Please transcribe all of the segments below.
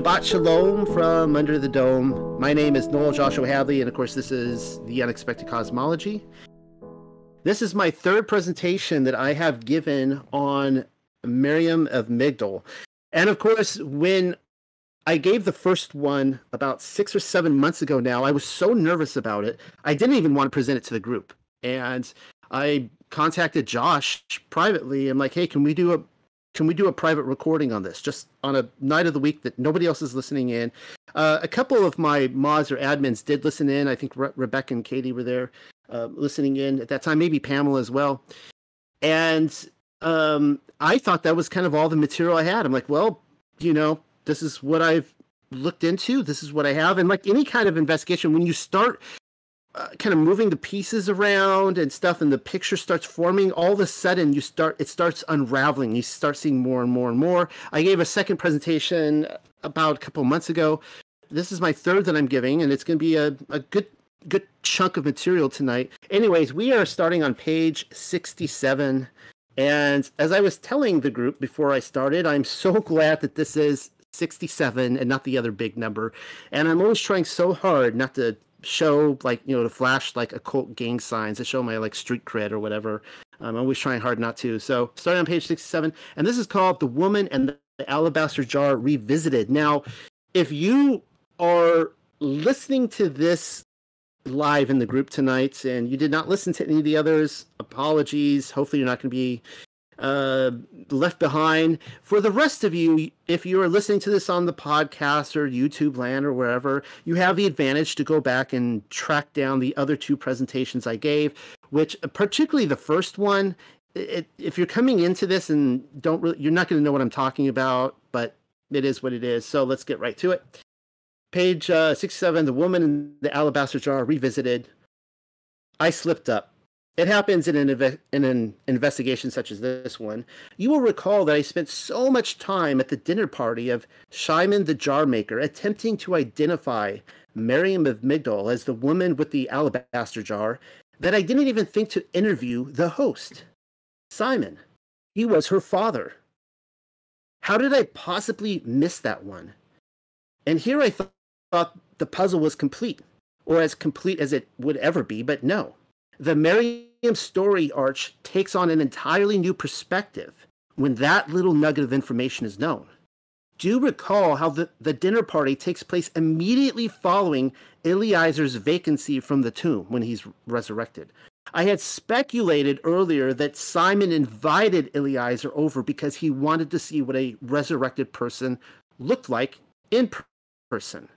Shabbat Shalom from Under the Dome. My name is Noel Joshua Hadley, and of course, this is The Unexpected Cosmology. This is my third presentation that I have given on Miriam of Migdol. And of course, when I gave the first one about six or seven months ago now, I was so nervous about it. I didn't even want to present it to the group. And I contacted Josh privately. I'm like, hey, can we do a can we do a private recording on this? Just on a night of the week that nobody else is listening in. Uh, a couple of my mods or admins did listen in. I think Re- rebecca and katie were there uh, listening in at that time maybe pamela as well. And um, i thought that was kind of all the material i had. I'm like well you know this is what i've looked into. This is what i have. And like any kind of investigation when you start uh, kind of moving the pieces around and stuff and the picture starts forming all of a sudden you start it starts unraveling. You start seeing more and more and more. I gave a second presentation about a couple months ago. This is my third that i'm giving and it's going to be a, a good good chunk of material tonight. Anyways we are starting on page 67 and as i was telling the group before i started i'm so glad that this is 67 and not the other big number. And i'm always trying so hard not to show like you know to flash like occult gang signs to show my like street cred or whatever. Um, I'm always trying hard not to. So starting on page 67, and this is called "The Woman and the Alabaster Jar Revisited." Now, if you are listening to this live in the group tonight and you did not listen to any of the others, apologies. Hopefully, you're not going to be uh, left behind. For the rest of you, if you are listening to this on the podcast or YouTube land or wherever, you have the advantage to go back and track down the other two presentations I gave, which particularly the first one. It, if you're coming into this and don't really, you're not going to know what I'm talking about, but it is what it is. So let's get right to it. Page uh, 67, The Woman in the Alabaster Jar Revisited. I slipped up. It happens in an, in an investigation such as this one. You will recall that I spent so much time at the dinner party of Shimon the jar maker attempting to identify Miriam of Migdol as the woman with the alabaster jar that I didn't even think to interview the host, Simon. He was her father. How did I possibly miss that one? And here I th- thought the puzzle was complete, or as complete as it would ever be, but no. The Miriam story arch takes on an entirely new perspective when that little nugget of information is known. Do recall how the, the dinner party takes place immediately following Eliezer's vacancy from the tomb when he's resurrected. I had speculated earlier that Simon invited Eliezer over because he wanted to see what a resurrected person looked like in person.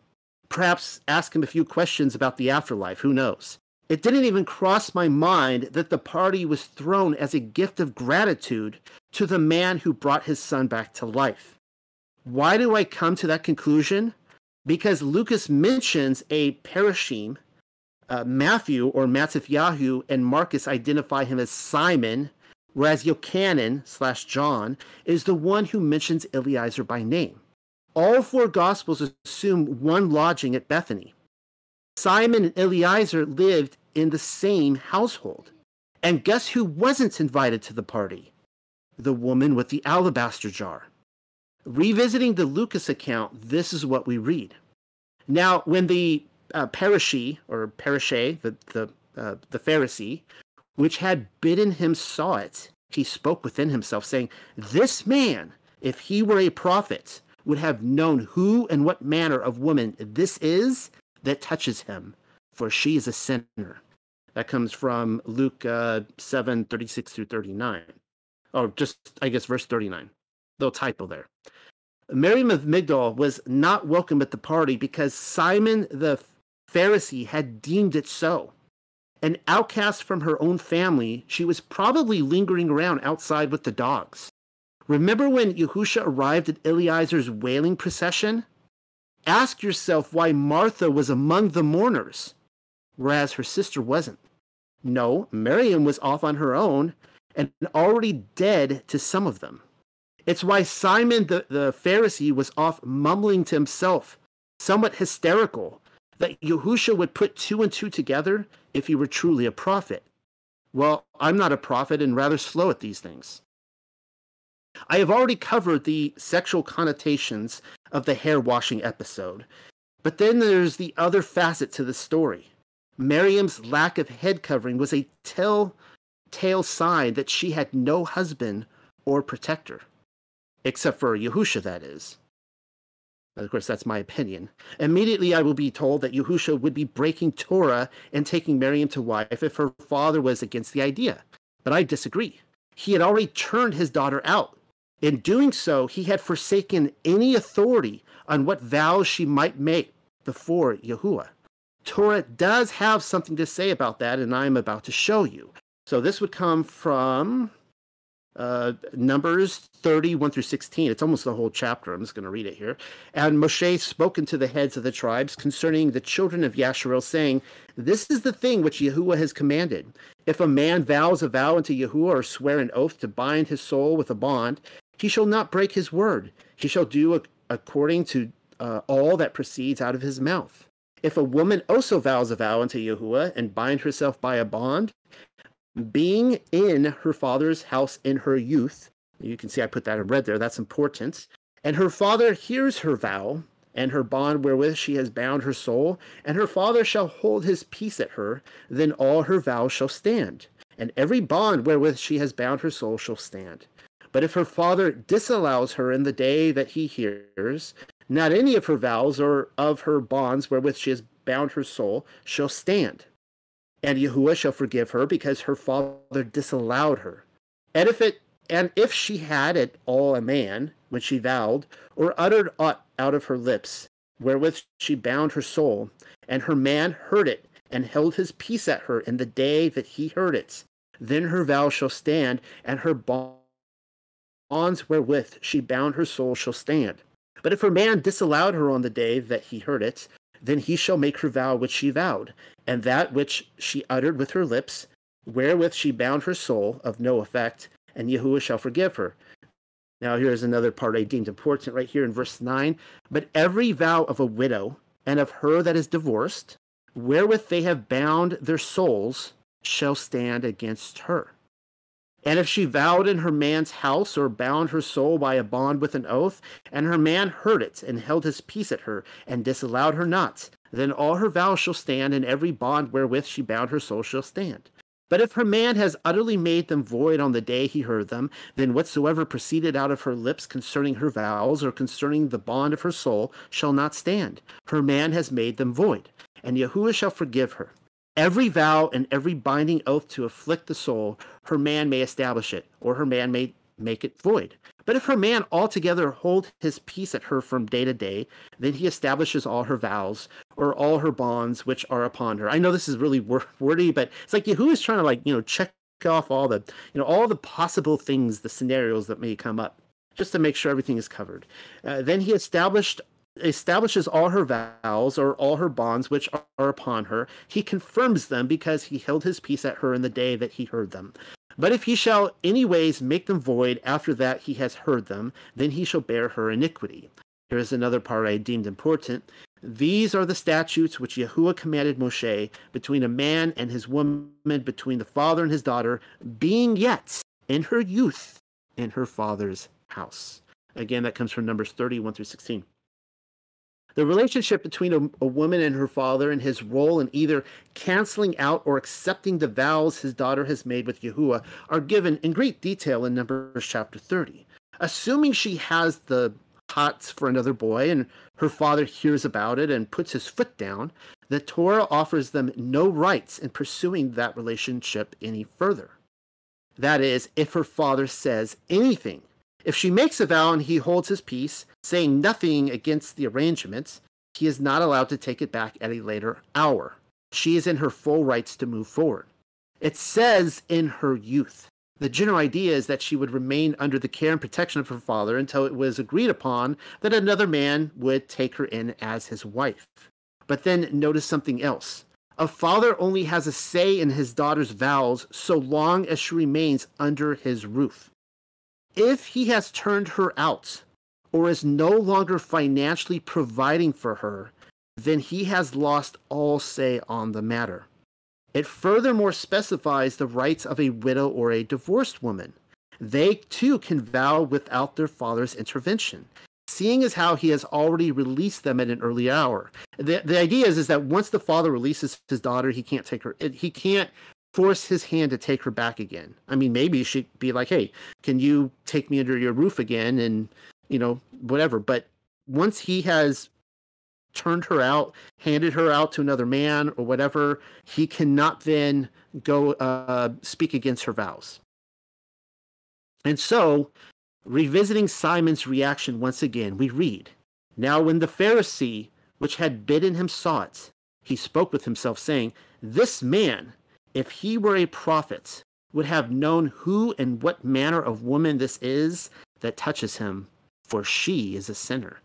Perhaps ask him a few questions about the afterlife, who knows? It didn't even cross my mind that the party was thrown as a gift of gratitude to the man who brought his son back to life. Why do I come to that conclusion? Because Lucas mentions a parashim, uh, Matthew or Matithyahu, and Marcus identify him as Simon, whereas Yochanan slash John is the one who mentions Eliezer by name. All four Gospels assume one lodging at Bethany. Simon and Eliezer lived in the same household. And guess who wasn't invited to the party? The woman with the alabaster jar. Revisiting the Lucas account, this is what we read. Now, when the uh, or Parishe, the, the, uh, the Pharisee, which had bidden him saw it, he spoke within himself, saying, This man, if he were a prophet, would have known who and what manner of woman this is that touches him, for she is a sinner. That comes from Luke uh, 7 36 through 39. Or just, I guess, verse 39. Little typo there. Miriam of Migdol was not welcome at the party because Simon the Pharisee had deemed it so. An outcast from her own family, she was probably lingering around outside with the dogs. Remember when Yahusha arrived at Eliezer's wailing procession? Ask yourself why Martha was among the mourners, whereas her sister wasn't. No, Miriam was off on her own and already dead to some of them. It's why Simon the, the Pharisee was off mumbling to himself, somewhat hysterical, that Yahusha would put two and two together if he were truly a prophet. Well, I'm not a prophet and rather slow at these things. I have already covered the sexual connotations of the hair washing episode. But then there's the other facet to the story. Miriam's lack of head covering was a telltale sign that she had no husband or protector, except for Yahusha, that is. Of course, that's my opinion. Immediately, I will be told that Yahusha would be breaking Torah and taking Miriam to wife if her father was against the idea. But I disagree. He had already turned his daughter out. In doing so, he had forsaken any authority on what vows she might make before Yahuwah. Torah does have something to say about that, and I am about to show you. So this would come from uh, Numbers 31 through 16. It's almost the whole chapter. I'm just going to read it here. And Moshe spoken to the heads of the tribes concerning the children of Yasharel, saying, This is the thing which Yahuwah has commanded. If a man vows a vow unto Yahuwah or swear an oath to bind his soul with a bond, he shall not break his word. He shall do according to uh, all that proceeds out of his mouth. If a woman also vows a vow unto Yahuwah and bind herself by a bond, being in her father's house in her youth. You can see I put that in red there. That's important. And her father hears her vow and her bond wherewith she has bound her soul, and her father shall hold his peace at her, then all her vows shall stand, and every bond wherewith she has bound her soul shall stand. But if her father disallows her in the day that he hears, not any of her vows or of her bonds wherewith she has bound her soul shall stand and Yahuwah shall forgive her because her father disallowed her. And if it and if she had at all a man when she vowed, or uttered aught out of her lips, wherewith she bound her soul, and her man heard it, and held his peace at her in the day that he heard it, then her vow shall stand, and her bonds wherewith she bound her soul shall stand. But if her man disallowed her on the day that he heard it, then he shall make her vow which she vowed, and that which she uttered with her lips, wherewith she bound her soul, of no effect, and Yahuwah shall forgive her. Now, here's another part I deemed important right here in verse 9. But every vow of a widow and of her that is divorced, wherewith they have bound their souls, shall stand against her. And if she vowed in her man's house or bound her soul by a bond with an oath, and her man heard it and held his peace at her and disallowed her not, then all her vows shall stand, and every bond wherewith she bound her soul shall stand. But if her man has utterly made them void on the day he heard them, then whatsoever proceeded out of her lips concerning her vows or concerning the bond of her soul shall not stand. Her man has made them void, and Yahuwah shall forgive her. Every vow and every binding oath to afflict the soul, her man may establish it, or her man may make it void. But if her man altogether hold his peace at her from day to day, then he establishes all her vows or all her bonds which are upon her. I know this is really wordy, but it's like who is trying to like you know check off all the you know all the possible things, the scenarios that may come up, just to make sure everything is covered. Uh, then he established establishes all her vows or all her bonds which are upon her. He confirms them because he held his peace at her in the day that he heard them. But if he shall anyways make them void after that he has heard them, then he shall bear her iniquity. Here is another part I deemed important. These are the statutes which Yahuwah commanded Moshe between a man and his woman, between the father and his daughter, being yet in her youth in her father's house. Again, that comes from Numbers 31 through 16. The relationship between a, a, woman and her father and his role in either canceling out or accepting the vows his daughter has made with Yahuwah are given in great detail in Numbers chapter 30. Assuming she has the hots for another boy and her father hears about it and puts his foot down, the Torah offers them no rights in pursuing that relationship any further. That is, if her father says anything if she makes a vow and he holds his peace, saying nothing against the arrangements, he is not allowed to take it back at a later hour. She is in her full rights to move forward. It says in her youth. The general idea is that she would remain under the care and protection of her father until it was agreed upon that another man would take her in as his wife. But then notice something else. A father only has a say in his daughter's vows so long as she remains under his roof. If he has turned her out or is no longer financially providing for her, then he has lost all say on the matter. It furthermore specifies the rights of a widow or a divorced woman. They too can vow without their father's intervention. seeing as how he has already released them at an early hour. The, the idea is, is that once the father releases his daughter, he can't take her, he can't force his hand to take her back again. I mean, maybe she'd be like, hey, can you take me under your roof again? And, you know, whatever. But once he has turned her out, handed her out to another man or whatever, he cannot then go uh, speak against her vows. And so, revisiting Simon's reaction once again, we read Now, when the Pharisee, which had bidden him, saw it, he spoke with himself, saying, This man, if he were a prophet, would have known who and what manner of woman this is that touches him, for she is a sinner.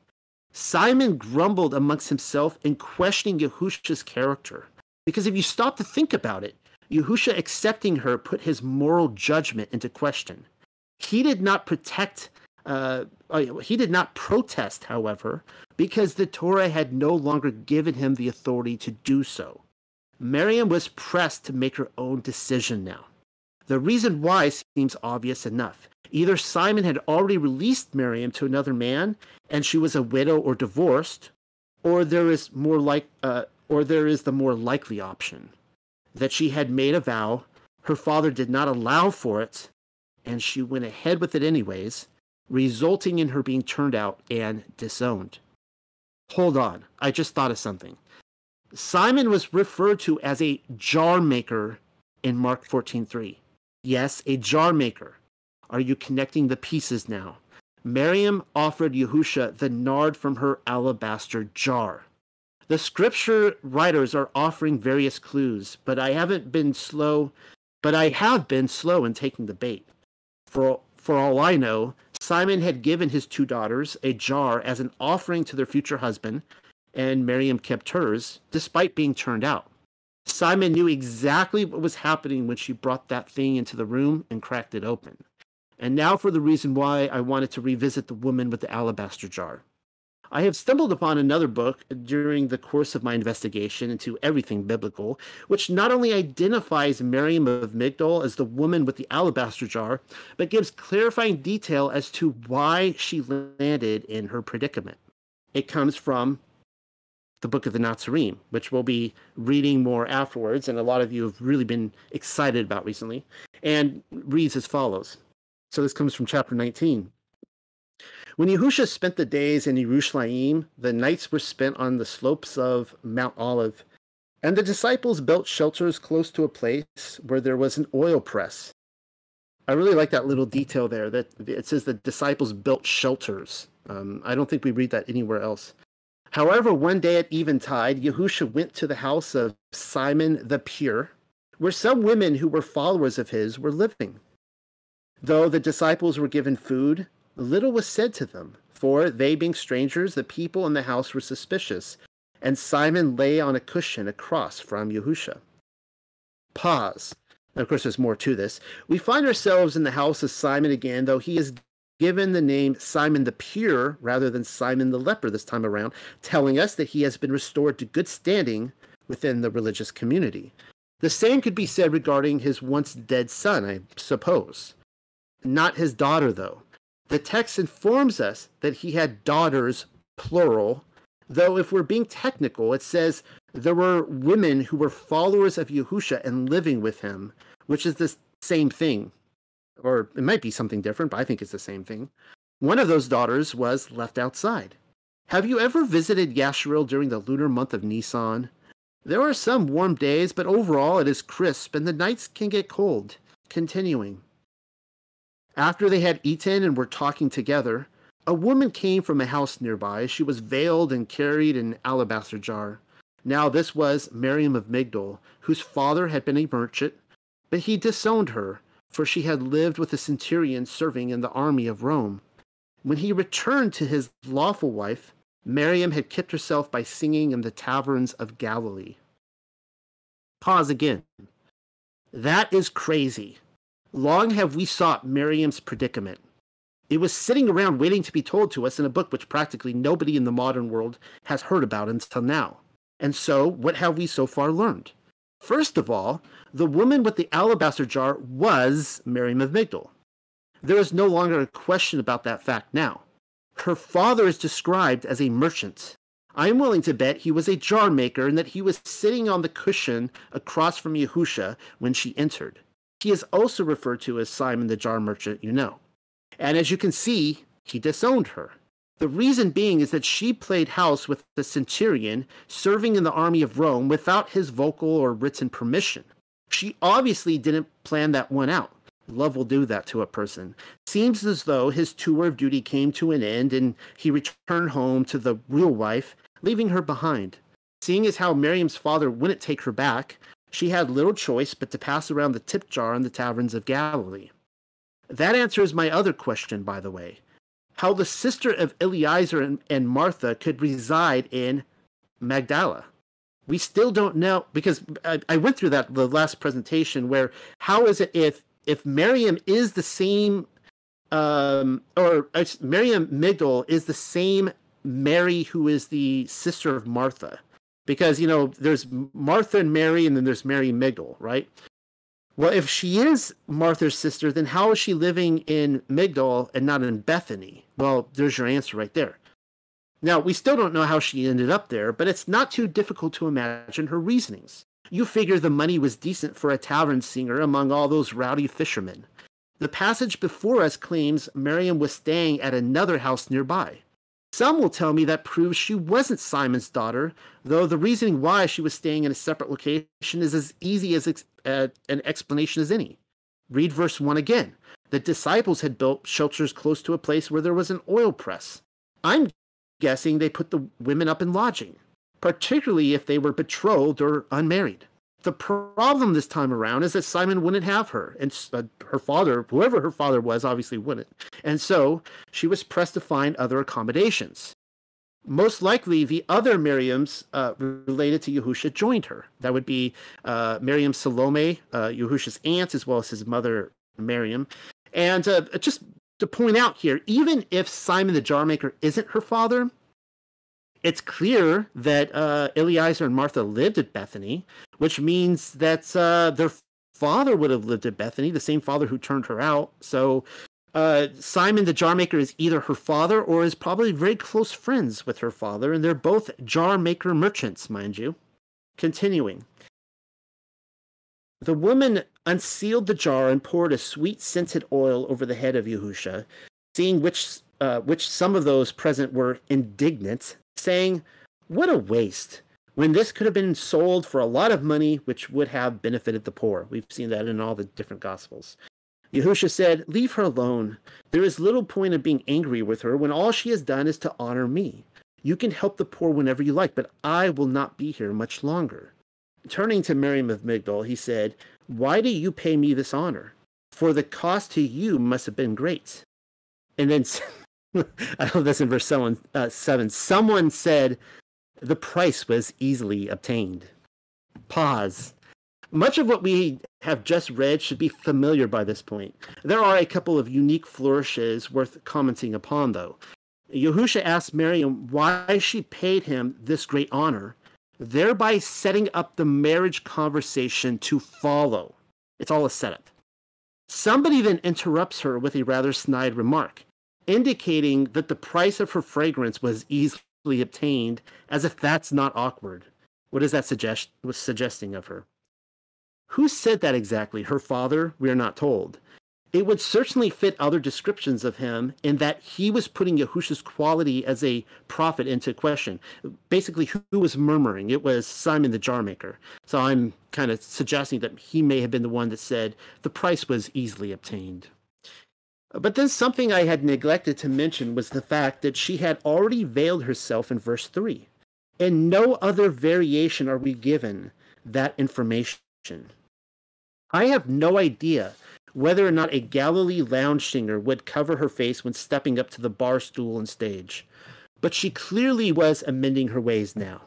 Simon grumbled amongst himself in questioning Yahusha's character. Because if you stop to think about it, Yahusha accepting her put his moral judgment into question. He did not protect, uh, uh, he did not protest, however, because the Torah had no longer given him the authority to do so. Miriam was pressed to make her own decision now. The reason why seems obvious enough. Either Simon had already released Miriam to another man, and she was a widow or divorced, or there is more like, uh, or there is the more likely option that she had made a vow, her father did not allow for it, and she went ahead with it anyways, resulting in her being turned out and disowned. Hold on, I just thought of something. Simon was referred to as a jar maker in Mark 14:3. Yes, a jar maker. Are you connecting the pieces now? Miriam offered Yahusha the nard from her alabaster jar. The scripture writers are offering various clues, but I haven't been slow, but I have been slow in taking the bait. For for all I know, Simon had given his two daughters a jar as an offering to their future husband, and Miriam kept hers, despite being turned out. Simon knew exactly what was happening when she brought that thing into the room and cracked it open. And now for the reason why I wanted to revisit the woman with the alabaster jar. I have stumbled upon another book during the course of my investigation into everything biblical, which not only identifies Miriam of Migdol as the woman with the alabaster jar, but gives clarifying detail as to why she landed in her predicament. It comes from the book of the Nazarene, which we'll be reading more afterwards, and a lot of you have really been excited about recently, and reads as follows. So this comes from chapter 19. When Yahusha spent the days in Jerusalem, the nights were spent on the slopes of Mount Olive, and the disciples built shelters close to a place where there was an oil press. I really like that little detail there that it says the disciples built shelters. Um, I don't think we read that anywhere else. However, one day at eventide, Yahusha went to the house of Simon the Pure, where some women who were followers of his were living. Though the disciples were given food, little was said to them, for they being strangers, the people in the house were suspicious, and Simon lay on a cushion across from Yahusha. Pause. And of course, there's more to this. We find ourselves in the house of Simon again, though he is given the name Simon the Pure rather than Simon the Leper this time around, telling us that he has been restored to good standing within the religious community. The same could be said regarding his once dead son, I suppose. Not his daughter, though. The text informs us that he had daughters, plural, though if we're being technical, it says there were women who were followers of Yahusha and living with him, which is the same thing. Or it might be something different, but I think it's the same thing. One of those daughters was left outside. Have you ever visited Yasharel during the lunar month of Nisan? There are some warm days, but overall it is crisp and the nights can get cold. Continuing. After they had eaten and were talking together, a woman came from a house nearby. She was veiled and carried an alabaster jar. Now this was Miriam of Migdol, whose father had been a merchant, but he disowned her, for she had lived with a centurion serving in the army of Rome. When he returned to his lawful wife, Miriam had kept herself by singing in the taverns of Galilee. Pause again. That is crazy. Long have we sought Miriam's predicament. It was sitting around waiting to be told to us in a book which practically nobody in the modern world has heard about until now. And so, what have we so far learned? First of all, the woman with the alabaster jar was of Migdol. There is no longer a question about that fact now. her father is described as a merchant. I'm willing to bet he was a jar maker and that he was sitting on the cushion across from Yahusha when she entered. He is also referred to as Simon the jar merchant, you know. And as you can see, he disowned her. The reason being is that she played house with the centurion serving in the army of Rome without his vocal or written permission. She obviously didn't plan that one out. Love will do that to a person. Seems as though his tour of duty came to an end and he returned home to the real wife, leaving her behind. Seeing as how Miriam's father wouldn't take her back, she had little choice but to pass around the tip jar in the taverns of Galilee. That answers my other question, by the way how the sister of Eliezer and, and Martha could reside in Magdala. We still don't know because I, I went through that the last presentation where how is it if if Miriam is the same um or uh, Miriam Migdal is the same Mary who is the sister of Martha because you know there's Martha and Mary and then there's Mary Migdal, right? Well, if she is Martha's sister, then how is she living in Migdal and not in Bethany? Well, there's your answer right there. Now, we still don't know how she ended up there, but it's not too difficult to imagine her reasonings. You figure the money was decent for a tavern singer among all those rowdy fishermen. The passage before us claims Miriam was staying at another house nearby. Some will tell me that proves she wasn't Simon's daughter, though the reasoning why she was staying in a separate location is as easy as ex- uh, an explanation as any. Read verse 1 again. The disciples had built shelters close to a place where there was an oil press. I'm guessing they put the women up in lodging, particularly if they were betrothed or unmarried. The problem this time around is that Simon wouldn't have her, and uh, her father, whoever her father was, obviously wouldn't. And so she was pressed to find other accommodations. Most likely, the other Miriams uh, related to Yahusha joined her. That would be uh, Miriam Salome, uh, Yahusha's aunt, as well as his mother, Miriam. And uh, just to point out here, even if Simon the jar maker isn't her father, it's clear that uh, Eliezer and Martha lived at Bethany, which means that uh, their father would have lived at Bethany, the same father who turned her out. So uh, Simon the jar maker is either her father or is probably very close friends with her father, and they're both jar maker merchants, mind you. Continuing. The woman unsealed the jar and poured a sweet scented oil over the head of Yahusha, seeing which uh, which some of those present were indignant, saying, What a waste! When this could have been sold for a lot of money, which would have benefited the poor. We've seen that in all the different Gospels. Yahusha said, Leave her alone. There is little point of being angry with her when all she has done is to honor me. You can help the poor whenever you like, but I will not be here much longer. Turning to Miriam of Migdal, he said, Why do you pay me this honor? For the cost to you must have been great. And then I love this in verse uh, 7. Someone said the price was easily obtained. Pause. Much of what we have just read should be familiar by this point. There are a couple of unique flourishes worth commenting upon, though. Yahusha asked Miriam why she paid him this great honor, thereby setting up the marriage conversation to follow. It's all a setup. Somebody then interrupts her with a rather snide remark indicating that the price of her fragrance was easily obtained, as if that's not awkward. What is that suggest was suggesting of her? Who said that exactly? Her father? We are not told. It would certainly fit other descriptions of him in that he was putting Yahusha's quality as a prophet into question. Basically, who was murmuring? It was Simon the jar maker. So I'm kind of suggesting that he may have been the one that said the price was easily obtained. But then something I had neglected to mention was the fact that she had already veiled herself in verse 3. In no other variation are we given that information. I have no idea whether or not a Galilee lounge singer would cover her face when stepping up to the bar stool and stage, but she clearly was amending her ways now.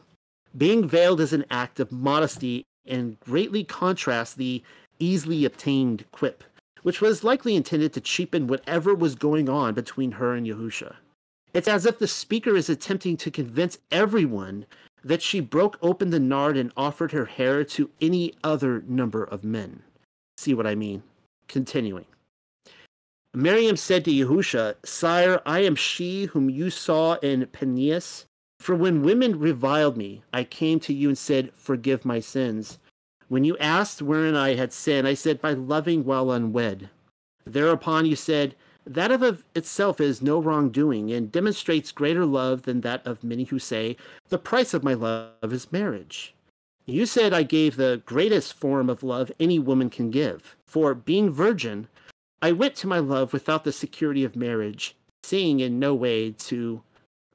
Being veiled is an act of modesty and greatly contrasts the easily obtained quip which was likely intended to cheapen whatever was going on between her and Yahusha. It's as if the speaker is attempting to convince everyone that she broke open the nard and offered her hair to any other number of men. See what I mean? Continuing. Miriam said to Yahusha, Sire, I am she whom you saw in Peneus. For when women reviled me, I came to you and said, Forgive my sins. When you asked wherein I had sinned, I said, By loving while unwed. Thereupon you said, That of itself is no wrongdoing, and demonstrates greater love than that of many who say, The price of my love is marriage. You said I gave the greatest form of love any woman can give. For being virgin, I went to my love without the security of marriage, seeing in no way to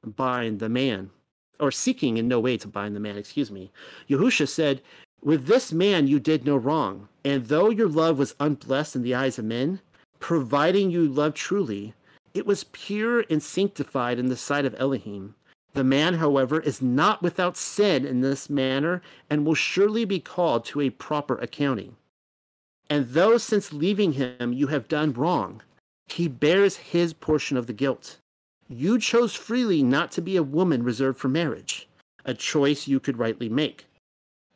bind the man, or seeking in no way to bind the man, excuse me. Yahusha said, With this man you did no wrong, and though your love was unblessed in the eyes of men, providing you loved truly, it was pure and sanctified in the sight of Elohim. The man, however, is not without sin in this manner, and will surely be called to a proper accounting. And though since leaving him you have done wrong, he bears his portion of the guilt. You chose freely not to be a woman reserved for marriage, a choice you could rightly make.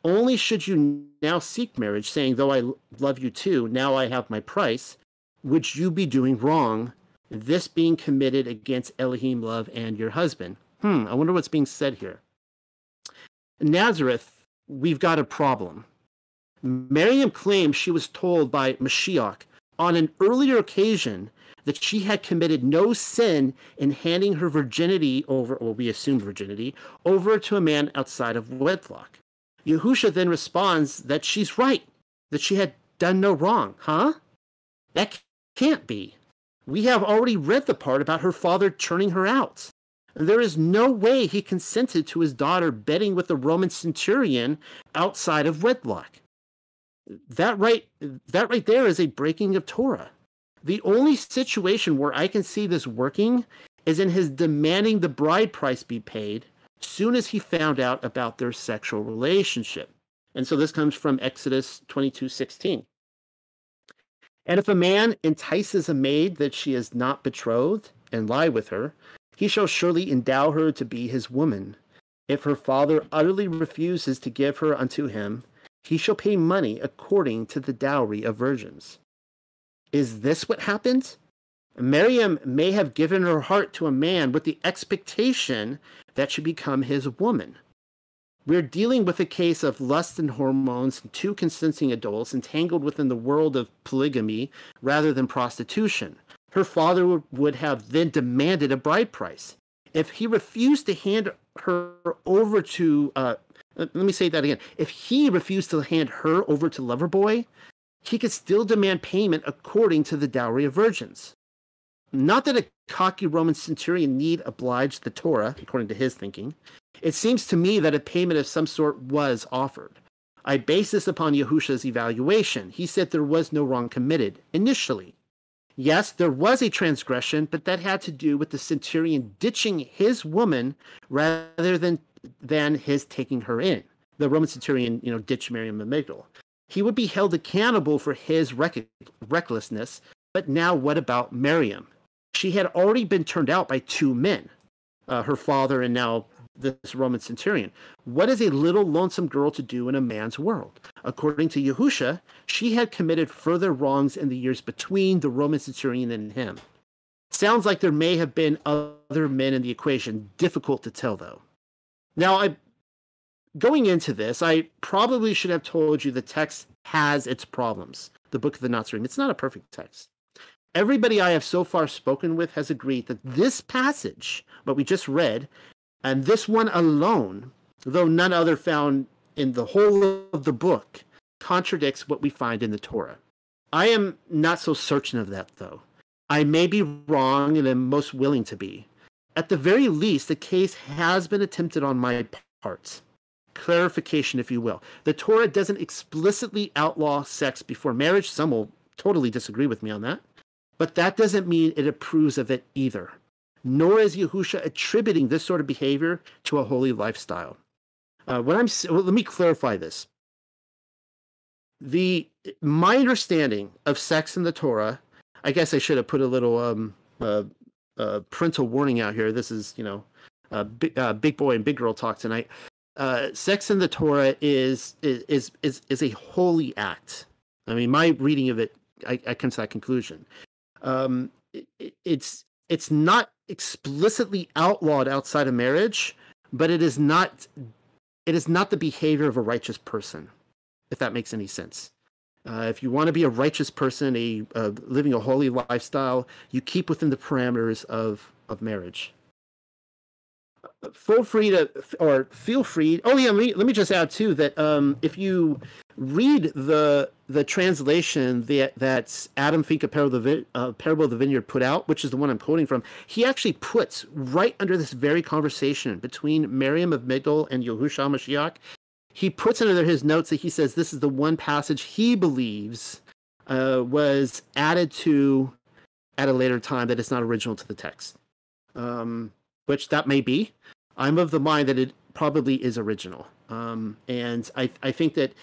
Only should you now seek marriage, saying, Though I love you too, now I have my price, would you be doing wrong, this being committed against Elohim love and your husband. Hmm, I wonder what's being said here. Nazareth, we've got a problem. Miriam claims she was told by Mashiach on an earlier occasion that she had committed no sin in handing her virginity over, or we assume virginity, over to a man outside of wedlock. Yahusha then responds that she's right, that she had done no wrong. Huh? That can't be. We have already read the part about her father turning her out. There is no way he consented to his daughter bedding with a Roman centurion outside of wedlock that right that right there is a breaking of Torah. The only situation where I can see this working is in his demanding the bride price be paid soon as he found out about their sexual relationship. And so this comes from Exodus 22:16. And if a man entices a maid that she is not betrothed and lie with her, he shall surely endow her to be his woman. If her father utterly refuses to give her unto him, he shall pay money according to the dowry of virgins. Is this what happened? Miriam may have given her heart to a man with the expectation that she become his woman. We're dealing with a case of lust and hormones and two consenting adults entangled within the world of polygamy rather than prostitution. Her father would have then demanded a bride price. If he refused to hand her over to uh, let me say that again. If he refused to hand her over to Loverboy, he could still demand payment according to the dowry of virgins. Not that a cocky Roman centurion need oblige the Torah, according to his thinking. It seems to me that a payment of some sort was offered. I base this upon Yahusha's evaluation. He said there was no wrong committed initially. Yes, there was a transgression, but that had to do with the centurion ditching his woman rather than than his taking her in. The Roman centurion, you know, ditched Miriam Amygdala. He would be held accountable for his rec- recklessness. But now, what about Miriam? She had already been turned out by two men, uh, her father and now this Roman centurion. What is a little lonesome girl to do in a man's world? According to Yahusha, she had committed further wrongs in the years between the Roman centurion and him. Sounds like there may have been other men in the equation. Difficult to tell, though. Now, I going into this, I probably should have told you the text has its problems. The Book of the Nazarene. It's not a perfect text. Everybody I have so far spoken with has agreed that this passage, what we just read, and this one alone, though none other found in the whole of the book, contradicts what we find in the Torah. I am not so certain of that, though. I may be wrong and am most willing to be at the very least, the case has been attempted on my part. Clarification, if you will. The Torah doesn't explicitly outlaw sex before marriage. Some will totally disagree with me on that. But that doesn't mean it approves of it either. Nor is Yahusha attributing this sort of behavior to a holy lifestyle. Uh, what I'm well, let me clarify this. The my understanding of sex in the Torah, I guess I should have put a little um, uh, uh, parental warning out here. This is, you know, uh, big, uh, big boy and big girl talk tonight. Uh, sex in the Torah is is is is a holy act. I mean, my reading of it, I, I come to that conclusion. Um, it, it's it's not explicitly outlawed outside of marriage, but it is not it is not the behavior of a righteous person, if that makes any sense. Uh, if you want to be a righteous person, a uh, living a holy lifestyle, you keep within the parameters of of marriage feel free to or feel free oh yeah let me, let me just add too that um, if you read the the translation that that adam finke parable of, the, uh, parable of the vineyard put out which is the one i'm quoting from he actually puts right under this very conversation between miriam of migdal and Yahushua mashiach he puts under his notes that he says this is the one passage he believes uh, was added to at a later time that it's not original to the text. Um, which that may be. I'm of the mind that it probably is original. Um, and I, I think that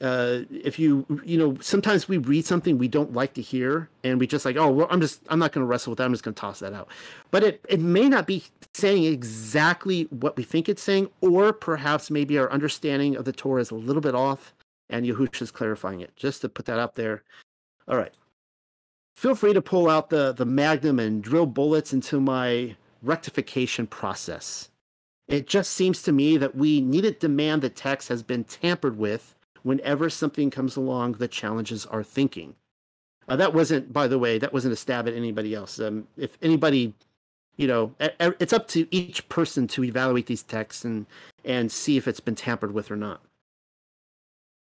uh, if you, you know, sometimes we read something we don't like to hear and we just like, oh, well, I'm just, I'm not going to wrestle with that. I'm just going to toss that out. But it, it may not be saying exactly what we think it's saying, or perhaps maybe our understanding of the Torah is a little bit off and is clarifying it. Just to put that out there. All right. Feel free to pull out the, the magnum and drill bullets into my rectification process. It just seems to me that we needn't demand that text has been tampered with whenever something comes along that challenges our thinking. Uh, that wasn't, by the way, that wasn't a stab at anybody else. Um, if anybody, you know, it's up to each person to evaluate these texts and and see if it's been tampered with or not.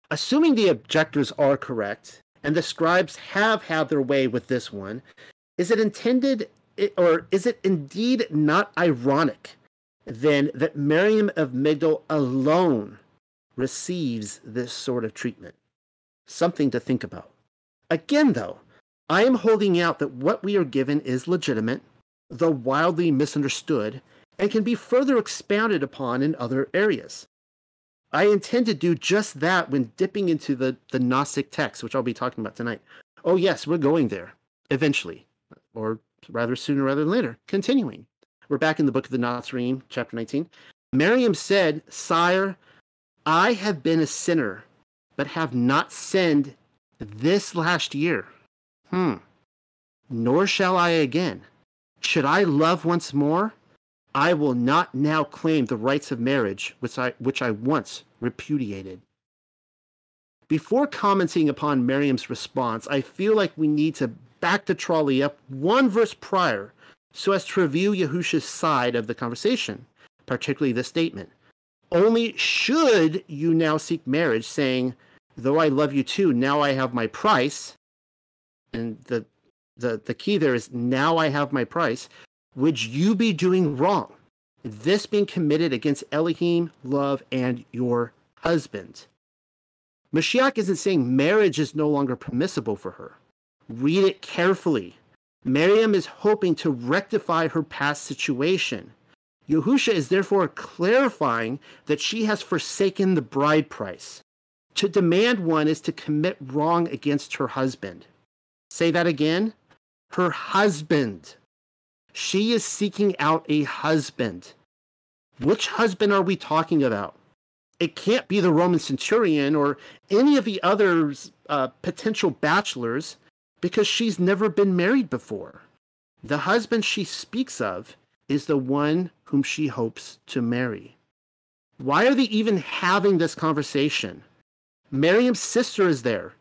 Assuming the objectors are correct and the scribes have had their way with this one, is it intended or is it indeed not ironic then that Miriam of Migdal alone receives this sort of treatment? Something to think about. Again, though, I am holding out that what we are given is legitimate, though wildly misunderstood, and can be further expounded upon in other areas. I intend to do just that when dipping into the, the Gnostic text, which I'll be talking about tonight. Oh, yes, we're going there eventually, or rather sooner rather than later. Continuing, we're back in the book of the Nazarene, chapter 19. Miriam said, Sire, I have been a sinner, but have not sinned this last year. Hmm. Nor shall I again. Should I love once more? I will not now claim the rights of marriage, which I, which I once repudiated. Before commenting upon Miriam's response, I feel like we need to back the trolley up one verse prior so as to review Yahusha's side of the conversation, particularly the statement. Only should you now seek marriage, saying, Though I love you too, now I have my price. And the the, the key there is now I have my price. Would you be doing wrong? This being committed against Elohim, love, and your husband. Mashiach isn't saying marriage is no longer permissible for her. Read it carefully. Miriam is hoping to rectify her past situation. Yahusha is therefore clarifying that she has forsaken the bride price. To demand one is to commit wrong against her husband. Say that again. Her husband. She is seeking out a husband. Which husband are we talking about? It can't be the Roman centurion or any of the other uh, potential bachelors because she's never been married before. The husband she speaks of is the one whom she hopes to marry. Why are they even having this conversation? Miriam's sister is there.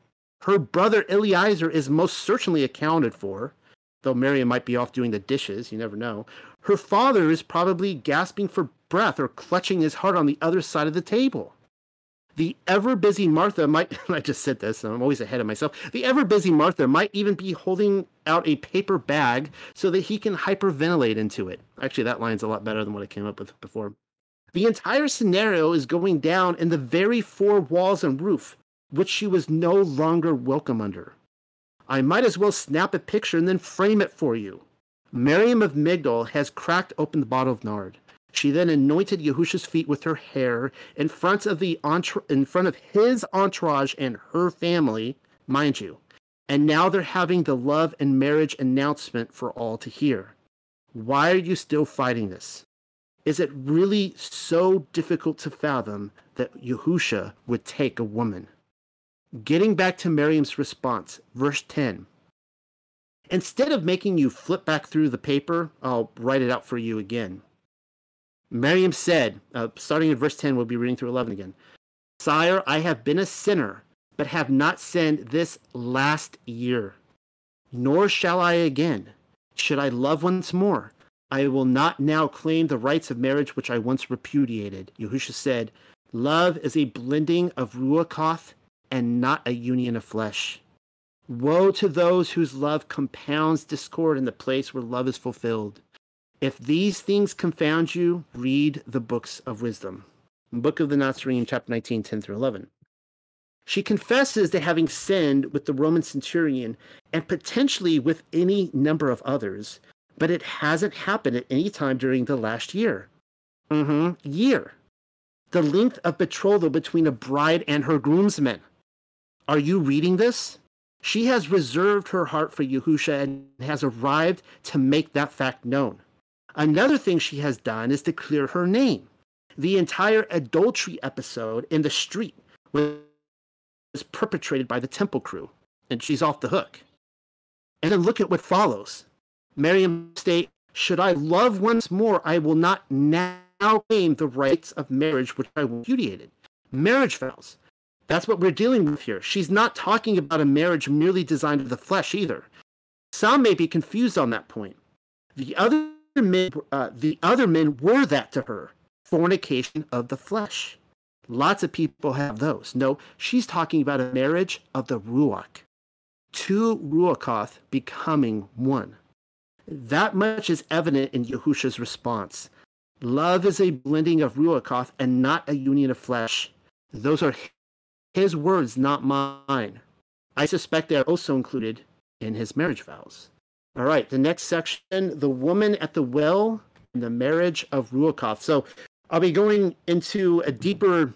Her brother Eliezer is most certainly accounted for, though Miriam might be off doing the dishes, you never know. Her father is probably gasping for breath or clutching his heart on the other side of the table. The ever busy Martha might, I just said this, I'm always ahead of myself. The ever busy Martha might even be holding out a paper bag so that he can hyperventilate into it. Actually, that line's a lot better than what I came up with before. The entire scenario is going down in the very four walls and roof, which she was no longer welcome under. I might as well snap a picture and then frame it for you. Miriam of Migdal has cracked open the bottle of nard. She then anointed Yahusha's feet with her hair in front of the in front of his entourage and her family, mind you. And now they're having the love and marriage announcement for all to hear. Why are you still fighting this? Is it really so difficult to fathom that Yahusha would take a woman? Getting back to Miriam's response, verse 10. Instead of making you flip back through the paper, I'll write it out for you again. Miriam said, uh, starting at verse 10, we'll be reading through 11 again. Sire, I have been a sinner, but have not sinned this last year, nor shall I again. Should I love once more, I will not now claim the rights of marriage which I once repudiated. Yahusha said, Love is a blending of ruachoth and not a union of flesh. Woe to those whose love compounds discord in the place where love is fulfilled. If these things confound you, read the books of wisdom. Book of the Nazarene, chapter 19, 10 through 11. She confesses to having sinned with the Roman centurion and potentially with any number of others, but it hasn't happened at any time during the last year. Mm-hmm. Year. The length of betrothal between a bride and her groomsmen. Are you reading this? She has reserved her heart for Yahusha and has arrived to make that fact known. Another thing she has done is to clear her name. The entire adultery episode in the street was perpetrated by the temple crew, and she's off the hook. And then look at what follows. Miriam states, should I love once more, I will not now claim the rights of marriage which I repudiated. Marriage vows. That's what we're dealing with here. She's not talking about a marriage merely designed to the flesh either. Some may be confused on that point. The other men, uh, the other men were that to her, fornication of the flesh. Lots of people have those. No, she's talking about a marriage of the ruach, two ruachoth becoming one. That much is evident in Yahusha's response. Love is a blending of ruachoth and not a union of flesh. Those are his words, not mine. I suspect they are also included in his marriage vows. All right, the next section the woman at the well and the marriage of Ruachoth. So I'll be going into a deeper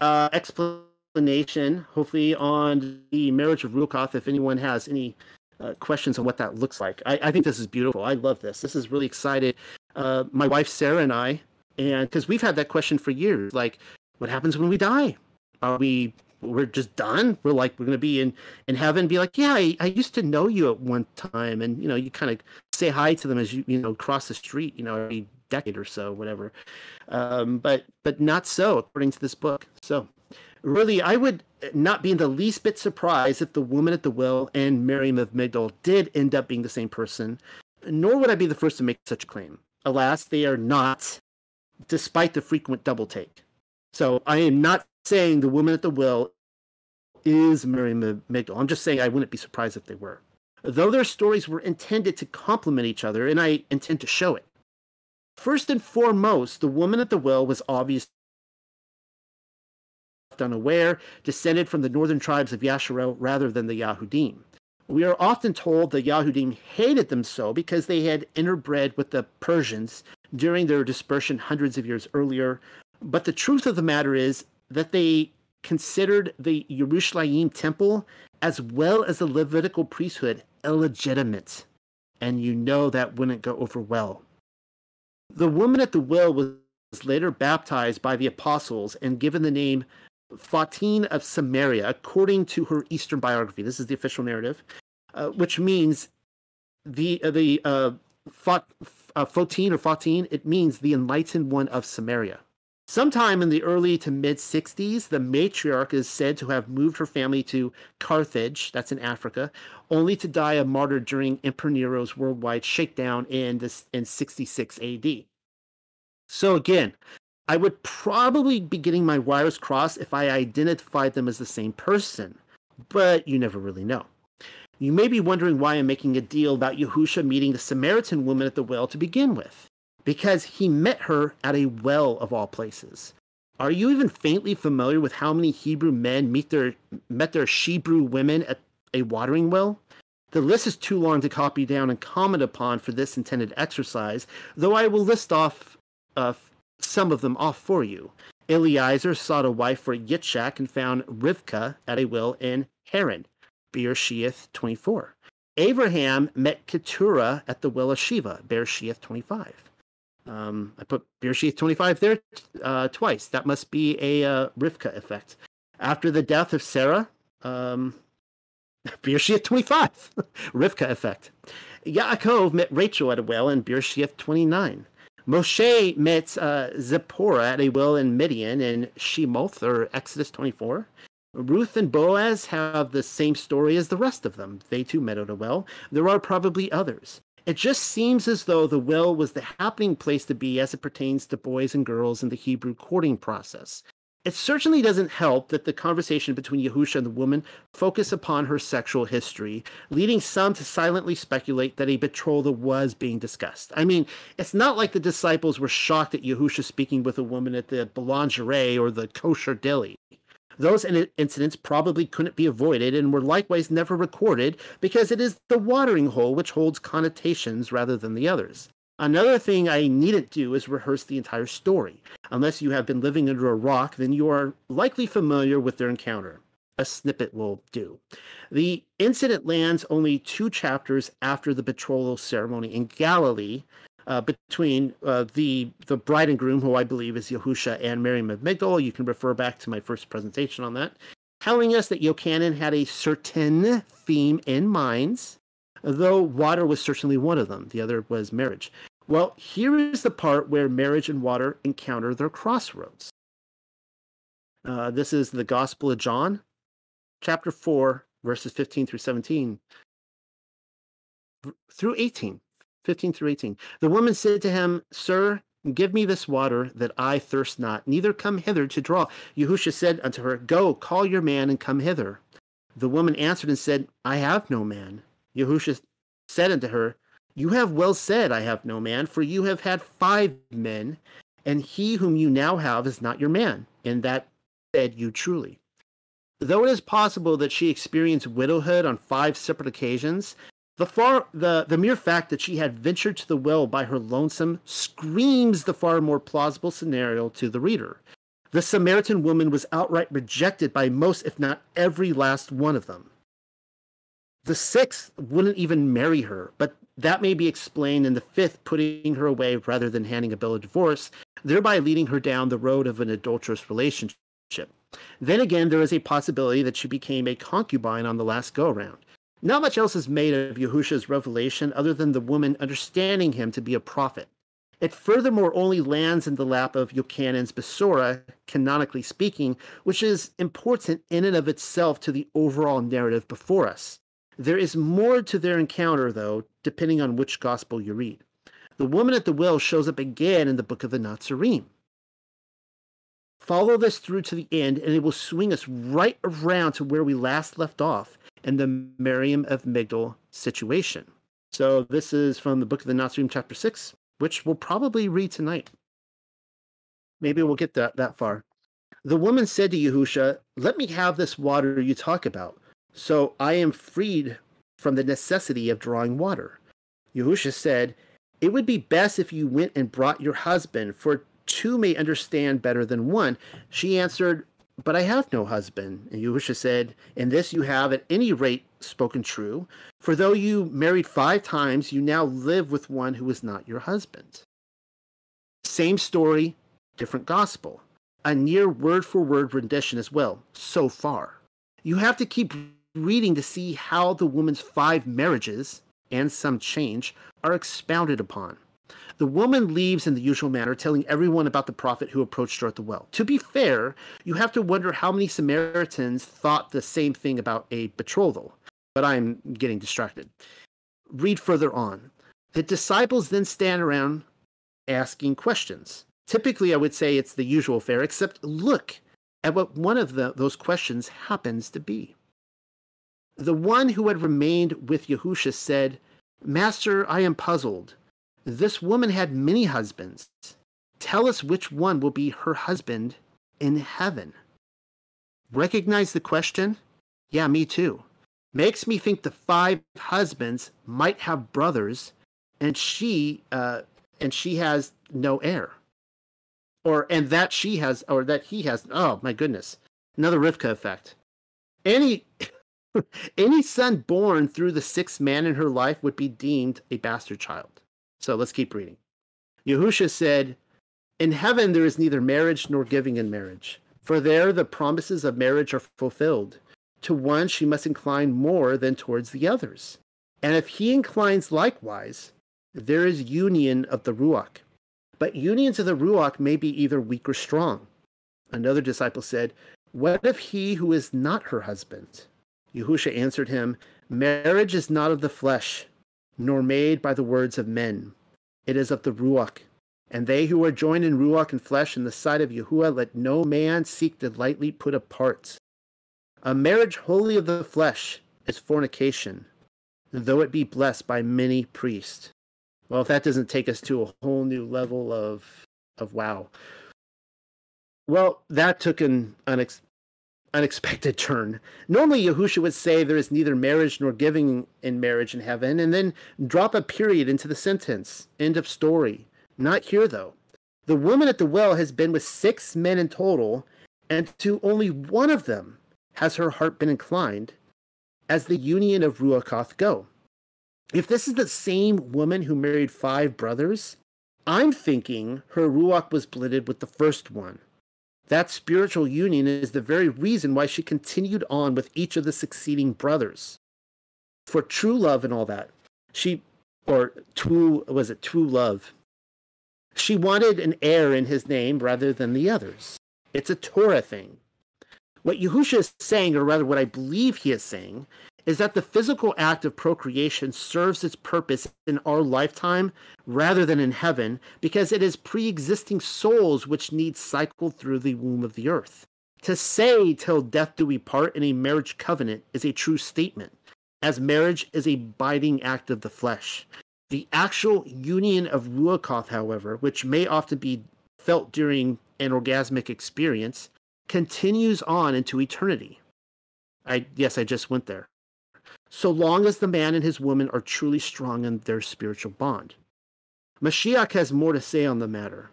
uh, explanation, hopefully, on the marriage of Ruachoth. If anyone has any uh, questions on what that looks like, I, I, think this is beautiful. I love this. This is really excited. Uh, my wife Sarah and I, and because we've had that question for years, like, what happens when we die? are we we're just done. We're like we're gonna be in in heaven. Be like yeah I, I used to know you at one time. And you know you kind of say hi to them as you you know cross the street you know every decade or so whatever. Um, but but not so according to this book. So really i would not be in the least bit surprised if the woman at the well and miriam of Migdol did end up being the same person nor would i be the first to make such a claim. Alas they are not despite the frequent double take. So i am not saying the woman at the well is Miriam Migdal. I'm just saying I wouldn't be surprised if they were. Though their stories were intended to complement each other, and I intend to show it. First and foremost, the woman at the well was obviously unaware, descended from the northern tribes of Yasharel rather than the Yahudim. We are often told the Yahudim hated them so because they had interbred with the Persians during their dispersion hundreds of years earlier. But the truth of the matter is, that they considered the Yerushalayim temple as well as the Levitical priesthood illegitimate. And you know that wouldn't go over well. The woman at the well was later baptized by the apostles and given the name Photine of Samaria, according to her Eastern biography. This is the official narrative, uh, which means the uh, the uh, uh, or Photine. It means the enlightened one of Samaria. Sometime in the early to mid 60s, the matriarch is said to have moved her family to Carthage, that's in Africa, only to die a martyr during Emperor Nero's worldwide shakedown in this in 66 AD. So again, I would probably be getting my wires crossed if I identified them as the same person, but you never really know. You may be wondering why I'm making a deal about Yahusha meeting the Samaritan woman at the well to begin with because he met her at a well of all places. Are you even faintly familiar with how many Hebrew men meet their met their Shebrew women at a watering well? The list is too long to copy down and comment upon for this intended exercise, though I will list off uh, some of them off for you. Eliezer sought a wife for Yitzhak and found Rivka at a well in Haran, Bereshith 24. Abraham met Keturah at the well of Shiva, Bereshith 25. Um, I put Bereshith 25 there uh, twice. That must be a uh, Rivka effect. After the death of Sarah, um, Bereshith 25, Rivka effect. Yaakov met Rachel at a well in Bereshith 29. Moshe met uh, Zipporah at a well in Midian in Shemoth or Exodus 24. Ruth and Boaz have the same story as the rest of them. They too met at a well. There are probably others. It just seems as though the well was the happening place to be as it pertains to boys and girls in the Hebrew courting process. It certainly doesn't help that the conversation between Yahusha and the woman focus upon her sexual history, leading some to silently speculate that a betrothal was being discussed. I mean, it's not like the disciples were shocked at Yahusha speaking with a woman at the boulangerie or the kosher deli. Those incidents probably couldn't be avoided and were likewise never recorded because it is the watering hole which holds connotations rather than the others. Another thing I needn't do is rehearse the entire story. Unless you have been living under a rock, then you are likely familiar with their encounter. A snippet will do. The incident lands only two chapters after the betrothal ceremony in Galilee uh, between uh, the the bride and groom, who I believe is Yahusha and Miriam of Migdal. You can refer back to my first presentation on that, telling us that Yochanan had a certain theme in mind though water was certainly one of them. The other was marriage. Well, here is the part where marriage and water encounter their crossroads. Uh, this is the Gospel of John, chapter 4, verses 15 through 17, through 18. 15 through 18. The woman said to him, Sir, give me this water that I thirst not, neither come hither to draw. Yahusha said unto her, Go, call your man and come hither. The woman answered and said, I have no man. Yahusha said unto her, You have well said, I have no man, for you have had five men, and he whom you now have is not your man. And that said you truly. Though it is possible that she experienced widowhood on five separate occasions, the far the, the mere fact that she had ventured to the well by her lonesome screams the far more plausible scenario to the reader. The Samaritan woman was outright rejected by most, if not every last one of them. The sixth wouldn't even marry her, but that may be explained in the fifth putting her away rather than handing a bill of divorce, thereby leading her down the road of an adulterous relationship. Then again, there is a possibility that she became a concubine on the last go around. Not much else is made of Yahusha's revelation other than the woman understanding him to be a prophet. It furthermore only lands in the lap of Yochanan's Besorah, canonically speaking, which is important in and of itself to the overall narrative before us. There is more to their encounter, though, depending on which gospel you read. The woman at the well shows up again in the book of the Nazarene. Follow this through to the end, and it will swing us right around to where we last left off in the Miriam of Migdal situation. So this is from the book of the Nazarene, chapter 6, which we'll probably read tonight. Maybe we'll get that, that far. The woman said to Yahusha, Let me have this water you talk about so I am freed from the necessity of drawing water. Yahusha said, It would be best if you went and brought your husband, for two may understand better than one. She answered, But I have no husband. And Yahusha said, In this you have at any rate spoken true, for though you married five times, you now live with one who is not your husband. Same story, different gospel. A near word for word rendition as well, so far. You have to keep reading to see how the woman's five marriages and some change are expounded upon. The woman leaves in the usual manner, telling everyone about the prophet who approached her at the well. To be fair, you have to wonder how many Samaritans thought the same thing about a betrothal, but I'm getting distracted. Read further on. The disciples then stand around asking questions. Typically, I would say it's the usual fare, except look at what one of the, those questions happens to be. The one who had remained with Yahusha said, Master, I am puzzled. This woman had many husbands. Tell us which one will be her husband in heaven. Recognize the question? Yeah, me too. Makes me think the five husbands might have brothers, and she, uh, and she has no heir, or and that she has, or that he has. Oh my goodness, another Rivka effect. Any Any son born through the sixth man in her life would be deemed a bastard child. So let's keep reading. Yahusha said, In heaven there is neither marriage nor giving in marriage, for there the promises of marriage are fulfilled. to one she must incline more than towards the others. And if he inclines likewise, there is union of the Ruach. But unions of the Ruach may be either weak or strong. Another disciple said, What if he who is not her husband? Yahusha answered him, Marriage is not of the flesh, nor made by the words of men. It is of the Ruach. And they who are joined in Ruach and flesh in the sight of Yahuwah, let no man seek to lightly put apart. A marriage wholly of the flesh is fornication, though it be blessed by many priests. Well, if that doesn't take us to a whole new level of of wow. Well, that took an unex- unexpected turn. Normally, Yahusha would say there is neither marriage nor giving in marriage in heaven, and then drop a period into the sentence. End of story. Not here, though. The woman at the well has been with six men in total, and to only one of them has her heart been inclined, as the union of Ruachoth go. If this is the same woman who married five brothers, I'm thinking her Ruach was blended with the first one. That spiritual union is the very reason why she continued on with each of the succeeding brothers. For true love and all that, she, or true, was it true love? She wanted an heir in his name rather than the others. It's a Torah thing. What Yahusha is saying, or rather what I believe he is saying, is that the physical act of procreation serves its purpose in our lifetime rather than in heaven because it is pre existing souls which need cycled through the womb of the earth. To say, till death do we part in a marriage covenant is a true statement, as marriage is a binding act of the flesh. The actual union of Ruachoth, however, which may often be felt during an orgasmic experience, continues on into eternity. I yes, I just went there so long as the man and his woman are truly strong in their spiritual bond. Mashiach has more to say on the matter,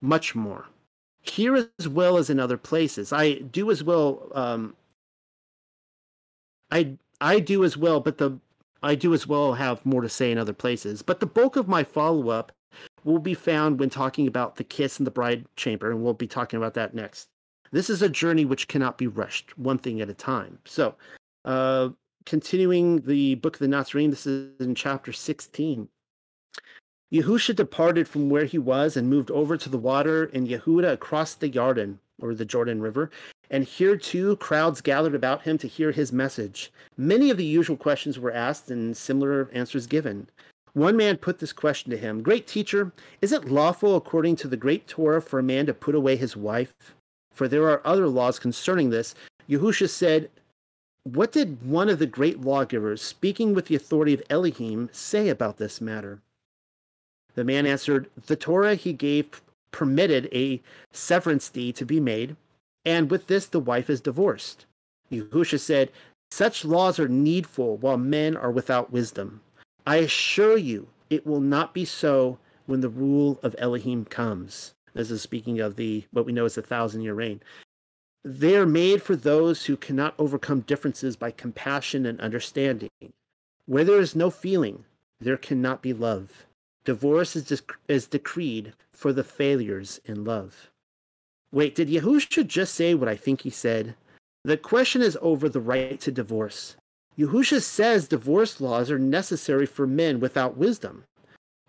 much more. Here as well as in other places. I do as well. Um, I I do as well, but the I do as well have more to say in other places. But the bulk of my follow up will be found when talking about the kiss in the bride chamber, and we'll be talking about that next. This is a journey which cannot be rushed, one thing at a time. So, uh, continuing the book of the Nazarene, this is in chapter 16. Yahusha departed from where he was and moved over to the water in Yehuda across the Jordan, or the Jordan River. And here too, crowds gathered about him to hear his message. Many of the usual questions were asked and similar answers given. One man put this question to him Great teacher, is it lawful according to the great Torah for a man to put away his wife? For there are other laws concerning this. Yahusha said, what did one of the great lawgivers, speaking with the authority of Elohim, say about this matter? The man answered, The Torah he gave permitted a severance deed to be made, and with this the wife is divorced. Yahusha said, Such laws are needful while men are without wisdom. I assure you, it will not be so when the rule of Elohim comes. This is speaking of the what we know as the thousand year reign. They are made for those who cannot overcome differences by compassion and understanding. Where there is no feeling, there cannot be love. Divorce is, dec- is decreed for the failures in love. Wait, did Yahusha just say what I think he said? The question is over the right to divorce. Yahusha says divorce laws are necessary for men without wisdom.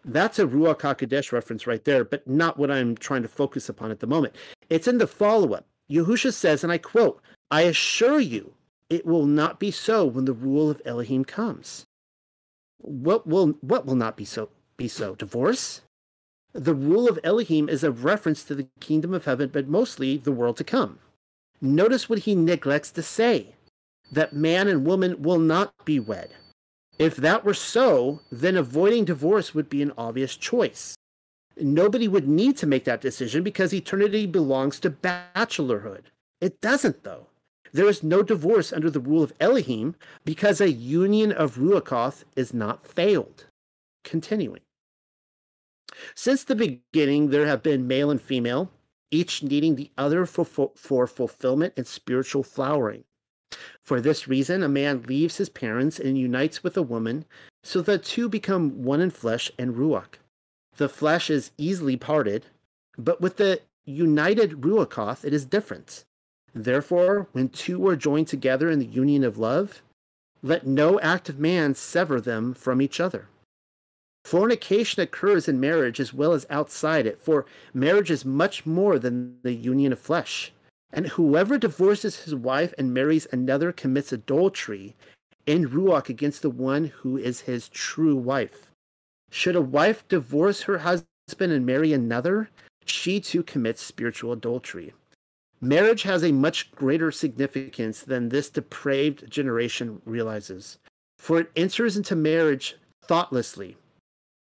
That's a Ruach HaKodesh reference right there, but not what I'm trying to focus upon at the moment. It's in the follow up. Yahusha says, and I quote, I assure you, it will not be so when the rule of Elohim comes. What will what will not be so be so? Divorce? The rule of Elohim is a reference to the kingdom of heaven, but mostly the world to come. Notice what he neglects to say that man and woman will not be wed. If that were so, then avoiding divorce would be an obvious choice nobody would need to make that decision because eternity belongs to bachelorhood. It doesn't, though. There is no divorce under the rule of Elohim because a union of Ruachoth is not failed. Continuing. Since the beginning, there have been male and female, each needing the other for, for fulfillment and spiritual flowering. For this reason, a man leaves his parents and unites with a woman, so that two become one in flesh and ruach the flesh is easily parted, but with the united Ruachoth, it is different. Therefore, when two are joined together in the union of love, let no act of man sever them from each other. Fornication occurs in marriage as well as outside it, for marriage is much more than the union of flesh. And whoever divorces his wife and marries another commits adultery in Ruach against the one who is his true wife. Should a wife divorce her husband and marry another, she too commits spiritual adultery. Marriage has a much greater significance than this depraved generation realizes, for it enters into marriage thoughtlessly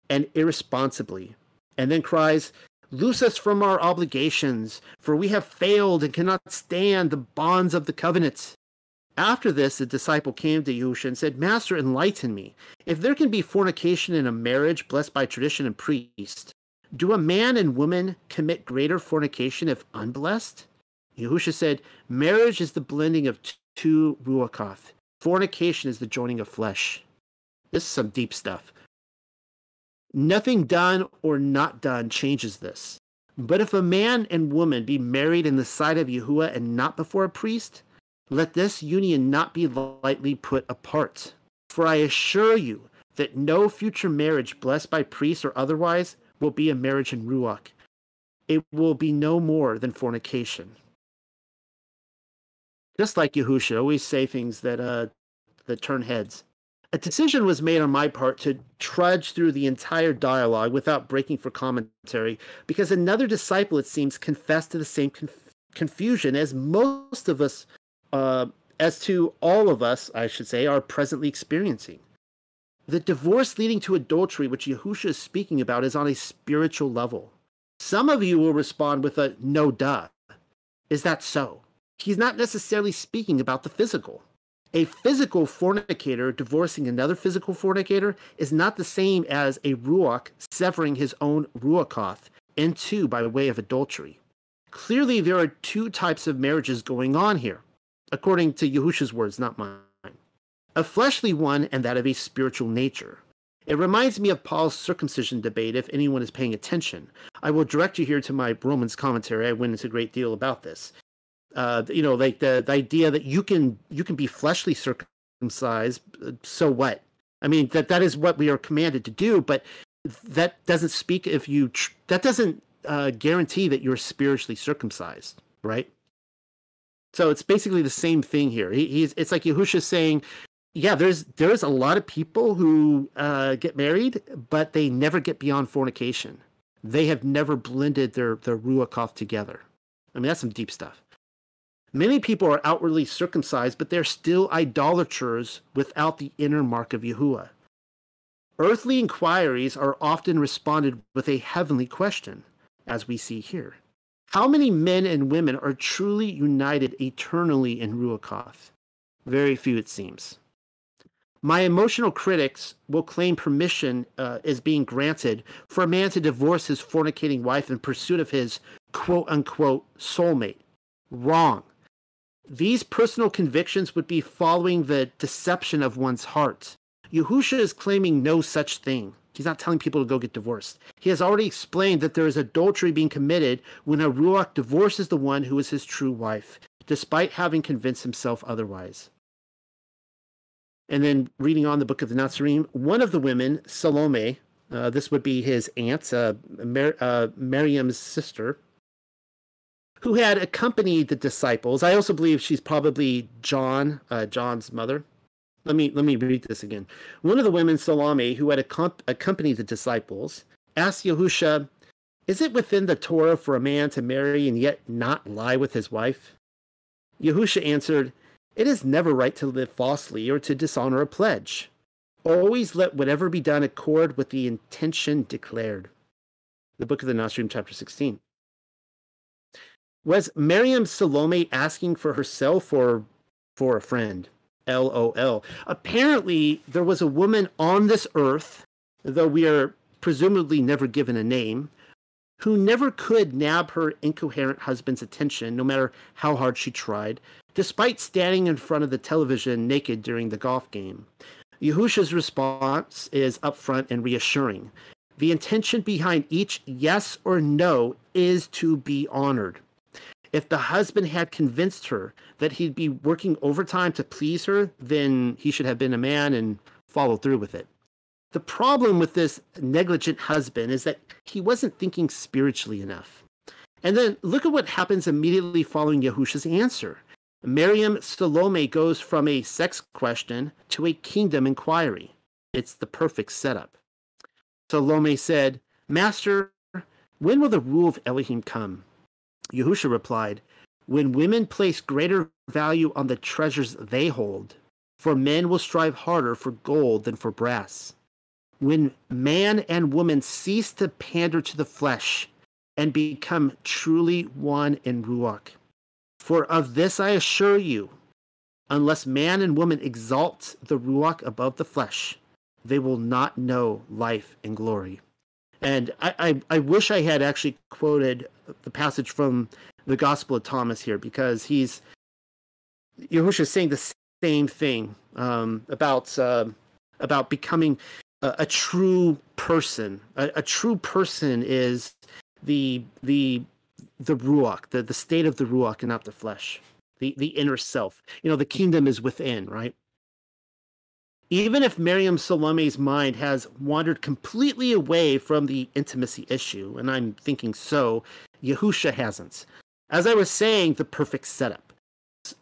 and irresponsibly, and then cries, Loose us from our obligations, for we have failed and cannot stand the bonds of the covenant. After this, the disciple came to Yahusha and said, Master, enlighten me. If there can be fornication in a marriage blessed by tradition and priest, do a man and woman commit greater fornication if unblessed? Yahusha said, Marriage is the blending of two ruachoth. Fornication is the joining of flesh. This is some deep stuff. Nothing done or not done changes this. But if a man and woman be married in the sight of Yahuwah and not before a priest, let this union not be lightly put apart. For I assure you that no future marriage blessed by priests or otherwise will be a marriage in Ruach. It will be no more than fornication. Just like Yahusha, always say things that uh that turn heads a decision was made on my part to trudge through the entire dialogue without breaking for commentary because another disciple, it seems, confessed to the same conf- confusion as most of us, uh, as to all of us, I should say, are presently experiencing. The divorce leading to adultery, which Yahusha is speaking about, is on a spiritual level. Some of you will respond with a no duh. Is that so? He's not necessarily speaking about the physical a physical fornicator divorcing another physical fornicator is not the same as a ruach severing his own ruachoth in two by way of adultery. Clearly, there are two types of marriages going on here, according to Yahusha's words, not mine. A fleshly one and that of a spiritual nature. It reminds me of Paul's circumcision debate if anyone is paying attention. I will direct you here to my Romans commentary. I went into a great deal about this uh, you know, like the, the idea that you can you can be fleshly circumcised. Uh, so what? I mean, that that is what we are commanded to do, but that doesn't speak if you tr- that doesn't uh, guarantee that you're spiritually circumcised, right? So it's basically the same thing here. He, he's it's like Yahusha saying, yeah, there's there's a lot of people who uh, get married, but they never get beyond fornication. They have never blended their their ruachoth together. I mean, that's some deep stuff. Many people are outwardly circumcised, but they're still idolaters without the inner mark of Yahuwah. Earthly inquiries are often responded with a heavenly question, as we see here. How many men and women are truly united eternally in Ruachoth? Very few, it seems. My emotional critics will claim permission uh, is being granted for a man to divorce his fornicating wife in pursuit of his quote unquote soulmate. Wrong. These personal convictions would be following the deception of one's heart. Yahusha is claiming no such thing. He's not telling people to go get divorced. He has already explained that there is adultery being committed when a Ruach divorces the one who is his true wife, despite having convinced himself otherwise. And then reading on the book of the Nazarene, one of the women, Salome, uh, this would be his aunt, uh, uh, Miriam's sister, who had accompanied the disciples. I also believe she's probably John, uh, John's mother. Let me let me read this again. One of the women, Salome, who had accompanied the disciples, asked Yahusha, "Is it within the Torah for a man to marry and yet not lie with his wife?" Yahusha answered, "It is never right to live falsely or to dishonor a pledge. Always let whatever be done accord with the intention declared." The Book of the Nazarene, chapter sixteen. Was Miriam Salome asking for herself or for a friend? LOL. Apparently, there was a woman on this earth, though we are presumably never given a name, who never could nab her incoherent husband's attention, no matter how hard she tried, despite standing in front of the television naked during the golf game. Yahusha's response is upfront and reassuring. The intention behind each yes or no is to be honored. If the husband had convinced her that he'd be working overtime to please her, then he should have been a man and followed through with it. The problem with this negligent husband is that he wasn't thinking spiritually enough. And then look at what happens immediately following Yahusha's answer. Miriam Salome goes from a sex question to a kingdom inquiry. It's the perfect setup. Salome said, Master, when will the rule of Elohim come? Yahusha replied, When women place greater value on the treasures they hold, for men will strive harder for gold than for brass. When man and woman cease to pander to the flesh and become truly one in Ruach. For of this I assure you, unless man and woman exalt the Ruach above the flesh, they will not know life and glory. And I, I, I, wish I had actually quoted the passage from the Gospel of Thomas here because he's Yahushua is saying the same thing um, about uh, about becoming a, a true person. A, a, true person is the the the ruach, the, the state of the ruach, and not the flesh, the the inner self. You know, the kingdom is within, right? Even if Miriam Salome's mind has wandered completely away from the intimacy issue, and I'm thinking so, Yahusha hasn't. As I was saying, the perfect setup.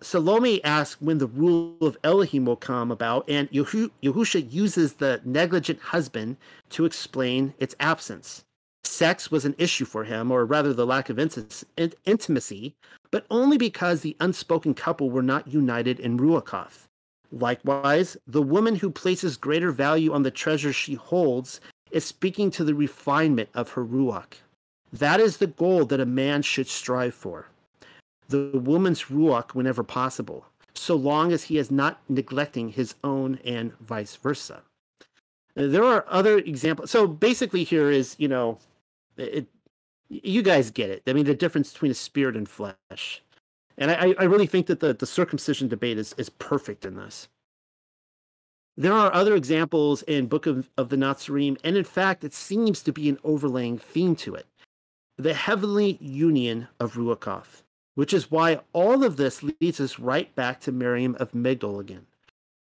Salome asks when the rule of Elohim will come about, and Yahusha uses the negligent husband to explain its absence. Sex was an issue for him, or rather the lack of intimacy, but only because the unspoken couple were not united in Ruachoth. Likewise, the woman who places greater value on the treasure she holds is speaking to the refinement of her ruach. That is the goal that a man should strive for. The woman's ruach whenever possible, so long as he is not neglecting his own and vice versa. There are other examples. So basically, here is you know, it, you guys get it. I mean, the difference between a spirit and flesh. And I, I really think that the, the circumcision debate is, is perfect in this. There are other examples in Book of, of the Nazarene, and in fact, it seems to be an overlaying theme to it. The heavenly union of Ruachoth, which is why all of this leads us right back to Miriam of Migdol again.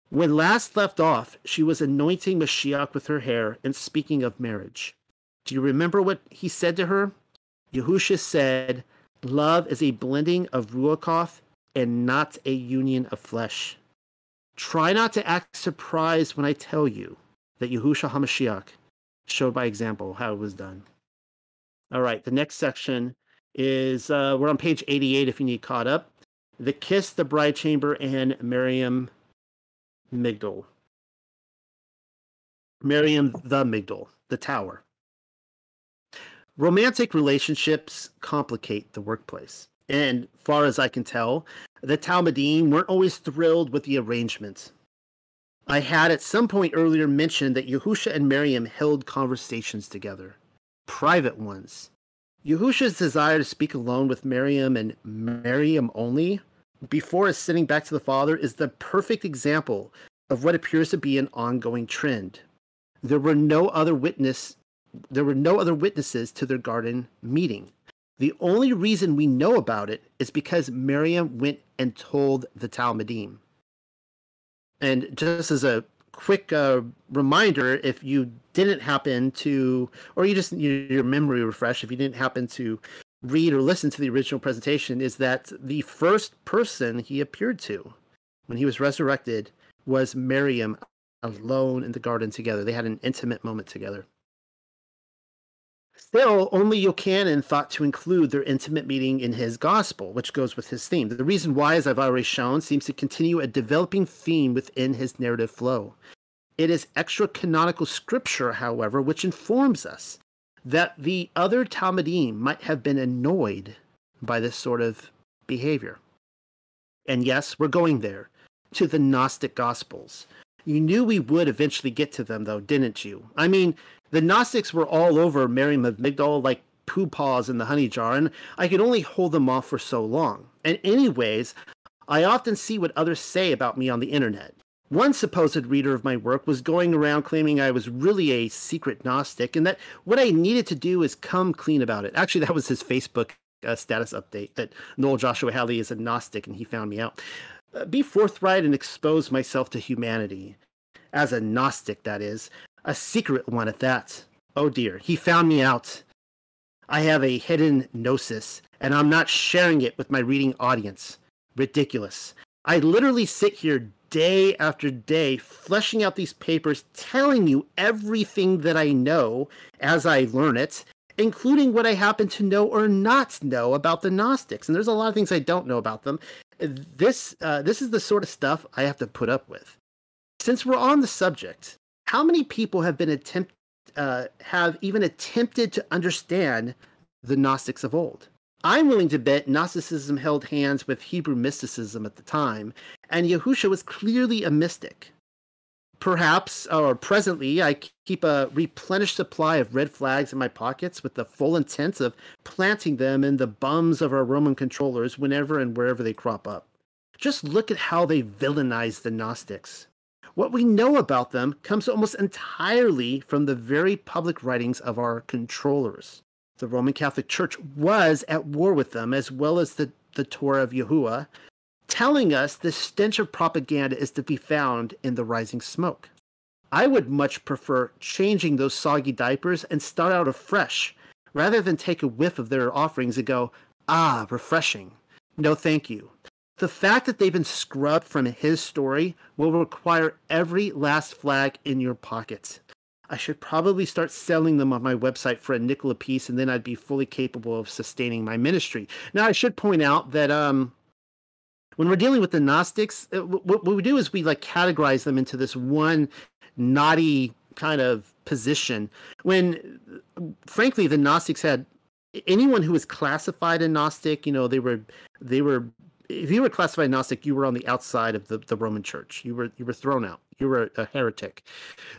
When last left off, she was anointing Mashiach with her hair and speaking of marriage. Do you remember what he said to her? Yahusha said, Love is a blending of Ruachoth and not a union of flesh. Try not to act surprised when I tell you that Yahusha HaMashiach showed by example how it was done. All right, the next section is uh, we're on page 88 if you need caught up. The Kiss, the Bride Chamber, and Miriam Migdol. Miriam the Migdol, the Tower. Romantic relationships complicate the workplace. And far as I can tell, the Talmidim weren't always thrilled with the arrangement. I had at some point earlier mentioned that Yahusha and Miriam held conversations together, private ones. Yahusha's desire to speak alone with Miriam and Miriam only before ascending back to the Father is the perfect example of what appears to be an ongoing trend. There were no other witness there were no other witnesses to their garden meeting. The only reason we know about it is because Miriam went and told the Talmidim. And just as a quick uh, reminder, if you didn't happen to, or you just need your memory refresh, if you didn't happen to read or listen to the original presentation, is that the first person he appeared to when he was resurrected was Miriam alone in the garden together. They had an intimate moment together. Still, only Yochanan thought to include their intimate meeting in his gospel, which goes with his theme. The reason why, as I've already shown, seems to continue a developing theme within his narrative flow. It is extra canonical scripture, however, which informs us that the other Talmidim might have been annoyed by this sort of behavior. And yes, we're going there to the Gnostic Gospels. You knew we would eventually get to them, though, didn't you? I mean, the Gnostics were all over of Migdol like poo paws in the honey jar, and I could only hold them off for so long. And, anyways, I often see what others say about me on the internet. One supposed reader of my work was going around claiming I was really a secret Gnostic and that what I needed to do is come clean about it. Actually, that was his Facebook uh, status update that Noel Joshua Hadley is a Gnostic and he found me out. Uh, be forthright and expose myself to humanity. As a Gnostic, that is. A secret one at that. Oh dear, he found me out. I have a hidden gnosis, and I'm not sharing it with my reading audience. Ridiculous. I literally sit here day after day, fleshing out these papers, telling you everything that I know as I learn it, including what I happen to know or not know about the Gnostics. And there's a lot of things I don't know about them. This uh, this is the sort of stuff I have to put up with. Since we're on the subject, how many people have been attempt uh, have even attempted to understand the Gnostics of old? I'm willing to bet Gnosticism held hands with Hebrew mysticism at the time, and Yahusha was clearly a mystic. Perhaps, or presently, I keep a replenished supply of red flags in my pockets with the full intent of planting them in the bums of our Roman controllers whenever and wherever they crop up. Just look at how they villainize the Gnostics. What we know about them comes almost entirely from the very public writings of our controllers the Roman Catholic Church was at war with them, as well as the, the Torah of Yahuwah, telling us the stench of propaganda is to be found in the rising smoke. I would much prefer changing those soggy diapers and start out afresh, rather than take a whiff of their offerings and go, ah, refreshing. No, thank you. The fact that they've been scrubbed from his story will require every last flag in your pocket. I should probably start selling them on my website for a nickel a piece, and then I'd be fully capable of sustaining my ministry. Now, I should point out that um, when we're dealing with the Gnostics, uh, what, we do is we like categorize them into this one naughty kind of position. When, frankly, the Gnostics had anyone who was classified a Gnostic, you know, they were they were if you were classified Gnostic, you were on the outside of the, the Roman Church. You were you were thrown out. You were a, heretic.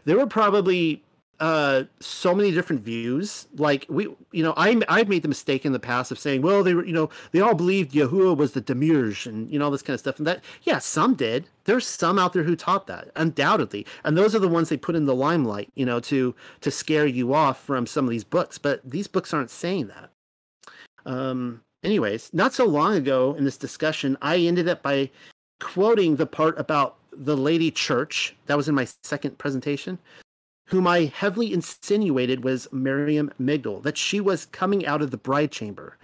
There were probably uh, so many different views. Like we, you know, I I've made the mistake in the past of saying, well, they were, you know, they all believed Yahuwah was the Demiurge and you know all this kind of stuff. And that, yeah, some did. There's some out there who taught that, undoubtedly. And those are the ones they put in the limelight, you know, to to scare you off from some of these books. But these books aren't saying that. Um, anyways, not so long ago in this discussion, I ended up by quoting the part about the lady church that was in my second presentation, whom I heavily insinuated was Miriam Migdal, that she was coming out of the bride chamber.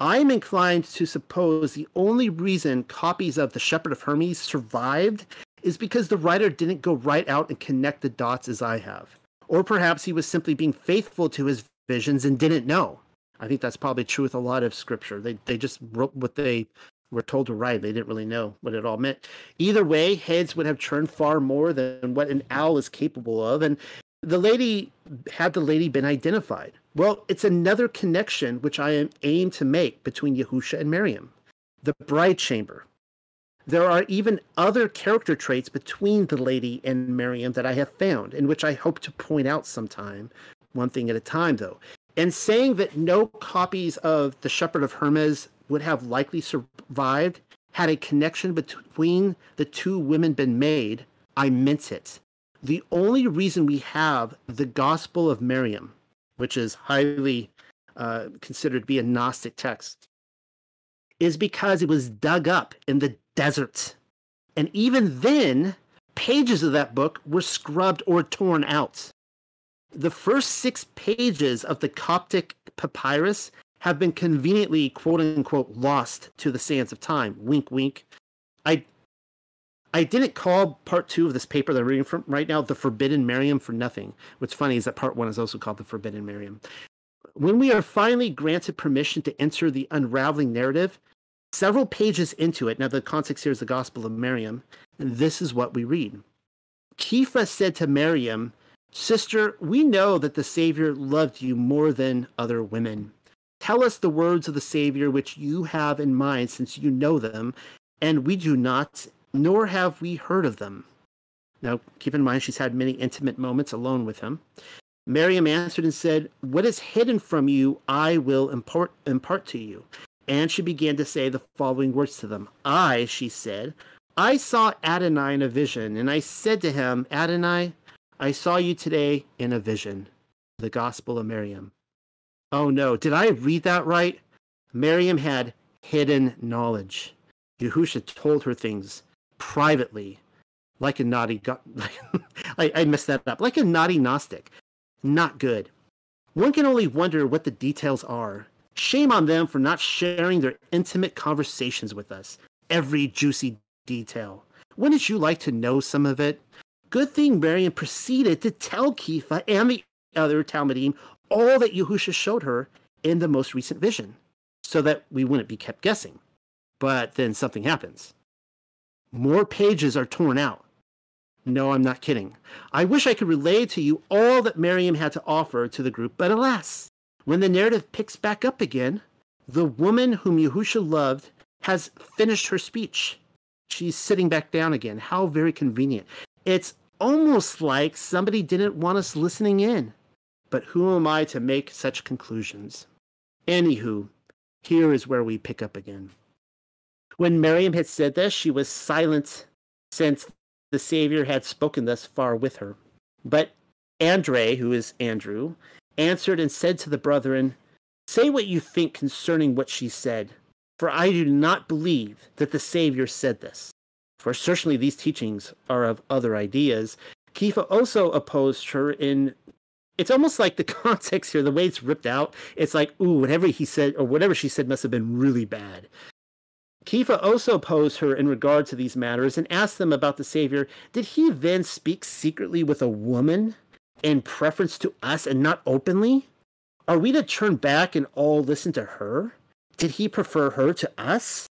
I am inclined to suppose the only reason copies of The Shepherd of Hermas survived is because the writer didn't go right out and connect the dots as I have. Or perhaps he was simply being faithful to his visions and didn't know. I think that's probably true with a lot of scripture. They they just wrote what they were told to write. They didn't really know what it all meant. Either way, heads would have churned far more than what an owl is capable of. And the lady had the lady been identified. Well, it's another connection which I am aim to make between Yahusha and Miriam. The bride chamber. There are even other character traits between the lady and Miriam that I have found, in which I hope to point out sometime, one thing at a time though. And saying that no copies of The Shepherd of Hermas would have likely survived had a connection between the two women been made, I meant it. The only reason we have the Gospel of Miriam, which is highly uh, considered to be a Gnostic text, is because it was dug up in the desert. And even then, pages of that book were scrubbed or torn out the first six pages of the Coptic papyrus have been conveniently quote unquote lost to the sands of time. Wink, wink. I I didn't call part two of this paper that I'm reading from right now the Forbidden Miriam for nothing. What's funny is that part one is also called the Forbidden Miriam. When we are finally granted permission to enter the unraveling narrative, several pages into it, now the context here is the Gospel of Miriam, and this is what we read. Kepha said to Miriam, Sister, we know that the Savior loved you more than other women. Tell us the words of the Savior which you have in mind, since you know them, and we do not, nor have we heard of them. Now, keep in mind, she's had many intimate moments alone with him. Miriam answered and said, What is hidden from you, I will impart, impart to you. And she began to say the following words to them I, she said, I saw Adonai in a vision, and I said to him, Adonai, I saw you today in a vision. The Gospel of Miriam. Oh no, did I read that right? Miriam had hidden knowledge. Yahusha told her things privately, like a naughty. Go- I, I messed that up. Like a naughty Gnostic. Not good. One can only wonder what the details are. Shame on them for not sharing their intimate conversations with us. Every juicy detail. Wouldn't you like to know some of it? Good thing Miriam proceeded to tell Kepha and the other Talmidim all that Yahusha showed her in the most recent vision, so that we wouldn't be kept guessing. But then something happens. More pages are torn out. No, I'm not kidding. I wish I could relay to you all that Miriam had to offer to the group, but alas, when the narrative picks back up again, the woman whom Yahusha loved has finished her speech. She's sitting back down again. How very convenient. It's almost like somebody didn't want us listening in. But who am I to make such conclusions? Anywho, here is where we pick up again. When Miriam had said this, she was silent since the Savior had spoken thus far with her. But Andre, who is Andrew, answered and said to the brethren, Say what you think concerning what she said, for I do not believe that the Savior said this. For certainly these teachings are of other ideas. Kepha also opposed her in it's almost like the context here, the way it's ripped out, it's like, ooh, whatever he said or whatever she said must have been really bad. Kepha also opposed her in regard to these matters and asked them about the Savior. Did he then speak secretly with a woman in preference to us and not openly? Are we to turn back and all listen to her? Did he prefer her to us?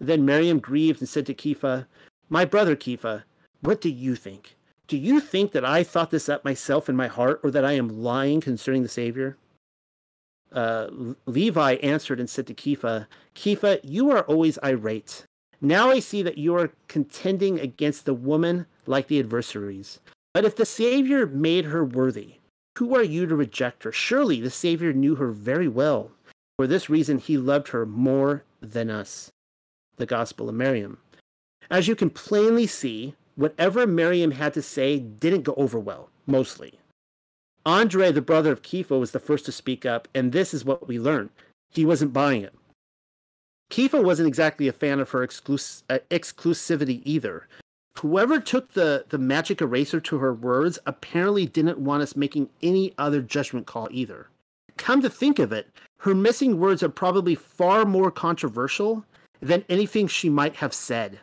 Then Miriam grieved and said to Kepha, My brother Kepha, what do you think? Do you think that I thought this up myself in my heart, or that I am lying concerning the Savior? Uh, Levi answered and said to Kepha, Kepha, you are always irate. Now I see that you are contending against the woman like the adversaries. But if the Savior made her worthy, who are you to reject her? Surely the Savior knew her very well. For this reason, he loved her more than us. The Gospel of Miriam. As you can plainly see, whatever Miriam had to say didn't go over well, mostly. Andre, the brother of Kepha, was the first to speak up, and this is what we learned. He wasn't buying it. Kepha wasn't exactly a fan of her exclus- uh, exclusivity either. Whoever took the, the magic eraser to her words apparently didn't want us making any other judgment call either. Come to think of it, her missing words are probably far more controversial than anything she might have said.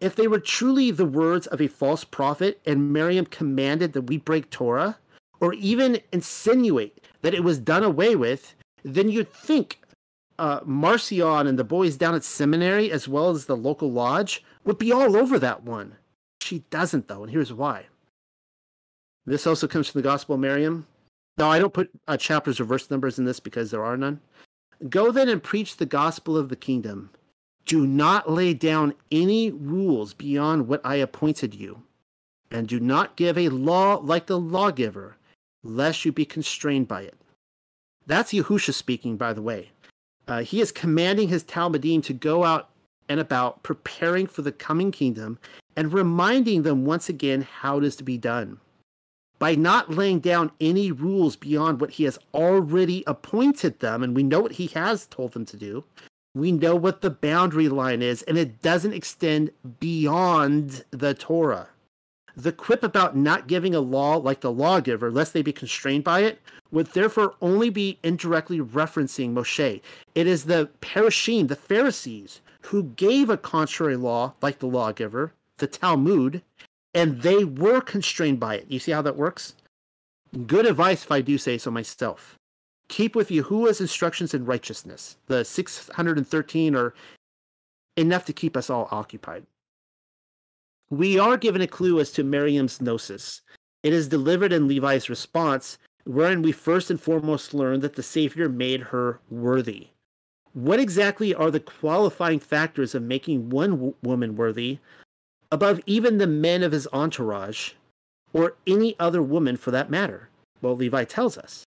If they were truly the words of a false prophet and Miriam commanded that we break Torah, or even insinuate that it was done away with, then you'd think uh, Marcion and the boys down at seminary, as well as the local lodge, would be all over that one. She doesn't, though, and here's why. This also comes from the Gospel of Miriam. Now, I don't put uh, chapters or verse numbers in this because there are none. Go then and preach the gospel of the kingdom. Do not lay down any rules beyond what I appointed you, and do not give a law like the lawgiver, lest you be constrained by it. That's Yahusha speaking, by the way. Uh, he is commanding his Talmidim to go out and about preparing for the coming kingdom and reminding them once again how it is to be done. By not laying down any rules beyond what he has already appointed them, and we know what he has told them to do, we know what the boundary line is, and it doesn't extend beyond the Torah. The quip about not giving a law like the lawgiver, lest they be constrained by it, would therefore only be indirectly referencing Moshe. It is the Parashim, the Pharisees, who gave a contrary law like the lawgiver, the Talmud, and they were constrained by it. You see how that works? Good advice if I do say so myself keep with Yahuwah's instructions in righteousness. The 613 are enough to keep us all occupied. We are given a clue as to Miriam's gnosis. It is delivered in Levi's response, wherein we first and foremost learn that the Savior made her worthy. What exactly are the qualifying factors of making one w- woman worthy above even the men of his entourage, or any other woman for that matter? Well, Levi tells us.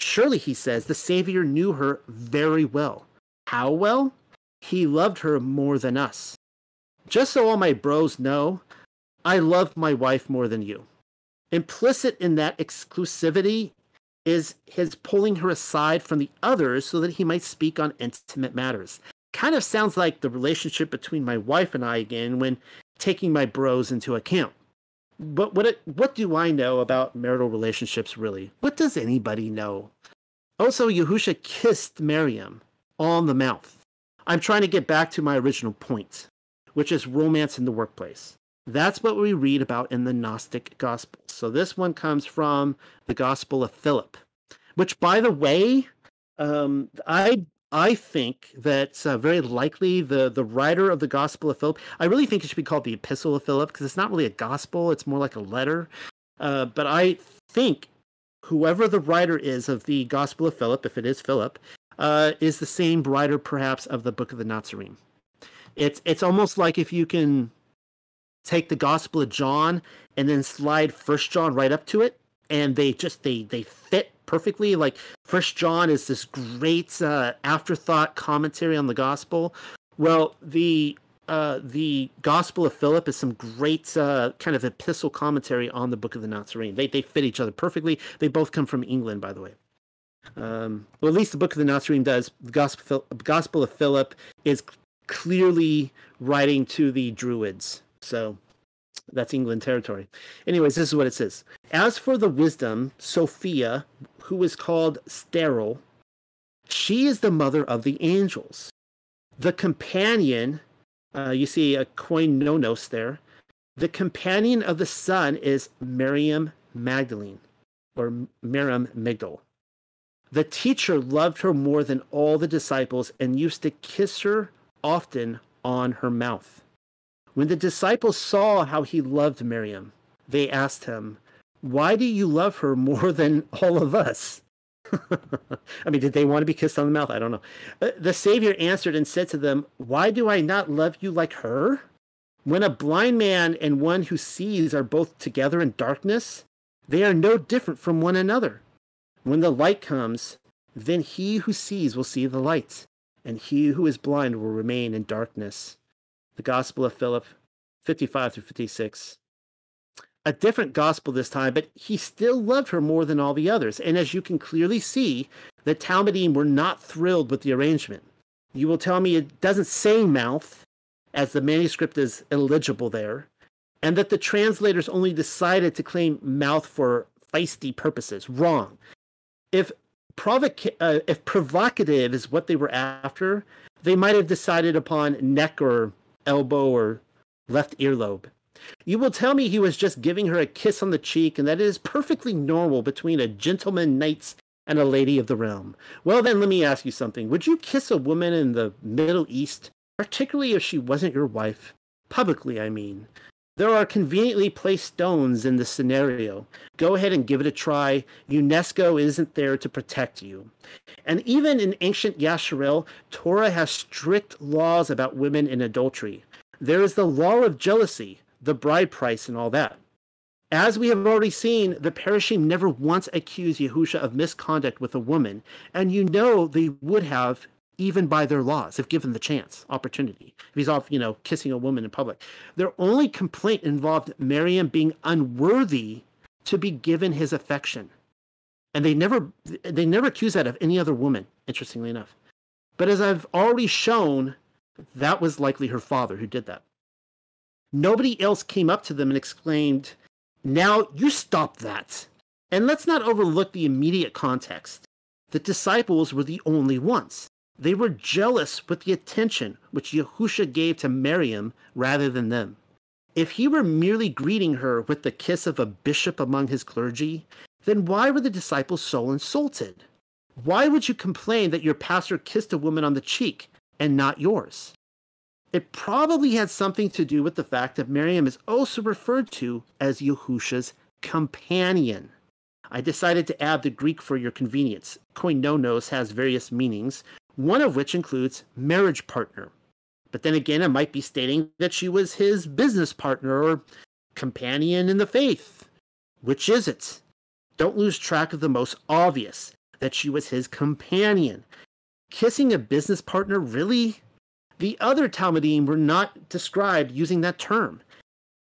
Surely, he says, the Savior knew her very well. How well? He loved her more than us. Just so all my bros know, I love my wife more than you. Implicit in that exclusivity is his pulling her aside from the others so that he might speak on intimate matters. Kind of sounds like the relationship between my wife and I again when taking my bros into account. But what it, what do I know about marital relationships really? What does anybody know? Also, Yahusha kissed Miriam on the mouth. I'm trying to get back to my original point, which is romance in the workplace. That's what we read about in the Gnostic Gospels. So this one comes from the Gospel of Philip, which, by the way, um, I I think that uh, very likely the the writer of the Gospel of Philip. I really think it should be called the Epistle of Philip because it's not really a gospel; it's more like a letter. Uh, but I think whoever the writer is of the Gospel of Philip, if it is Philip, uh, is the same writer perhaps of the Book of the Nazarene. It's it's almost like if you can take the Gospel of John and then slide First John right up to it, and they just they they fit perfectly. Like First John is this great uh, afterthought commentary on the gospel. Well, the uh, the Gospel of Philip is some great uh, kind of epistle commentary on the Book of the Nazarene. They they fit each other perfectly. They both come from England, by the way. Um, well, at least the Book of the Nazarene does. The Gospel Gospel of Philip is clearly writing to the Druids. So that's England territory. Anyways, this is what it says. As for the wisdom, Sophia, who is called sterile, she is the mother of the angels. The companion, uh, you see a coin koinonos there. The companion of the Son is Miriam Magdalene, or Miriam Migdal. The teacher loved her more than all the disciples and used to kiss her often on her mouth. When the disciples saw how he loved Miriam, they asked him, Why do you love her more than all of us? I mean, did they want to be kissed on the mouth? I don't know. The Savior answered and said to them, Why do I not love you like her? When a blind man and one who sees are both together in darkness, they are no different from one another. When the light comes, then he who sees will see the light, and he who is blind will remain in darkness the Gospel of Philip, 55 through 56. A different gospel this time, but he still loved her more than all the others. And as you can clearly see, the Talmidim were not thrilled with the arrangement. You will tell me it doesn't say mouth, as the manuscript is illegible there, and that the translators only decided to claim mouth for feisty purposes. Wrong. If uh, if provocative is what they were after, they might have decided upon neck or elbow or left earlobe. You will tell me he was just giving her a kiss on the cheek, and that it is perfectly normal between a gentleman knights and a lady of the realm. Well, then, let me ask you something. Would you kiss a woman in the Middle East, particularly if she wasn't your wife? Publicly, I mean. There are conveniently placed stones in this scenario. Go ahead and give it a try. UNESCO isn't there to protect you. And even in ancient Yasharel, Torah has strict laws about women in adultery. There is the law of jealousy, the bride price, and all that. As we have already seen, the Parashim never once accused Yahusha of misconduct with a woman, and you know they would have even by their laws, if given the chance, opportunity. If he's off, you know, kissing a woman in public. Their only complaint involved Miriam being unworthy to be given his affection. And they never they never accuse that of any other woman, interestingly enough. But as I've already shown, that was likely her father who did that. Nobody else came up to them and exclaimed, Now you stop that. And let's not overlook the immediate context. The disciples were the only ones. They were jealous with the attention which Yahusha gave to Miriam rather than them. If he were merely greeting her with the kiss of a bishop among his clergy, then why were the disciples so insulted? Why would you complain that your pastor kissed a woman on the cheek and not yours? It probably had something to do with the fact that Miriam is also referred to as Yahusha's companion. I decided to add the Greek for your convenience. Koinonos has various meanings, one of which includes marriage partner. But then again, it might be stating that she was his business partner or companion in the faith. Which is it? Don't lose track of the most obvious that she was his companion. Kissing a business partner, really? The other Talmidim were not described using that term.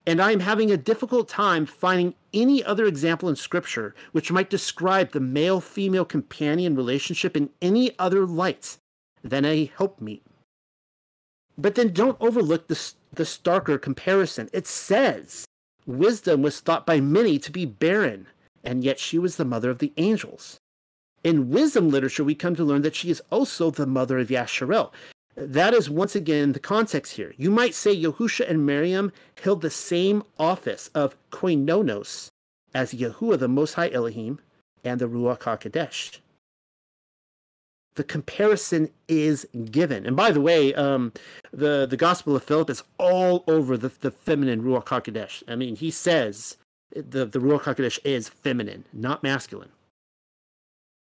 And I'm having a difficult time finding any other example in scripture which might describe the male female companion relationship in any other light than a helpmeet. But then don't overlook the, the starker comparison. It says wisdom was thought by many to be barren, and yet she was the mother of the angels. In wisdom literature, we come to learn that she is also the mother of Yasharel. That is once again the context here. You might say Yahusha and Miriam held the same office of koinonos as Yahuwah, the Most High Elohim, and the Ruach HaKodesh. The comparison is given. And by the way, um, the, the Gospel of Philip is all over the, the feminine Ruach HaKodesh. I mean, he says the, the Ruach HaKodesh is feminine, not masculine.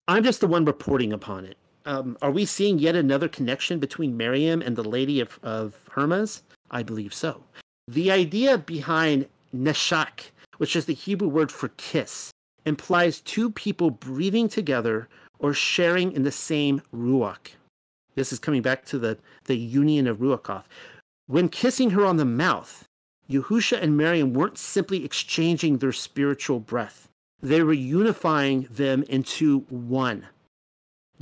I'm just the one reporting upon it um, are we seeing yet another connection between Miriam and the Lady of, of Hermas? I believe so. The idea behind neshak, which is the Hebrew word for kiss, implies two people breathing together or sharing in the same ruach. This is coming back to the, the union of ruachoth. When kissing her on the mouth, Yahusha and Miriam weren't simply exchanging their spiritual breath. They were unifying them into one.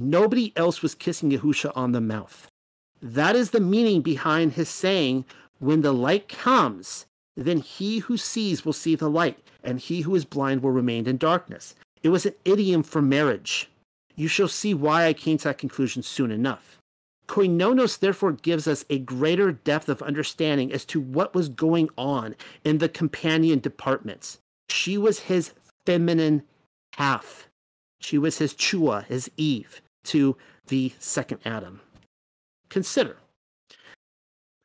Nobody else was kissing Yahusha on the mouth. That is the meaning behind his saying, When the light comes, then he who sees will see the light, and he who is blind will remain in darkness. It was an idiom for marriage. You shall see why I came to that conclusion soon enough. Koinonos therefore gives us a greater depth of understanding as to what was going on in the companion departments. She was his feminine half. She was his chua, his Eve to the second Adam. Consider.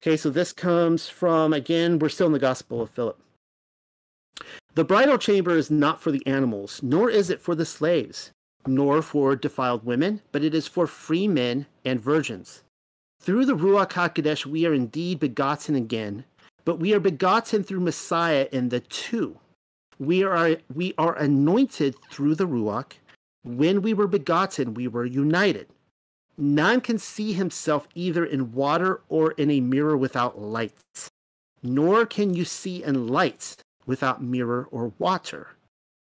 Okay, so this comes from, again, we're still in the Gospel of Philip. The bridal chamber is not for the animals, nor is it for the slaves, nor for defiled women, but it is for free men and virgins. Through the Ruach HaKodesh, we are indeed begotten again, but we are begotten through Messiah in the two. We are, we are anointed through the Ruach, when we were begotten, we were united. None can see himself either in water or in a mirror without light, nor can you see in light without mirror or water.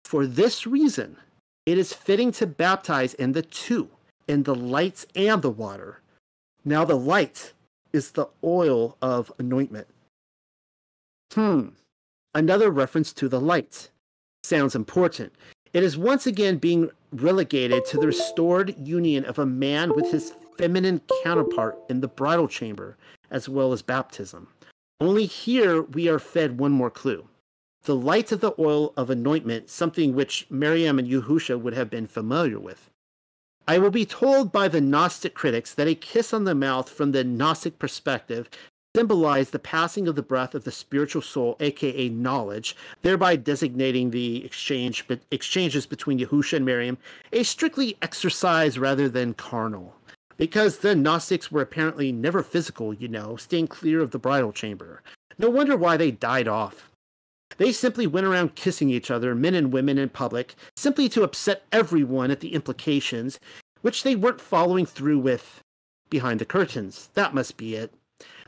For this reason, it is fitting to baptize in the two, in the light and the water. Now, the light is the oil of anointment. Hmm. Another reference to the light. Sounds important. It is once again being relegated to the restored union of a man with his feminine counterpart in the bridal chamber, as well as baptism. Only here we are fed one more clue. The light of the oil of anointment, something which Miriam and Yahusha would have been familiar with. I will be told by the Gnostic critics that a kiss on the mouth from the Gnostic perspective symbolize the passing of the breath of the spiritual soul, aka knowledge, thereby designating the exchange exchanges between Yahusha and Miriam a strictly exercise rather than carnal. Because the Gnostics were apparently never physical, you know, staying clear of the bridal chamber. No wonder why they died off. They simply went around kissing each other, men and women in public, simply to upset everyone at the implications, which they weren't following through with behind the curtains. That must be it.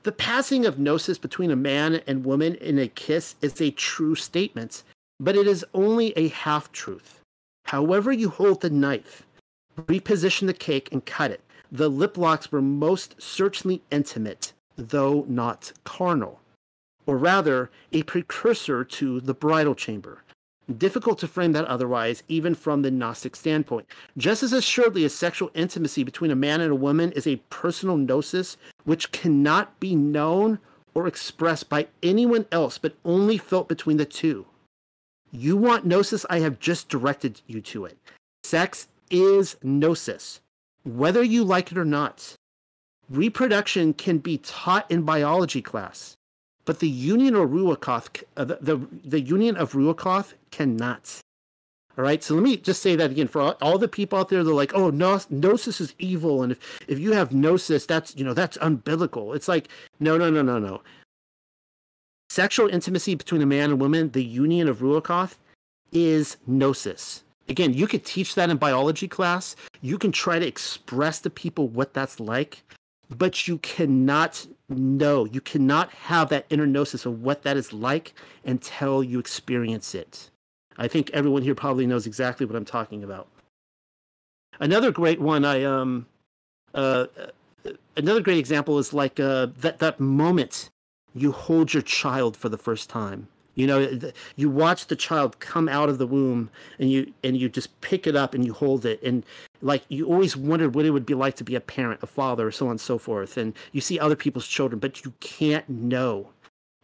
The passing of gnosis between a man and woman in a kiss is a true statement, but it is only a half truth. However, you hold the knife, reposition the cake, and cut it, the lip locks were most certainly intimate, though not carnal, or rather, a precursor to the bridal chamber. Difficult to frame that otherwise, even from the Gnostic standpoint. Just as assuredly as sexual intimacy between a man and a woman is a personal gnosis which cannot be known or expressed by anyone else but only felt between the two. You want gnosis? I have just directed you to it. Sex is gnosis, whether you like it or not. Reproduction can be taught in biology class. But the union of Ruachoth, uh, the, the, the union of Ruachoth cannot. All right, so let me just say that again for all, all the people out there. They're like, "Oh, no, gnosis is evil," and if if you have gnosis, that's you know that's unbiblical. It's like, no, no, no, no, no. Sexual intimacy between a man and woman, the union of Ruachoth, is gnosis. Again, you could teach that in biology class. You can try to express to people what that's like. But you cannot know, you cannot have that inner gnosis of what that is like until you experience it. I think everyone here probably knows exactly what I'm talking about. Another great one, I um, uh, another great example is like uh, that that moment you hold your child for the first time you know, you watch the child come out of the womb, and you and you just pick it up and you hold it, and like you always wondered what it would be like to be a parent, a father, so on and so forth. And you see other people's children, but you can't know.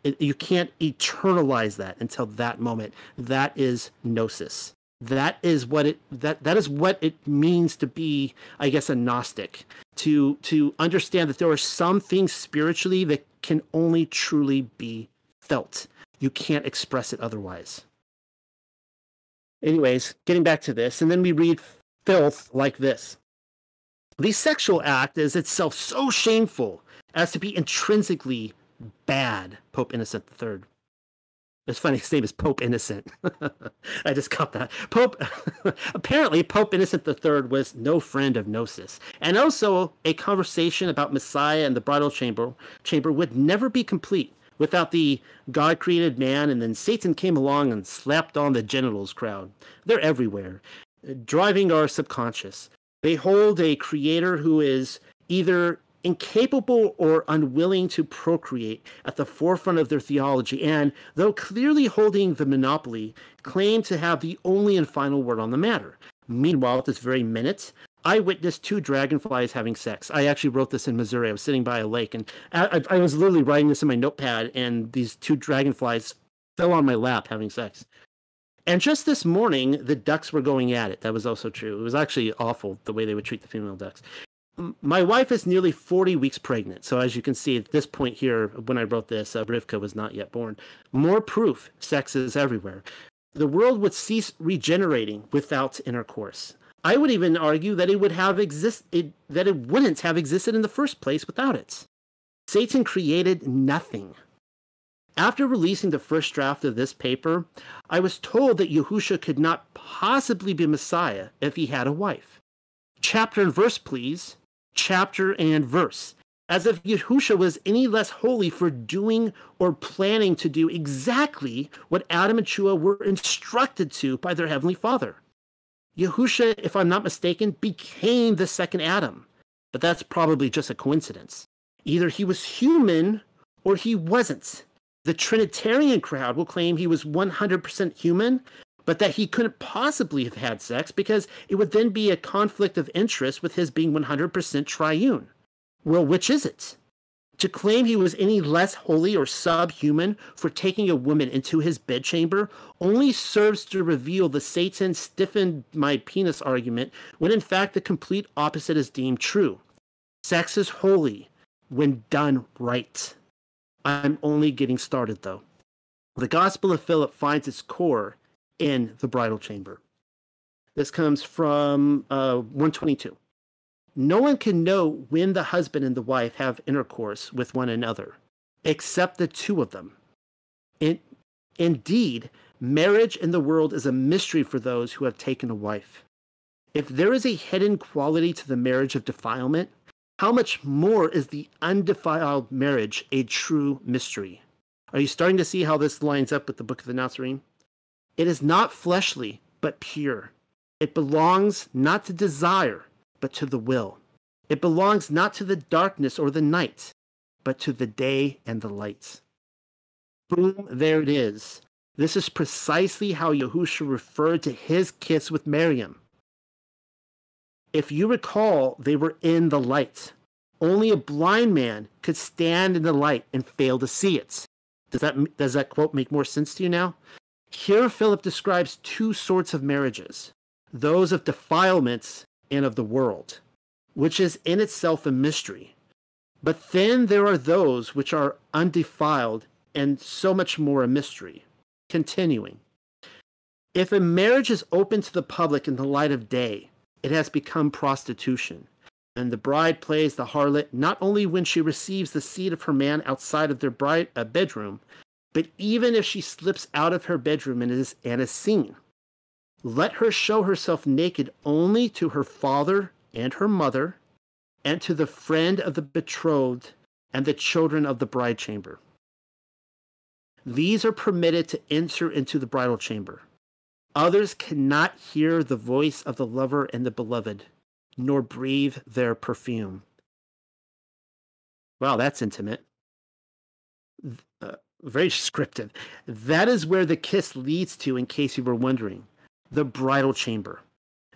You can't eternalize that until that moment. That is gnosis. That is what it that that is what it means to be, I guess, a Gnostic. To to understand that there are some things spiritually that can only truly be felt you can't express it otherwise. Anyways, getting back to this, and then we read filth like this. The sexual act is itself so shameful as to be intrinsically bad, Pope Innocent III. It's funny, his name is Pope Innocent. I just caught that. Pope, apparently, Pope Innocent III was no friend of Gnosis. And also, a conversation about Messiah and the bridal chamber, chamber would never be complete without the God created man, and then Satan came along and slapped on the genitals crowd. They're everywhere, driving our subconscious. They hold a creator who is either incapable or unwilling to procreate at the forefront of their theology, and though clearly holding the monopoly, claim to have the only and final word on the matter. Meanwhile, at this very minute, I witnessed two dragonflies having sex. I actually wrote this in Missouri. I was sitting by a lake, and I, I, was literally writing this in my notepad, and these two dragonflies fell on my lap having sex. And just this morning, the ducks were going at it. That was also true. It was actually awful the way they would treat the female ducks. My wife is nearly 40 weeks pregnant. So, as you can see at this point here, when I wrote this, uh, Rivka was not yet born. More proof sex is everywhere. The world would cease regenerating without intercourse. I would even argue that it would have exist it, that it wouldn't have existed in the first place without it. Satan created nothing. After releasing the first draft of this paper, I was told that Yahusha could not possibly be Messiah if he had a wife. Chapter and verse, please. Chapter and verse. As if Yahusha was any less holy for doing or planning to do exactly what Adam and Chua were instructed to by their Heavenly Father. Yahusha, if I'm not mistaken, became the second Adam. But that's probably just a coincidence. Either he was human or he wasn't. The Trinitarian crowd will claim he was 100% human, but that he couldn't possibly have had sex because it would then be a conflict of interest with his being 100% triune. Well, which is it? To claim he was any less holy or subhuman for taking a woman into his bedchamber only serves to reveal the Satan stiffened my penis argument when in fact the complete opposite is deemed true. Sex is holy when done right. I'm only getting started though. The Gospel of Philip finds its core in the bridal chamber. This comes from uh, 122 no one can know when the husband and the wife have intercourse with one another, except the two of them. In, indeed, marriage in the world is a mystery for those who have taken a wife. If there is a hidden quality to the marriage of defilement, how much more is the undefiled marriage a true mystery? Are you starting to see how this lines up with the book of the Nazarene? It is not fleshly, but pure. It belongs not to desire, but to the will. It belongs not to the darkness or the night, but to the day and the light. Boom, there it is. This is precisely how Yahusha referred to his kiss with Miriam. If you recall, they were in the light. Only a blind man could stand in the light and fail to see it. Does that, does that quote make more sense to you now? Here, Philip describes two sorts of marriages those of defilements and of the world, which is in itself a mystery. But then there are those which are undefiled and so much more a mystery. Continuing. If a marriage is open to the public in the light of day, it has become prostitution. And the bride plays the harlot not only when she receives the seed of her man outside of their bride, uh, bedroom, but even if she slips out of her bedroom and is, and is seen. Let her show herself naked only to her father and her mother, and to the friend of the betrothed and the children of the bride chamber. These are permitted to enter into the bridal chamber. Others cannot hear the voice of the lover and the beloved, nor breathe their perfume. Wow, that's intimate. Uh, very descriptive. That is where the kiss leads to, in case you were wondering the bridal chamber.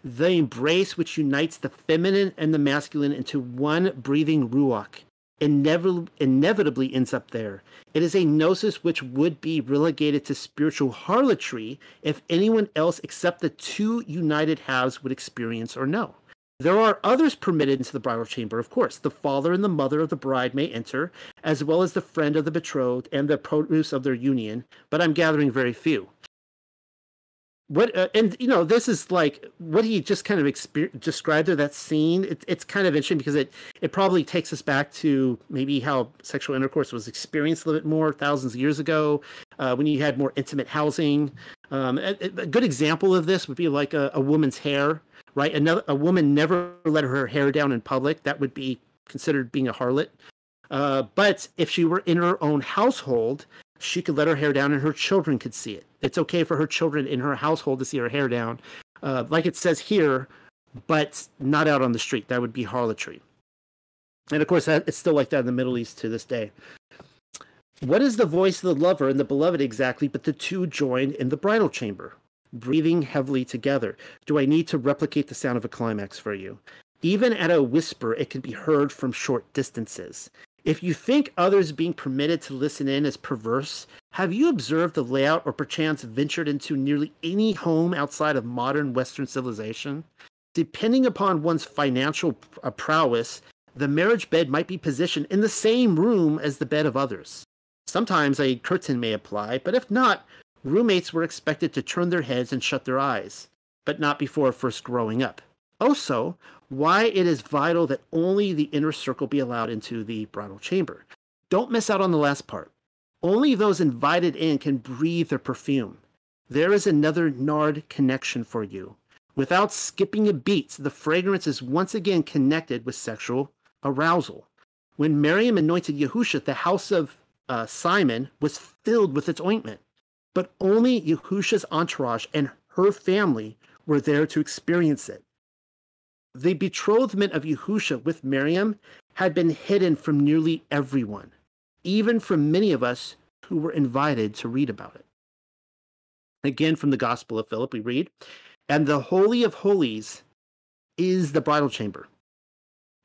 The embrace which unites the feminine and the masculine into one breathing ruach inevitably, ends up there. It is a gnosis which would be relegated to spiritual harlotry if anyone else except the two united halves would experience or know. There are others permitted into the bridal chamber, of course. The father and the mother of the bride may enter, as well as the friend of the betrothed and the produce of their union, but I'm gathering very few what uh, and you know this is like what he just kind of exper- described there that scene it, it's kind of interesting because it it probably takes us back to maybe how sexual intercourse was experienced a little bit more thousands of years ago uh, when you had more intimate housing. Um, a, a, good example of this would be like a, a woman's hair right? Another a woman never let her hair down in public. That would be considered being a harlot. Uh, but if she were in her own household she could let her hair down and her children could see it. It's okay for her children in her household to see her hair down, uh, like it says here, but not out on the street. That would be harlotry. And of course, it's still like that in the Middle East to this day. What is the voice of the lover and the beloved exactly but the two joined in the bridal chamber, breathing heavily together? Do I need to replicate the sound of a climax for you? Even at a whisper, it can be heard from short distances. If you think others being permitted to listen in is perverse, have you observed the layout or perchance ventured into nearly any home outside of modern Western civilization? Depending upon one's financial uh, prowess, the marriage bed might be positioned in the same room as the bed of others. Sometimes a curtain may apply, but if not, roommates were expected to turn their heads and shut their eyes, but not before first growing up. Also, why it is vital that only the inner circle be allowed into the bridal chamber. Don't miss out on the last part. Only those invited in can breathe their perfume. There is another Nard connection for you. Without skipping a beat, the fragrance is once again connected with sexual arousal. When Miriam anointed Yahusha, the house of uh, Simon was filled with its ointment, but only Yahusha's entourage and her family were there to experience it the betrothment of Yahusha with Miriam had been hidden from nearly everyone, even from many of us who were invited to read about it. Again, from the Gospel of Philip, we read, And the Holy of Holies is the bridal chamber.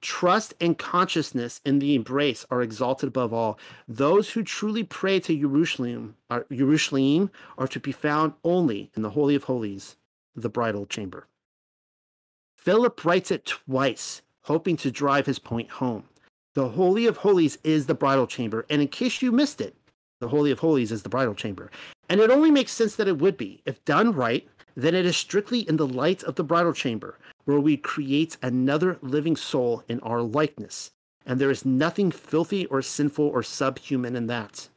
Trust and consciousness in the embrace are exalted above all. Those who truly pray to Jerusalem are, Jerusalem are to be found only in the Holy of Holies, the bridal chamber. Philip writes it twice, hoping to drive his point home. The Holy of Holies is the bridal chamber, and in case you missed it, the Holy of Holies is the bridal chamber. And it only makes sense that it would be. If done right, then it is strictly in the light of the bridal chamber, where we create another living soul in our likeness. And there is nothing filthy or sinful or subhuman in that.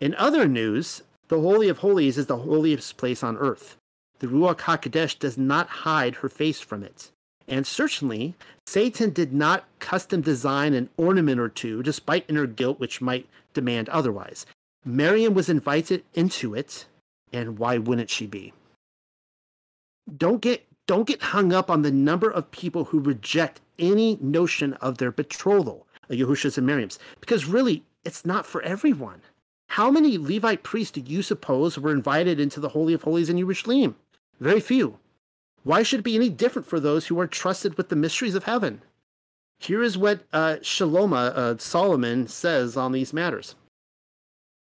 In other news, the Holy of Holies is the holiest place on earth. The Ruach HaKodesh does not hide her face from it. And certainly, Satan did not custom design an ornament or two, despite inner guilt which might demand otherwise. Miriam was invited into it, and why wouldn't she be? Don't get don't get hung up on the number of people who reject any notion of their betrothal, uh, Yahusha's and Miriam's, because really it's not for everyone. How many Levite priests do you suppose were invited into the Holy of Holies in Yerushalayim? Very few. Why should it be any different for those who are trusted with the mysteries of heaven? Here is what uh, Shaloma, uh, Solomon, says on these matters.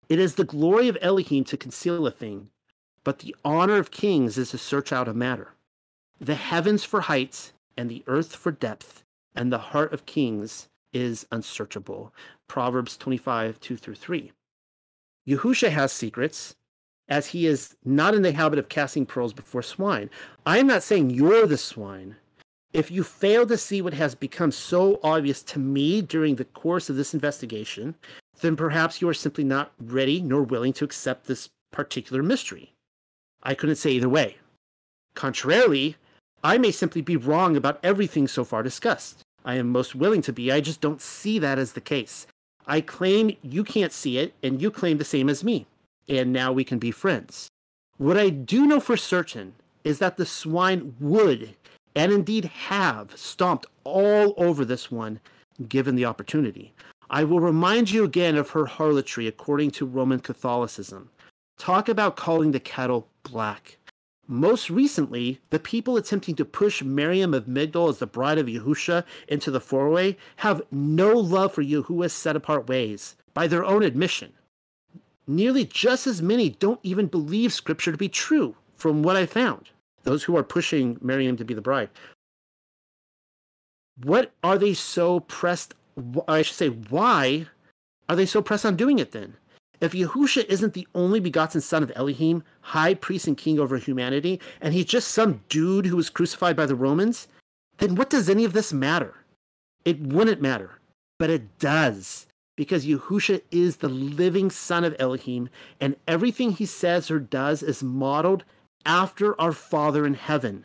It is the glory of Elohim to conceal a thing, but the honor of kings is to search out a matter. The heavens for height, and the earth for depth, and the heart of kings is unsearchable. Proverbs 25, 2 through 3. Yahusha has secrets, as he is not in the habit of casting pearls before swine. I am not saying you're the swine. If you fail to see what has become so obvious to me during the course of this investigation, then perhaps you are simply not ready nor willing to accept this particular mystery. I couldn't say either way. Contrarily, I may simply be wrong about everything so far discussed. I am most willing to be. I just don't see that as the case. I claim you can't see it, and you claim the same as me. And now we can be friends. What I do know for certain is that the swine would, and indeed have, stomped all over this one given the opportunity. I will remind you again of her harlotry according to Roman Catholicism. Talk about calling the kettle black. Most recently, the people attempting to push Miriam of Migdol as the bride of Yahusha into the four-way have no love for Yahuwah's set apart ways, by their own admission. Nearly just as many don't even believe scripture to be true, from what I found. Those who are pushing Miriam to be the bride. What are they so pressed? I should say, why are they so pressed on doing it then? If Yahusha isn't the only begotten son of Elohim, high priest and king over humanity, and he's just some dude who was crucified by the Romans, then what does any of this matter? It wouldn't matter, but it does. Because Yahusha is the living son of Elohim, and everything he says or does is modeled after our Father in heaven.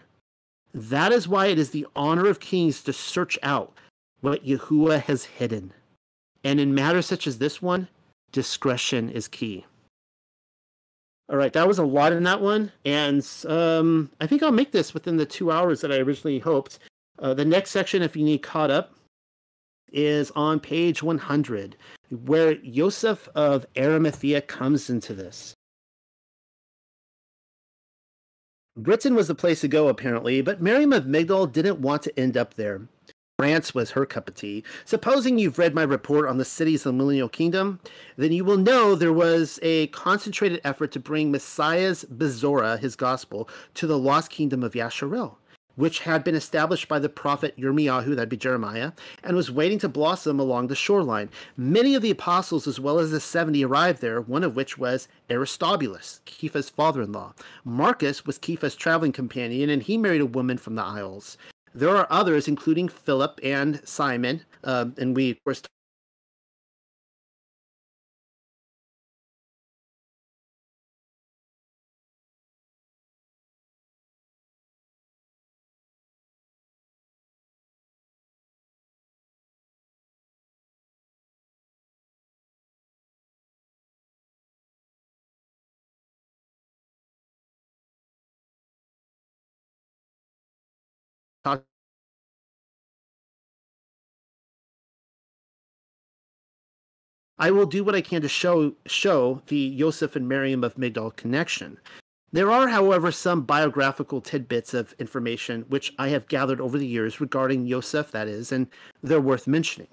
That is why it is the honor of kings to search out what Yahuwah has hidden. And in matters such as this one, discretion is key. All right, that was a lot in that one, and um, I think I'll make this within the two hours that I originally hoped. Uh, the next section, if you need caught up, is on page 100, where Joseph of Arimathea comes into this. Britain was the place to go, apparently, but Miriam of Migdol didn't want to end up there. France was her cup of tea. Supposing you've read my report on the cities of the Millennial Kingdom, then you will know there was a concentrated effort to bring Messiah's Besorah, his gospel, to the lost kingdom of Yasharel, which had been established by the prophet Yirmiyahu, that'd be Jeremiah, and was waiting to blossom along the shoreline. Many of the apostles, as well as the 70, arrived there, one of which was Aristobulus, Kepha's father in law. Marcus was Kepha's traveling companion, and he married a woman from the Isles. There are others, including Philip and Simon, uh, and we of course talk I will do what I can to show show the Yosef and Miriam of Migdal connection. There are, however, some biographical tidbits of information which I have gathered over the years regarding Yosef, that is, and they're worth mentioning.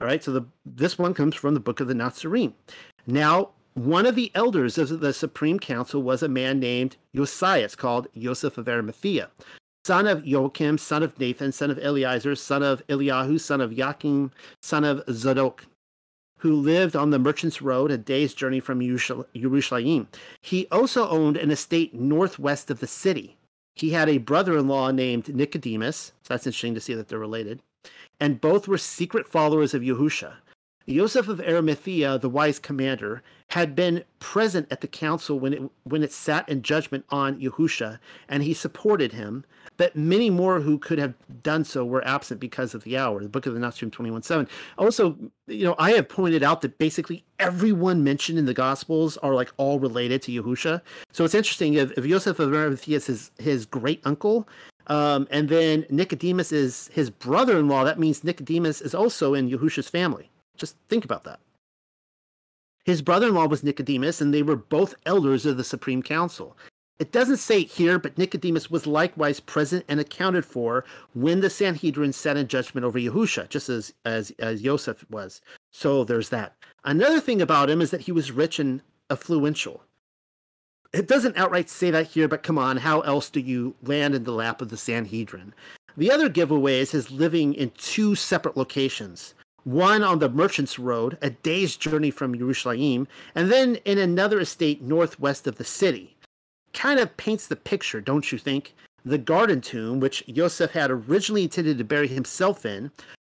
All right, so the, this one comes from the book of the Nazarene. Now, one of the elders of the Supreme Council was a man named Josias, called Joseph of Arimathea, son of Joachim, son of Nathan, son of Eliezer, son of Eliahu, son of Joachim, son of Zadok, who lived on the Merchants Road, a day's journey from Jerusalem. He also owned an estate northwest of the city. He had a brother in law named Nicodemus. So that's interesting to see that they're related. And both were secret followers of Yahusha. Joseph of Arimathea, the wise commander, had been present at the council when it when it sat in judgment on Yahusha, and he supported him. But many more who could have done so were absent because of the hour. The Book of the Nazarene 21.7. Also, you know, I have pointed out that basically everyone mentioned in the Gospels are like all related to Yahusha. So it's interesting if, if Joseph of Arimathea is his, his great uncle, um, and then Nicodemus is his brother-in-law, that means Nicodemus is also in Yahusha's family. Just think about that. His brother in law was Nicodemus, and they were both elders of the Supreme Council. It doesn't say it here, but Nicodemus was likewise present and accounted for when the Sanhedrin sat in judgment over Yahusha, just as, as, as Joseph was. So there's that. Another thing about him is that he was rich and affluential. It doesn't outright say that here, but come on, how else do you land in the lap of the Sanhedrin? The other giveaway is his living in two separate locations one on the Merchants Road, a day's journey from Jerusalem, and then in another estate northwest of the city. Kind of paints the picture, don't you think? The garden tomb, which Yosef had originally intended to bury himself in,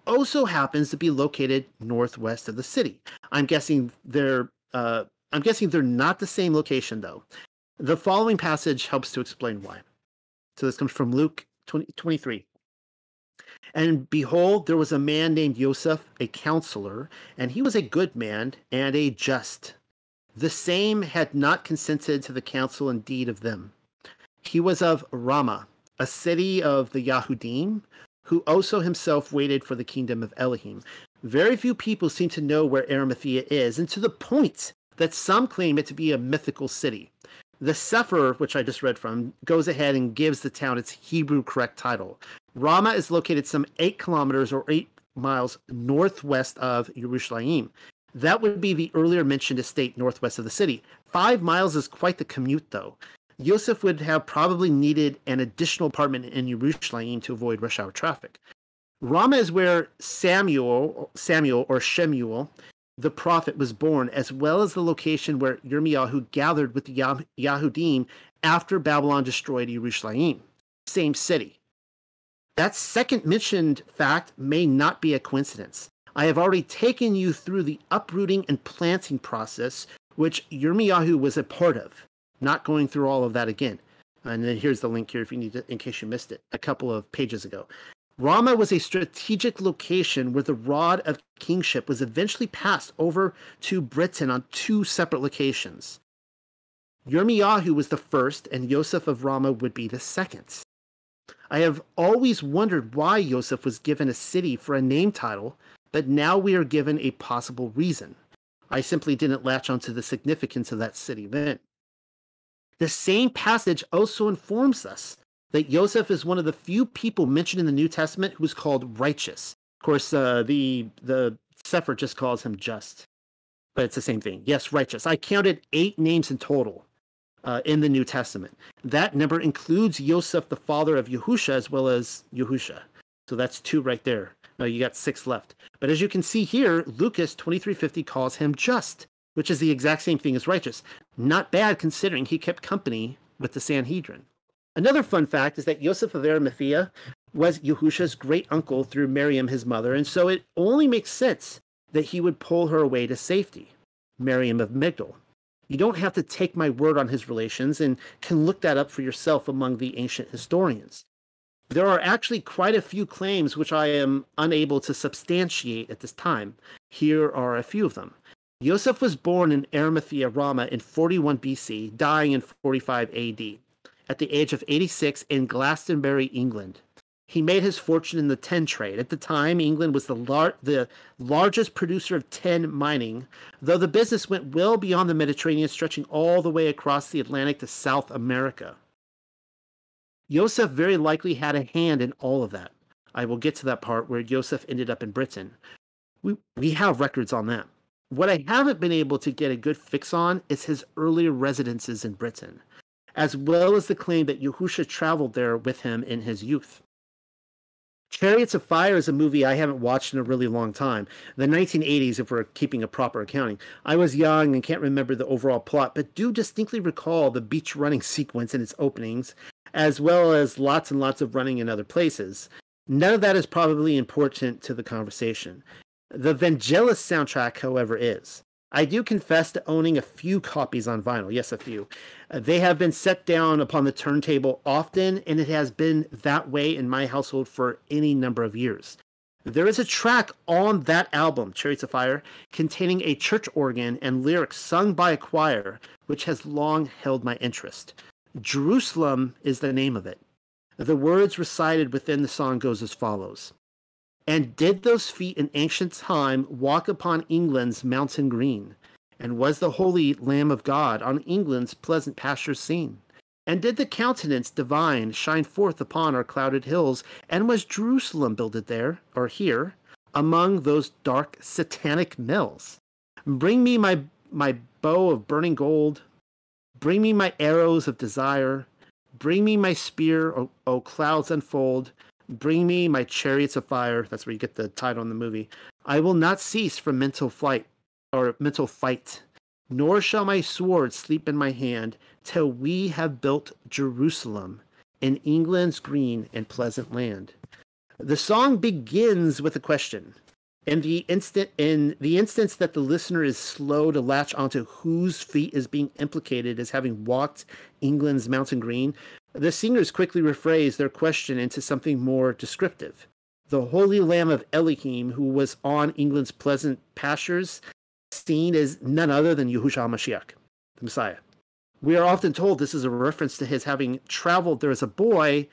also happens to be located northwest of the city. I'm guessing they're uh, I'm guessing they're not the same location though. The following passage helps to explain why. So this comes from Luke 20, 23. And behold, there was a man named Joseph, a counselor, and he was a good man and a just. The same had not consented to the counsel and deed of them. He was of Ramah, a city of the Yahudim, who also himself waited for the kingdom of Elohim. Very few people seem to know where Arimathea is, and to the point that some claim it to be a mythical city. The Sefer, which I just read from, goes ahead and gives the town its Hebrew correct title. Ramah is located some eight kilometers or eight miles northwest of Yerushalayim. That would be the earlier mentioned estate northwest of the city. Five miles is quite the commute, though. Yosef would have probably needed an additional apartment in Yerushalayim to avoid rush hour traffic. Ramah is where Samuel, Samuel or Shemuel, the prophet, was born, as well as the location where Yirmiyahu gathered with the Yahudim after Babylon destroyed Yerushalayim. Same city. That second mentioned fact may not be a coincidence. I have already taken you through the uprooting and planting process, which Yirmiyahu was a part of. Not going through all of that again. And then here's the link here if you need to, in case you missed it, a couple of pages ago. Rama was a strategic location where the rod of kingship was eventually passed over to Britain on two separate locations. Yirmiyahu was the first, and Joseph of Rama would be the second. I have always wondered why Joseph was given a city for a name title, but now we are given a possible reason. I simply didn't latch onto the significance of that city then. The same passage also informs us that Joseph is one of the few people mentioned in the New Testament who is called righteous. Of course, uh, the the Sefer just calls him just, but it's the same thing. Yes, righteous. I counted eight names in total uh, in the New Testament. That number includes Joseph, the father of Yahusha, as well as Yahusha. So that's two right there. Now you got six left. But as you can see here, Lucas 2350 calls him just which is the exact same thing as righteous. Not bad considering he kept company with the Sanhedrin. Another fun fact is that Joseph of Arimathea was Yahusha's great uncle through Miriam, his mother, and so it only makes sense that he would pull her away to safety. Miriam of Migdal. You don't have to take my word on his relations and can look that up for yourself among the ancient historians. There are actually quite a few claims which I am unable to substantiate at this time. Here are a few of them. Yosef was born in Arimathea, Rama in 41 BC, dying in 45 AD, at the age of 86 in Glastonbury, England. He made his fortune in the tin trade. At the time, England was the, lar- the largest producer of tin mining, though the business went well beyond the Mediterranean, stretching all the way across the Atlantic to South America. Yosef very likely had a hand in all of that. I will get to that part where Yosef ended up in Britain. We, we have records on that. What I haven't been able to get a good fix on is his earlier residences in Britain, as well as the claim that Yahusha traveled there with him in his youth. Chariots of Fire is a movie I haven't watched in a really long time. The 1980s, if we're keeping a proper accounting. I was young and can't remember the overall plot, but do distinctly recall the beach running sequence and its openings, as well as lots and lots of running in other places. None of that is probably important to the conversation. The Vangelis soundtrack, however, is. I do confess to owning a few copies on vinyl. Yes, a few. Uh, they have been set down upon the turntable often, and it has been that way in my household for any number of years. There is a track on that album, Chariots of Fire, containing a church organ and lyrics sung by a choir, which has long held my interest. Jerusalem is the name of it. The words recited within the song goes as follows and did those feet in ancient time walk upon England's mountain green? And was the holy Lamb of God on England's pleasant pastures seen? And did the countenance divine shine forth upon our clouded hills? And was Jerusalem builded there, or here, among those dark satanic mills? Bring me my, my bow of burning gold. Bring me my arrows of desire. Bring me my spear, O, o clouds unfold. Bring me my chariots of fire. That's where you get the title in the movie. I will not cease from mental flight or mental fight, nor shall my sword sleep in my hand till we have built Jerusalem in England's green and pleasant land. The song begins with a question. In the instant in the instance that the listener is slow to latch onto whose feet is being implicated as having walked England's mountain green, the singers quickly rephrase their question into something more descriptive. the holy lamb of Elohim who was on England's pleasant pastures, seen as none other than Yahushua Mashiach, the Messiah. We are often told this is a reference to his having traveled there as a boy,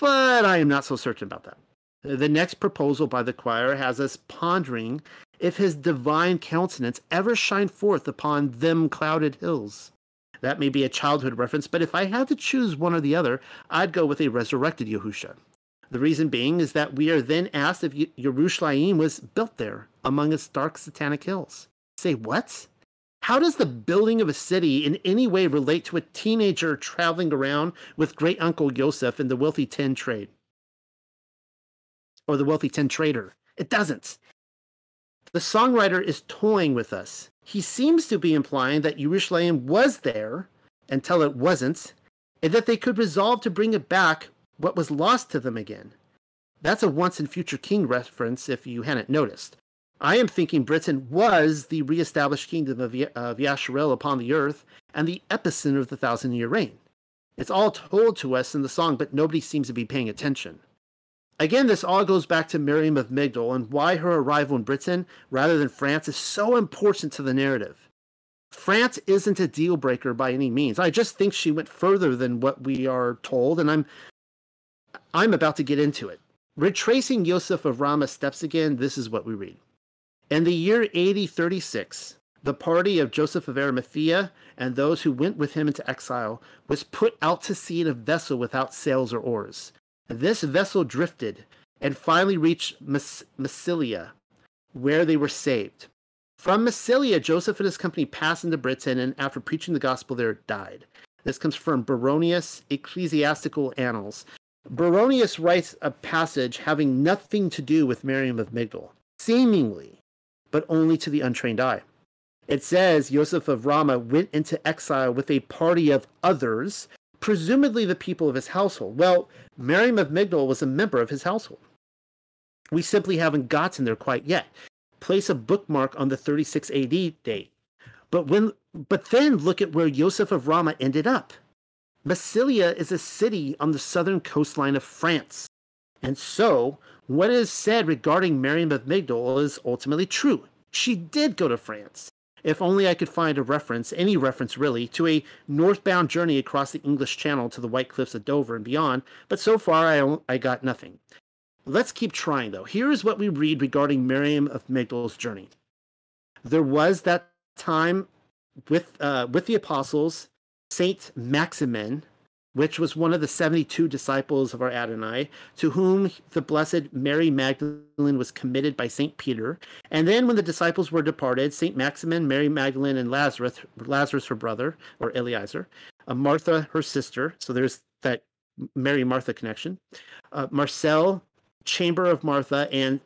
but I am not so certain about that. The next proposal by the choir has us pondering if his divine countenance ever shine forth upon them clouded hills. That may be a childhood reference, but if I had to choose one or the other, I'd go with a resurrected Yahusha. The reason being is that we are then asked if Yerushalayim was built there among its dark satanic hills. Say what? How does the building of a city in any way relate to a teenager traveling around with great uncle Joseph in the wealthy tin trade? Or the wealthy tin trader? It doesn't. The songwriter is toying with us. He seems to be implying that Yerushalayim was there until it wasn't, and that they could resolve to bring it back what was lost to them again. That's a once and future king reference if you hadn't noticed. I am thinking Britain was the re-established kingdom of, y- of Yasharel upon the earth and the epicenter of the thousand year reign. It's all told to us in the song, but nobody seems to be paying attention. Again, this all goes back to Miriam of Migdol and why her arrival in Britain rather than France is so important to the narrative. France isn't a deal breaker by any means. I just think she went further than what we are told, and I'm I'm about to get into it. Retracing Yosef of Ramah steps again, this is what we read. In the year AD 36, the party of Joseph of Arimathea and those who went with him into exile was put out to sea in a vessel without sails or oars. This vessel drifted and finally reached Massilia, where they were saved. From Massilia, Joseph and his company passed into Britain and, after preaching the gospel there, died. This comes from Baronius Ecclesiastical Annals. Baronius writes a passage having nothing to do with Miriam of Migdol, seemingly, but only to the untrained eye. It says Joseph of Ramah went into exile with a party of others, presumably the people of his household. Well, Miriam of Migdol was a member of his household. We simply haven't gotten there quite yet. Place a bookmark on the 36 AD date. But when but then look at where Joseph of Ramah ended up. Massilia is a city on the southern coastline of France. And so, what is said regarding Miriam of Migdol is ultimately true. She did go to France. If only I could find a reference, any reference really, to a northbound journey across the English Channel to the White Cliffs of Dover and beyond, but so far I, I got nothing. Let's keep trying though. Here is what we read regarding Miriam of Migdol's journey. There was that time with uh, with the apostles Saint Maximin, which was one of the 72 disciples of our Adonai, to whom the blessed Mary Magdalene was committed by Saint Peter. And then when the disciples were departed, Saint Maximin, Mary Magdalene, and Lazarus, Lazarus her brother, or Eliezer, uh, Martha her sister, so there's that Mary Martha connection, uh, Marcel, Chamber of Martha, and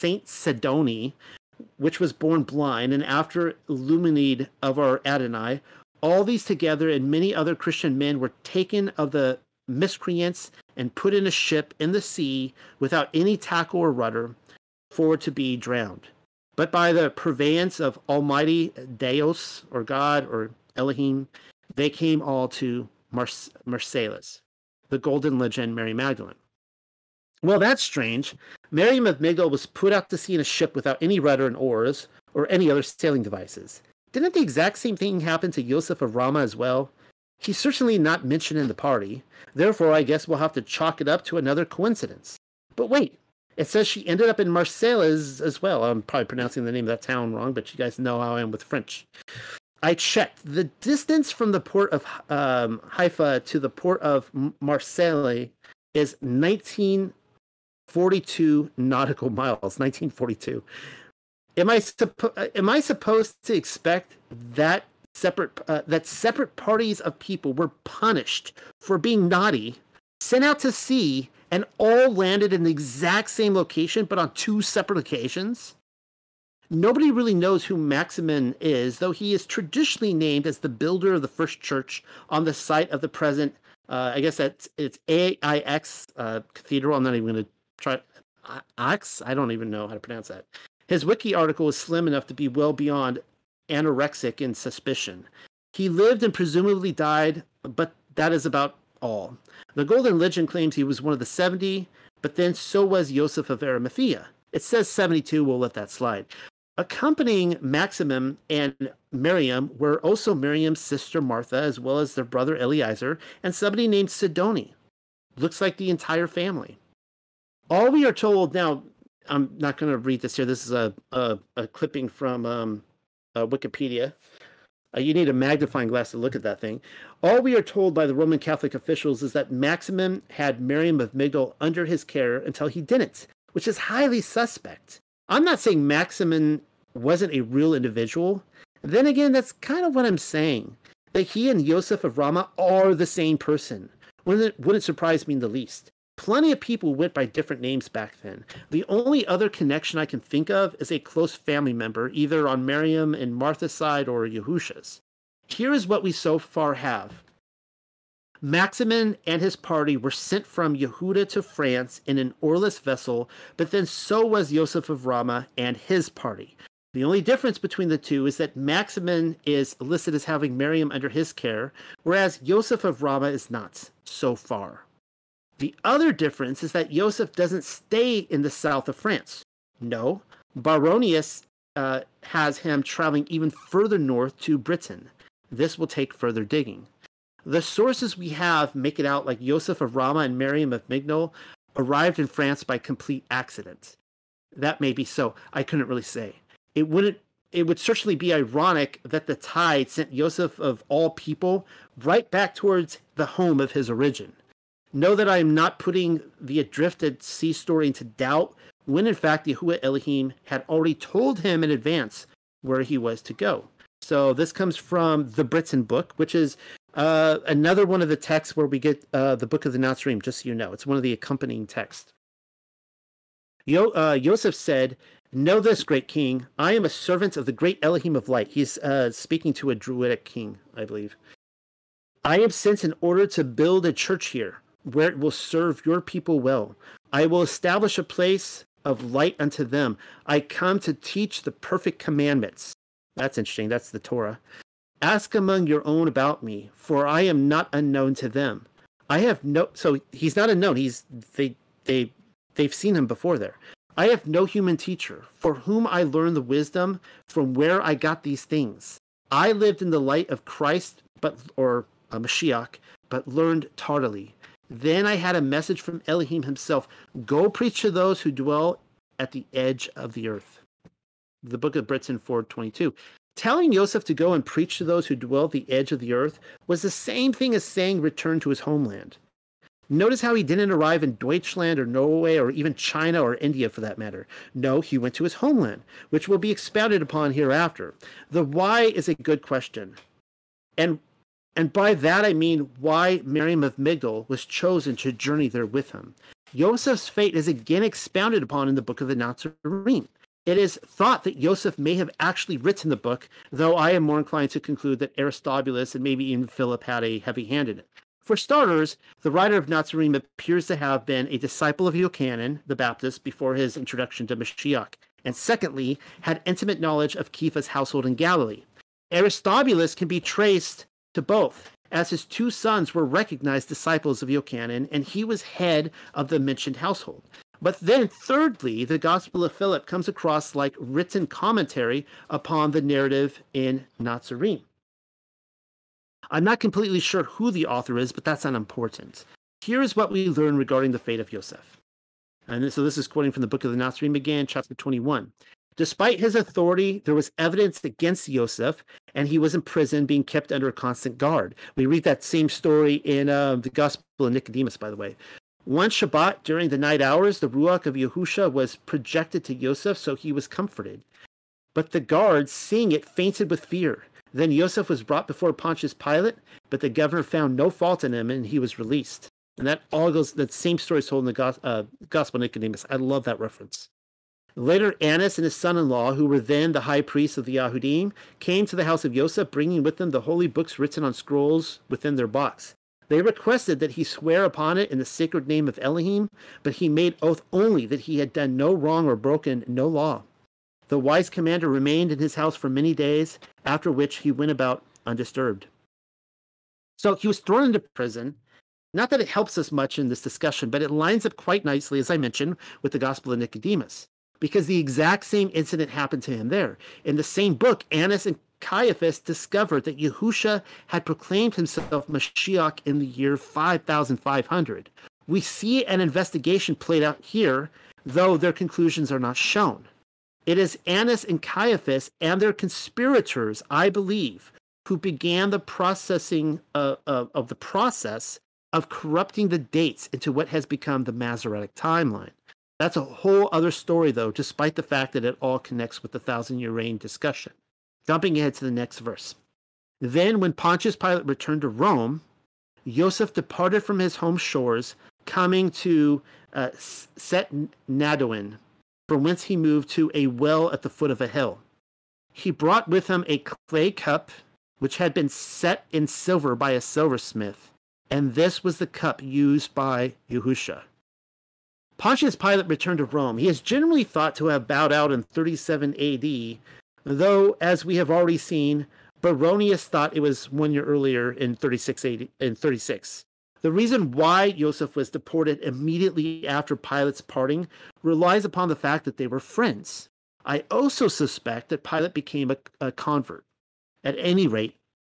Saint Sidoni, which was born blind, and after Illuminid of our Adonai, all these together and many other Christian men were taken of the miscreants and put in a ship in the sea without any tackle or rudder for to be drowned. But by the purveyance of Almighty Deus or God or Elohim, they came all to Mars- Marseilles, the golden legend Mary Magdalene. Well, that's strange. Mary of Migdol was put out to sea in a ship without any rudder and oars or any other sailing devices. Didn't the exact same thing happen to Yosef of Rama as well? He's certainly not mentioned in the party. Therefore, I guess we'll have to chalk it up to another coincidence. But wait, it says she ended up in Marseille as, as well. I'm probably pronouncing the name of that town wrong, but you guys know how I am with French. I checked. The distance from the port of um, Haifa to the port of Marseille is 1942 nautical miles. 1942 am I suppo- am I supposed to expect that separate uh, that separate parties of people were punished for being naughty, sent out to sea, and all landed in the exact same location but on two separate occasions? Nobody really knows who Maximin is, though he is traditionally named as the builder of the first church on the site of the present. Uh, I guess that's it's AIX uh, Cathedral. I'm not even going to try. Aix? I don't even know how to pronounce that. His wiki article is slim enough to be well beyond anorexic in suspicion. He lived and presumably died, but that is about all. The Golden Legend claims he was one of the 70 but then so was Joseph of Arimathea. It says 72, we'll let that slide. Accompanying Maximin and Miriam were also Miriam's sister Martha, as well as their brother Eliezer, and somebody named Sidoni. Looks like the entire family. All we are told now, I'm not going to read this here. This is a, a, a clipping from um, uh, Wikipedia. Uh, you need a magnifying glass to look at that thing. All we are told by the Roman Catholic officials is that Maximin had Miriam of Migdol under his care until he didn't, which is highly suspect. I'm not saying Maximin wasn't a real individual. Then again, that's kind of what I'm saying. That he and Joseph of Rama are the same person. Wouldn't, wouldn't surprise me in the least. Plenty of people went by different names back then. The only other connection I can think of is a close family member, either on Miriam and Martha's side or Yahusha's. Here is what we so far have. Maximin and his party were sent from Yehuda to France in an oarless vessel, but then so was Joseph of Rama and his party. The only difference between the two is that Maximin is listed as having Miriam under his care, whereas Joseph of Rama is not so far. The other difference is that Joseph doesn't stay in the south of France. No, Baronius uh, has him traveling even further north to Britain. This will take further digging. The sources we have make it out like Joseph of Rama and Miriam of Migdol arrived in France by complete accident. That may be so. I couldn't really say. It wouldn't. It would certainly be ironic that the tide sent Joseph of all people right back towards the home of his origin. Know that I am not putting the adrifted sea story into doubt when in fact Yahuwah Elohim had already told him in advance where he was to go. So this comes from the Britain book, which is uh, another one of the texts where we get uh, the book of the Nazarene, just so you know. It's one of the accompanying texts. Yo- uh, Joseph said, Know this, great king. I am a servant of the great Elohim of light. He's uh, speaking to a druidic king, I believe. I am sent in order to build a church here where it will serve your people well. I will establish a place of light unto them. I come to teach the perfect commandments. That's interesting. That's the Torah. Ask among your own about me, for I am not unknown to them. I have no so he's not unknown. He's they they they've seen him before there. I have no human teacher, for whom I learned the wisdom from where I got these things. I lived in the light of Christ, but or a Mashiach, but learned tardily. Then I had a message from Elohim himself: Go preach to those who dwell at the edge of the earth. The book of Britain 422. Telling Joseph to go and preach to those who dwell at the edge of the earth was the same thing as saying return to his homeland. Notice how he didn't arrive in Deutschland or Norway or even China or India for that matter. No, he went to his homeland, which will be expounded upon hereafter. The why is a good question. And and by that I mean why Miriam of Migdol was chosen to journey there with him. Joseph's fate is again expounded upon in the book of the Nazarene. It is thought that Joseph may have actually written the book, though I am more inclined to conclude that Aristobulus and maybe even Philip had a heavy hand in it. For starters, the writer of Nazarene appears to have been a disciple of Yochanan the Baptist before his introduction to Mashiach, and secondly, had intimate knowledge of Kepha's household in Galilee. Aristobulus can be traced to both, as his two sons were recognized disciples of Yochanan, and he was head of the mentioned household. But then, thirdly, the Gospel of Philip comes across like written commentary upon the narrative in Nazarene. I'm not completely sure who the author is, but that's unimportant. Here is what we learn regarding the fate of Yosef. And so this is quoting from the book of the Nazarene again, chapter 21. Despite his authority, there was evidence against Yosef, and he was in prison being kept under constant guard. We read that same story in uh, the Gospel of Nicodemus, by the way. One Shabbat during the night hours, the Ruach of Yahusha was projected to Yosef, so he was comforted. But the guards, seeing it, fainted with fear. Then Yosef was brought before Pontius Pilate, but the governor found no fault in him, and he was released. And that all goes, that same story is told in the uh, Gospel of Nicodemus. I love that reference. Later, Annas and his son in law, who were then the high priests of the Yahudim, came to the house of Yosef, bringing with them the holy books written on scrolls within their box. They requested that he swear upon it in the sacred name of Elohim, but he made oath only that he had done no wrong or broken no law. The wise commander remained in his house for many days, after which he went about undisturbed. So he was thrown into prison, Not that it helps us much in this discussion, but it lines up quite nicely, as I mentioned, with the Gospel of Nicodemus, because the exact same incident happened to him there. In the same book, Annas and Caiaphas discovered that Yahusha had proclaimed himself Mashiach in the year 5500. We see an investigation played out here, though their conclusions are not shown. It is Annas and Caiaphas and their conspirators, I believe, who began the processing of, of, of the process of corrupting the dates into what has become the Masoretic timeline. That's a whole other story, though, despite the fact that it all connects with the thousand year reign discussion. Jumping ahead to the next verse. Then, when Pontius Pilate returned to Rome, Joseph departed from his home shores, coming to uh, Set Nadoin, from whence he moved to a well at the foot of a hill. He brought with him a clay cup, which had been set in silver by a silversmith, and this was the cup used by Yahusha. Pontius Pilate returned to Rome. He is generally thought to have bowed out in 37 AD, though, as we have already seen, Baronius thought it was one year earlier in 36 AD, in 36. The reason why Joseph was deported immediately after Pilate's parting relies upon the fact that they were friends. I also suspect that Pilate became a, a convert. At any rate,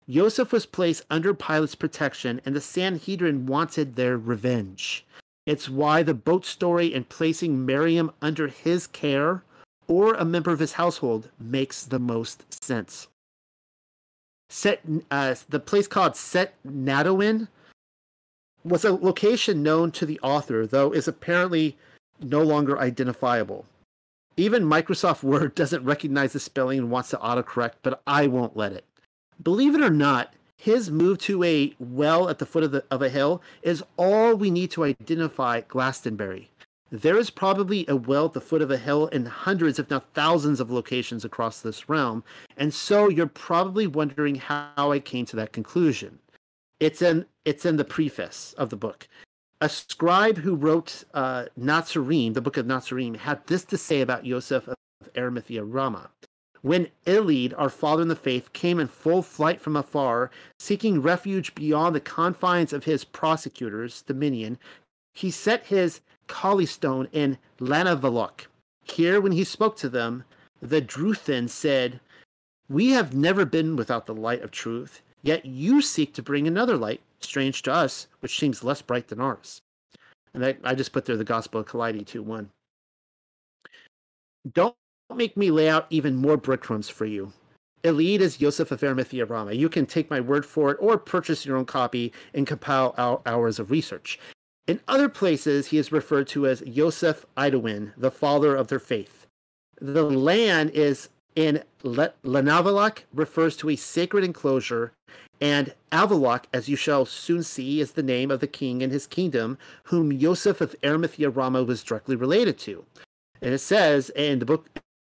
Joseph was placed under Pilate's protection, and the Sanhedrin wanted their revenge. It's why the boat story and placing Miriam under his care or a member of his household makes the most sense. Set, uh, the place called Set Nadowin was a location known to the author, though is apparently no longer identifiable. Even Microsoft Word doesn't recognize the spelling and wants to autocorrect, but I won't let it. Believe it or not, his move to a well at the foot of, the, of a hill is all we need to identify Glastonbury. There is probably a well at the foot of a hill in hundreds, if not thousands, of locations across this realm, and so you're probably wondering how I came to that conclusion. It's in it's in the preface of the book. A scribe who wrote uh, Nazarene, the book of Nazarene, had this to say about Joseph of Arimathea Rama. When Elid, our father in the faith, came in full flight from afar, seeking refuge beyond the confines of his prosecutor's dominion, he set his stone in Lanavalok. Here, when he spoke to them, the Druthin said, We have never been without the light of truth, Yet you seek to bring another light, strange to us, which seems less bright than ours. And I, just put there the Gospel of Kaleidi 2 1. Don't make me lay out even more breadcrumbs for you. Elid is Yosef of Arimathea Rama. You can take my word for it or purchase your own copy and compile our hours of research. In other places, he is referred to as Yosef Idowin, the father of their faith. The land is in Lanavalak refers to a sacred enclosure, and Avalok, as you shall soon see, is the name of the king and his kingdom, whom Yosef of Arimathea Rama was directly related to. And it says in the book,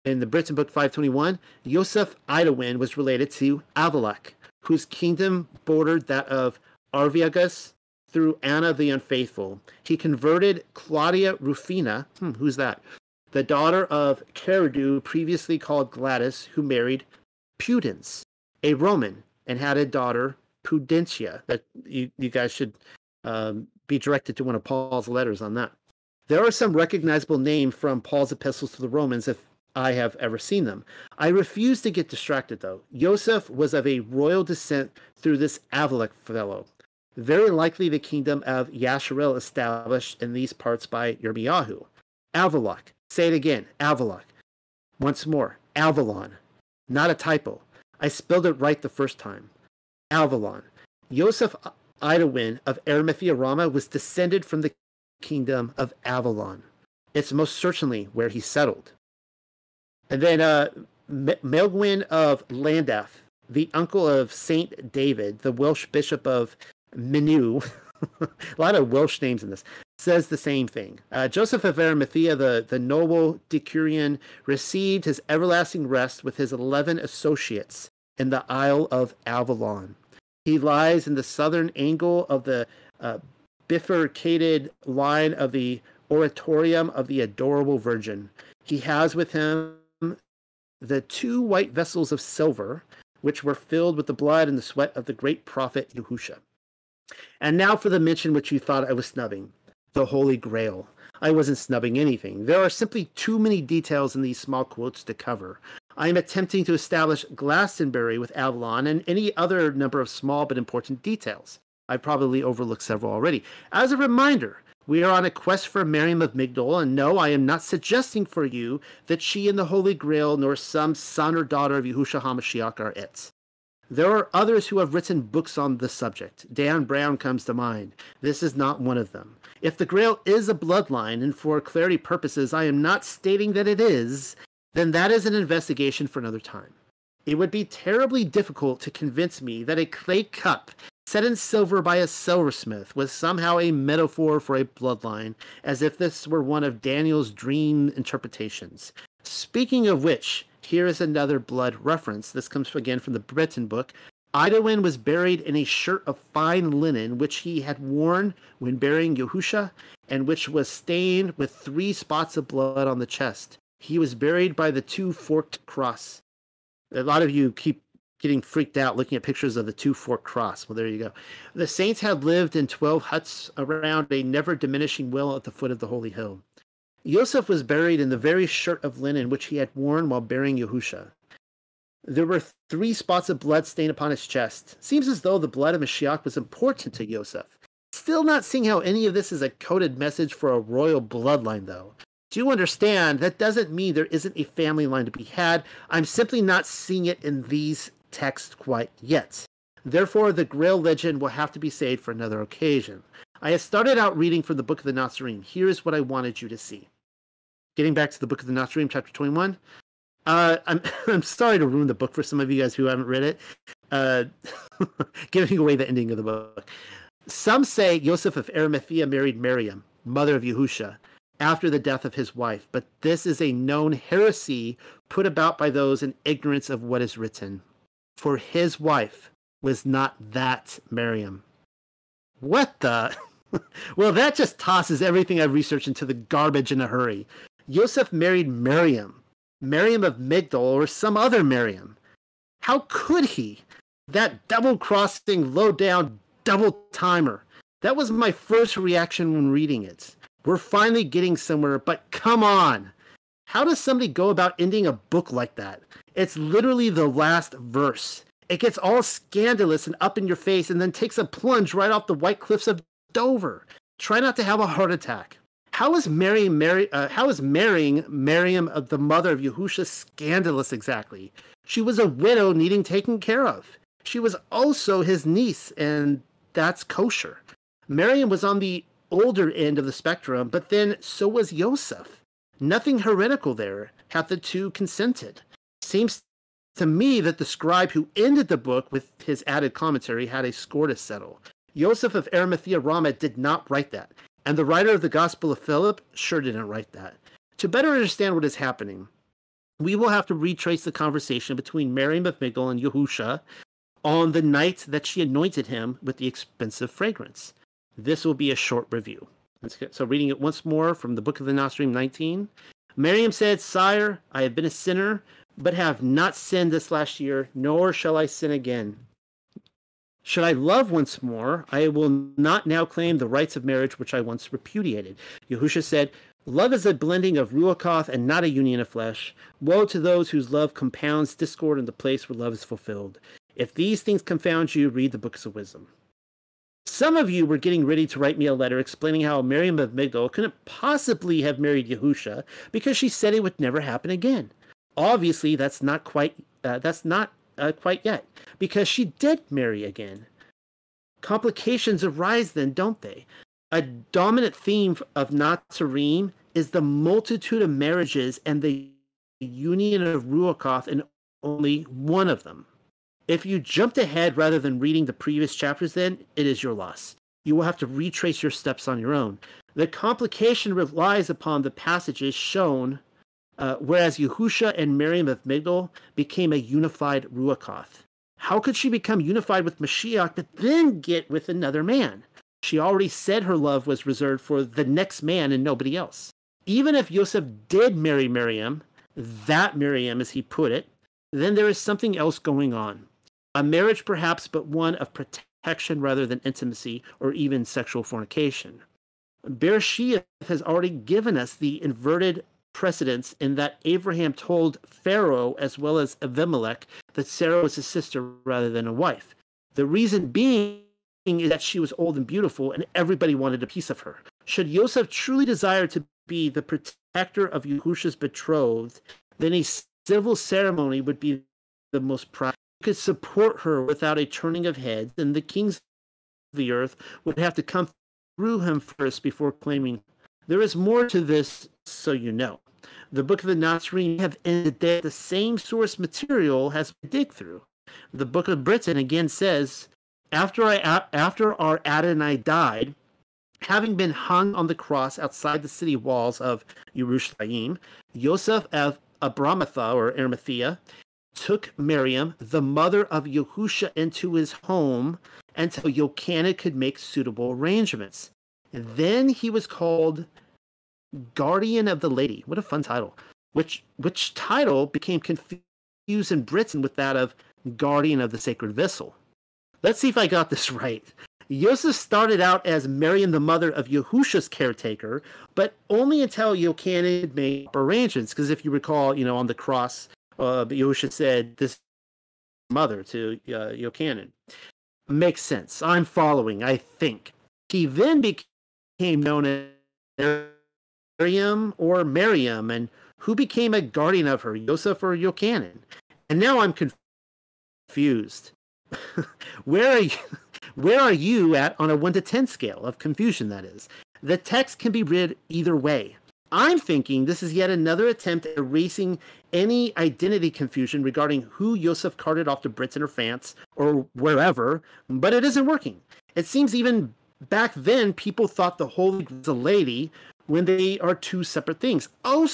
in the Britain book 521, Yosef Idowin was related to Avalok, whose kingdom bordered that of Arviragus through Anna the Unfaithful. He converted Claudia Rufina, hmm, who's that? the daughter of Caridu, previously called Gladys, who married Pudens, a Roman, and had a daughter, Pudentia. That you, you guys should um, be directed to one of Paul's letters on that. There are some recognizable names from Paul's epistles to the Romans, if I have ever seen them. I refuse to get distracted, though. Joseph was of a royal descent through this Avalek fellow. Very likely the kingdom of Yasharel established in these parts by Yirmiyahu. Avalok, Say it again, Avalok. Once more, Avalon. Not a typo. I spelled it right the first time. Avalon. Joseph Idowin of Arimathea Rama was descended from the kingdom of Avalon. It's most certainly where he settled. And then uh, Melgwyn of Llandaff, the uncle of Saint David, the Welsh bishop of Minu, a lot of Welsh names in this, says the same thing. Uh, Joseph of Arimathea, the, the noble decurion, received his everlasting rest with his 11 associates in the Isle of Avalon. He lies in the southern angle of the uh, bifurcated line of the Oratorium of the Adorable Virgin. He has with him the two white vessels of silver, which were filled with the blood and the sweat of the great prophet Yahusha. And now for the mention which you thought I was snubbing the Holy Grail. I wasn't snubbing anything. There are simply too many details in these small quotes to cover. I am attempting to establish Glastonbury with Avalon and any other number of small but important details. I probably overlooked several already. As a reminder, we are on a quest for Miriam of Migdol, and no, I am not suggesting for you that she and the Holy Grail nor some son or daughter of Yahushua HaMashiach are it. There are others who have written books on the subject. Dan Brown comes to mind. This is not one of them. If the Grail is a bloodline, and for clarity purposes, I am not stating that it is, then that is an investigation for another time. It would be terribly difficult to convince me that a clay cup set in silver by a silversmith was somehow a metaphor for a bloodline, as if this were one of Daniel's dream interpretations. Speaking of which, here is another blood reference. This comes again from the Britain book. Idowin was buried in a shirt of fine linen, which he had worn when burying Yahusha, and which was stained with three spots of blood on the chest. He was buried by the two forked cross. A lot of you keep getting freaked out looking at pictures of the two forked cross. Well, there you go. The saints had lived in 12 huts around a never diminishing well at the foot of the holy hill. Yosef was buried in the very shirt of linen which he had worn while burying Yahusha. There were three spots of blood stained upon his chest. Seems as though the blood of Mashiach was important to Yosef. Still not seeing how any of this is a coded message for a royal bloodline, though. Do you understand? That doesn't mean there isn't a family line to be had. I'm simply not seeing it in these texts quite yet. Therefore, the Grail legend will have to be saved for another occasion. I have started out reading from the Book of the Nazarene. Here is what I wanted you to see getting back to the book of the Nazarene, chapter 21. Uh, I'm I'm sorry to ruin the book for some of you guys who haven't read it, uh, giving away the ending of the book. Some say Joseph of Arimathea married Miriam, mother of Yahusha, after the death of his wife, but this is a known heresy put about by those in ignorance of what is written. For his wife was not that Miriam. What the? well, that just tosses everything I've researched into the garbage in a hurry. Yosef married Miriam, Miriam of Migdol, or some other Miriam. How could he? That double crossing, low down, double timer. That was my first reaction when reading it. We're finally getting somewhere, but come on. How does somebody go about ending a book like that? It's literally the last verse. It gets all scandalous and up in your face and then takes a plunge right off the white cliffs of Dover. Try not to have a heart attack. How is marrying Mary? Uh, how is marrying Miriam, uh, the mother of Yahusha, scandalous? Exactly. She was a widow needing taken care of. She was also his niece, and that's kosher. Miriam was on the older end of the spectrum, but then so was Yosef. Nothing heretical there. Had the two consented? Seems to me that the scribe who ended the book with his added commentary had a score to settle. Joseph of Arimathea Rama did not write that. And the writer of the Gospel of Philip sure didn't write that. To better understand what is happening, we will have to retrace the conversation between Mary McMichael and Yahusha on the night that she anointed him with the expensive fragrance. This will be a short review. So, reading it once more from the book of the Nostrum 19. Miriam said, Sire, I have been a sinner, but have not sinned this last year, nor shall I sin again. Should I love once more, I will not now claim the rights of marriage which I once repudiated. Yahusha said, Love is a blending of ruachoth and not a union of flesh. Woe to those whose love compounds discord in the place where love is fulfilled. If these things confound you, read the books of wisdom. Some of you were getting ready to write me a letter explaining how Miriam of Migdol couldn't possibly have married Yahusha because she said it would never happen again. Obviously, that's not quite uh, that's not uh, quite yet because she did marry again. Complications arise then, don't they? A dominant theme of Nazarene is the multitude of marriages and the union of Ruachoth in only one of them. If you jumped ahead rather than reading the previous chapters, then it is your loss. You will have to retrace your steps on your own. The complication relies upon the passages shown uh, whereas Yahusha and Miriam of Migdol became a unified Ruachoth. How could she become unified with Mashiach but then get with another man? She already said her love was reserved for the next man and nobody else. Even if Yosef did marry Miriam, that Miriam as he put it, then there is something else going on. A marriage perhaps, but one of protection rather than intimacy or even sexual fornication. Bereshith has already given us the inverted precedence in that Abraham told Pharaoh as well as Abimelech that Sarah was his sister rather than a wife. The reason being is that she was old and beautiful and everybody wanted a piece of her. Should Yosef truly desire to be the protector of Yahusha's betrothed, then a civil ceremony would be the most proud. Could support her without a turning of heads, and the kings of the earth would have to come through him first before claiming. There is more to this, so you know. The book of the Nazarene have ended there. The same source material has been dig through. The book of Britain again says, after I after our Adonai died, having been hung on the cross outside the city walls of Yerushalayim, Yosef of Abramatha or Arimathea took Miriam, the mother of Yahusha, into his home until Yochanan could make suitable arrangements. And then he was called Guardian of the Lady. What a fun title. Which which title became confused in Britain with that of Guardian of the Sacred Vessel. Let's see if I got this right. Yosef started out as Miriam, the mother of Yahusha's caretaker, but only until Yochanan made arrangements. Because if you recall, you know, on the cross, uh, Yahusha said, "This mother to uh, Yochanan." Makes sense. I'm following. I think he then became known as Miriam or Miriam, and who became a guardian of her, Yosef or Yochanan? And now I'm confused. Where are you? Where are you at on a 1 to 10 scale of confusion, that is? The text can be read either way. I'm thinking this is yet another attempt at erasing any identity confusion regarding who Yosef carted off to Britain or France or wherever, but it isn't working. It seems even back then people thought the Holy was a lady when they are two separate things. Oh,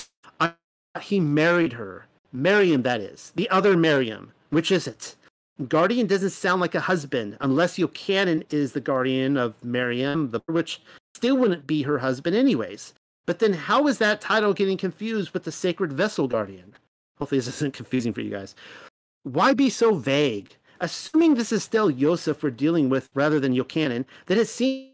he married her. Miriam, that is. The other Miriam. Which is it? Guardian doesn't sound like a husband unless Yochanan is the guardian of Miriam, which still wouldn't be her husband anyways. But then how is that title getting confused with the sacred vessel guardian? Hopefully this isn't confusing for you guys. Why be so vague? Assuming this is still Yosef we're dealing with rather than Yochanan, then it seems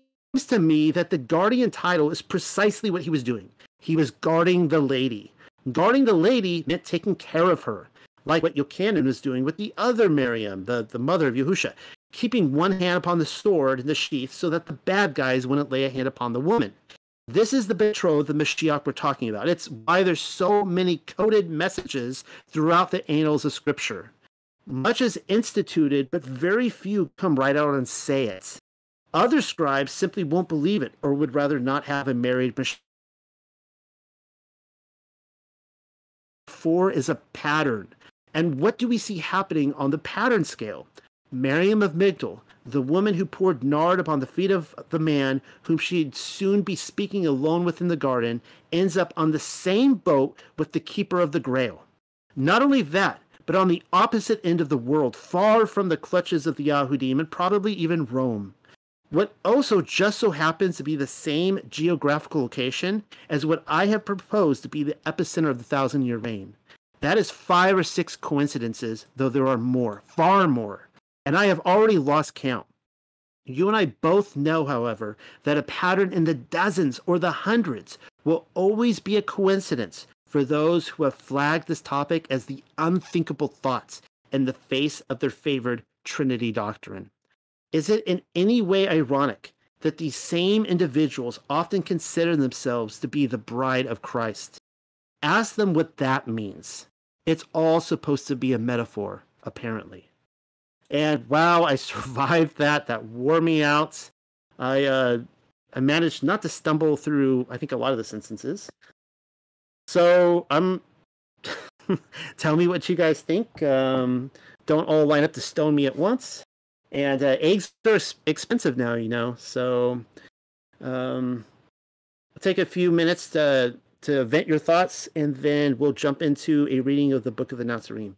to me that the guardian title is precisely what he was doing. He was guarding the lady. Guarding the lady meant taking care of her like what Yochanan was doing with the other Miriam, the, the mother of Yahusha, keeping one hand upon the sword in the sheath so that the bad guys wouldn't lay a hand upon the woman. This is the betrothed, the Mashiach we're talking about. It's why there's so many coded messages throughout the annals of Scripture. Much is instituted, but very few come right out and say it. Other scribes simply won't believe it or would rather not have a married Mashiach. Four is a pattern. And what do we see happening on the pattern scale? Miriam of Migdal, the woman who poured nard upon the feet of the man whom she'd soon be speaking alone with in the garden, ends up on the same boat with the keeper of the grail. Not only that, but on the opposite end of the world, far from the clutches of the Yahudim and probably even Rome. What also just so happens to be the same geographical location as what I have proposed to be the epicenter of the thousand year reign. That is five or six coincidences, though there are more, far more. And I have already lost count. You and I both know, however, that a pattern in the dozens or the hundreds will always be a coincidence for those who have flagged this topic as the unthinkable thoughts in the face of their favored Trinity doctrine. Is it in any way ironic that these same individuals often consider themselves to be the bride of Christ? Ask them what that means. It's all supposed to be a metaphor, apparently. And wow, I survived that. That wore me out. I uh, I managed not to stumble through. I think a lot of the sentences. So I'm. tell me what you guys think. Um, don't all line up to stone me at once. And uh, eggs are expensive now, you know. So um, take a few minutes to to vent your thoughts, and then we'll jump into a reading of the Book of the Nazarene.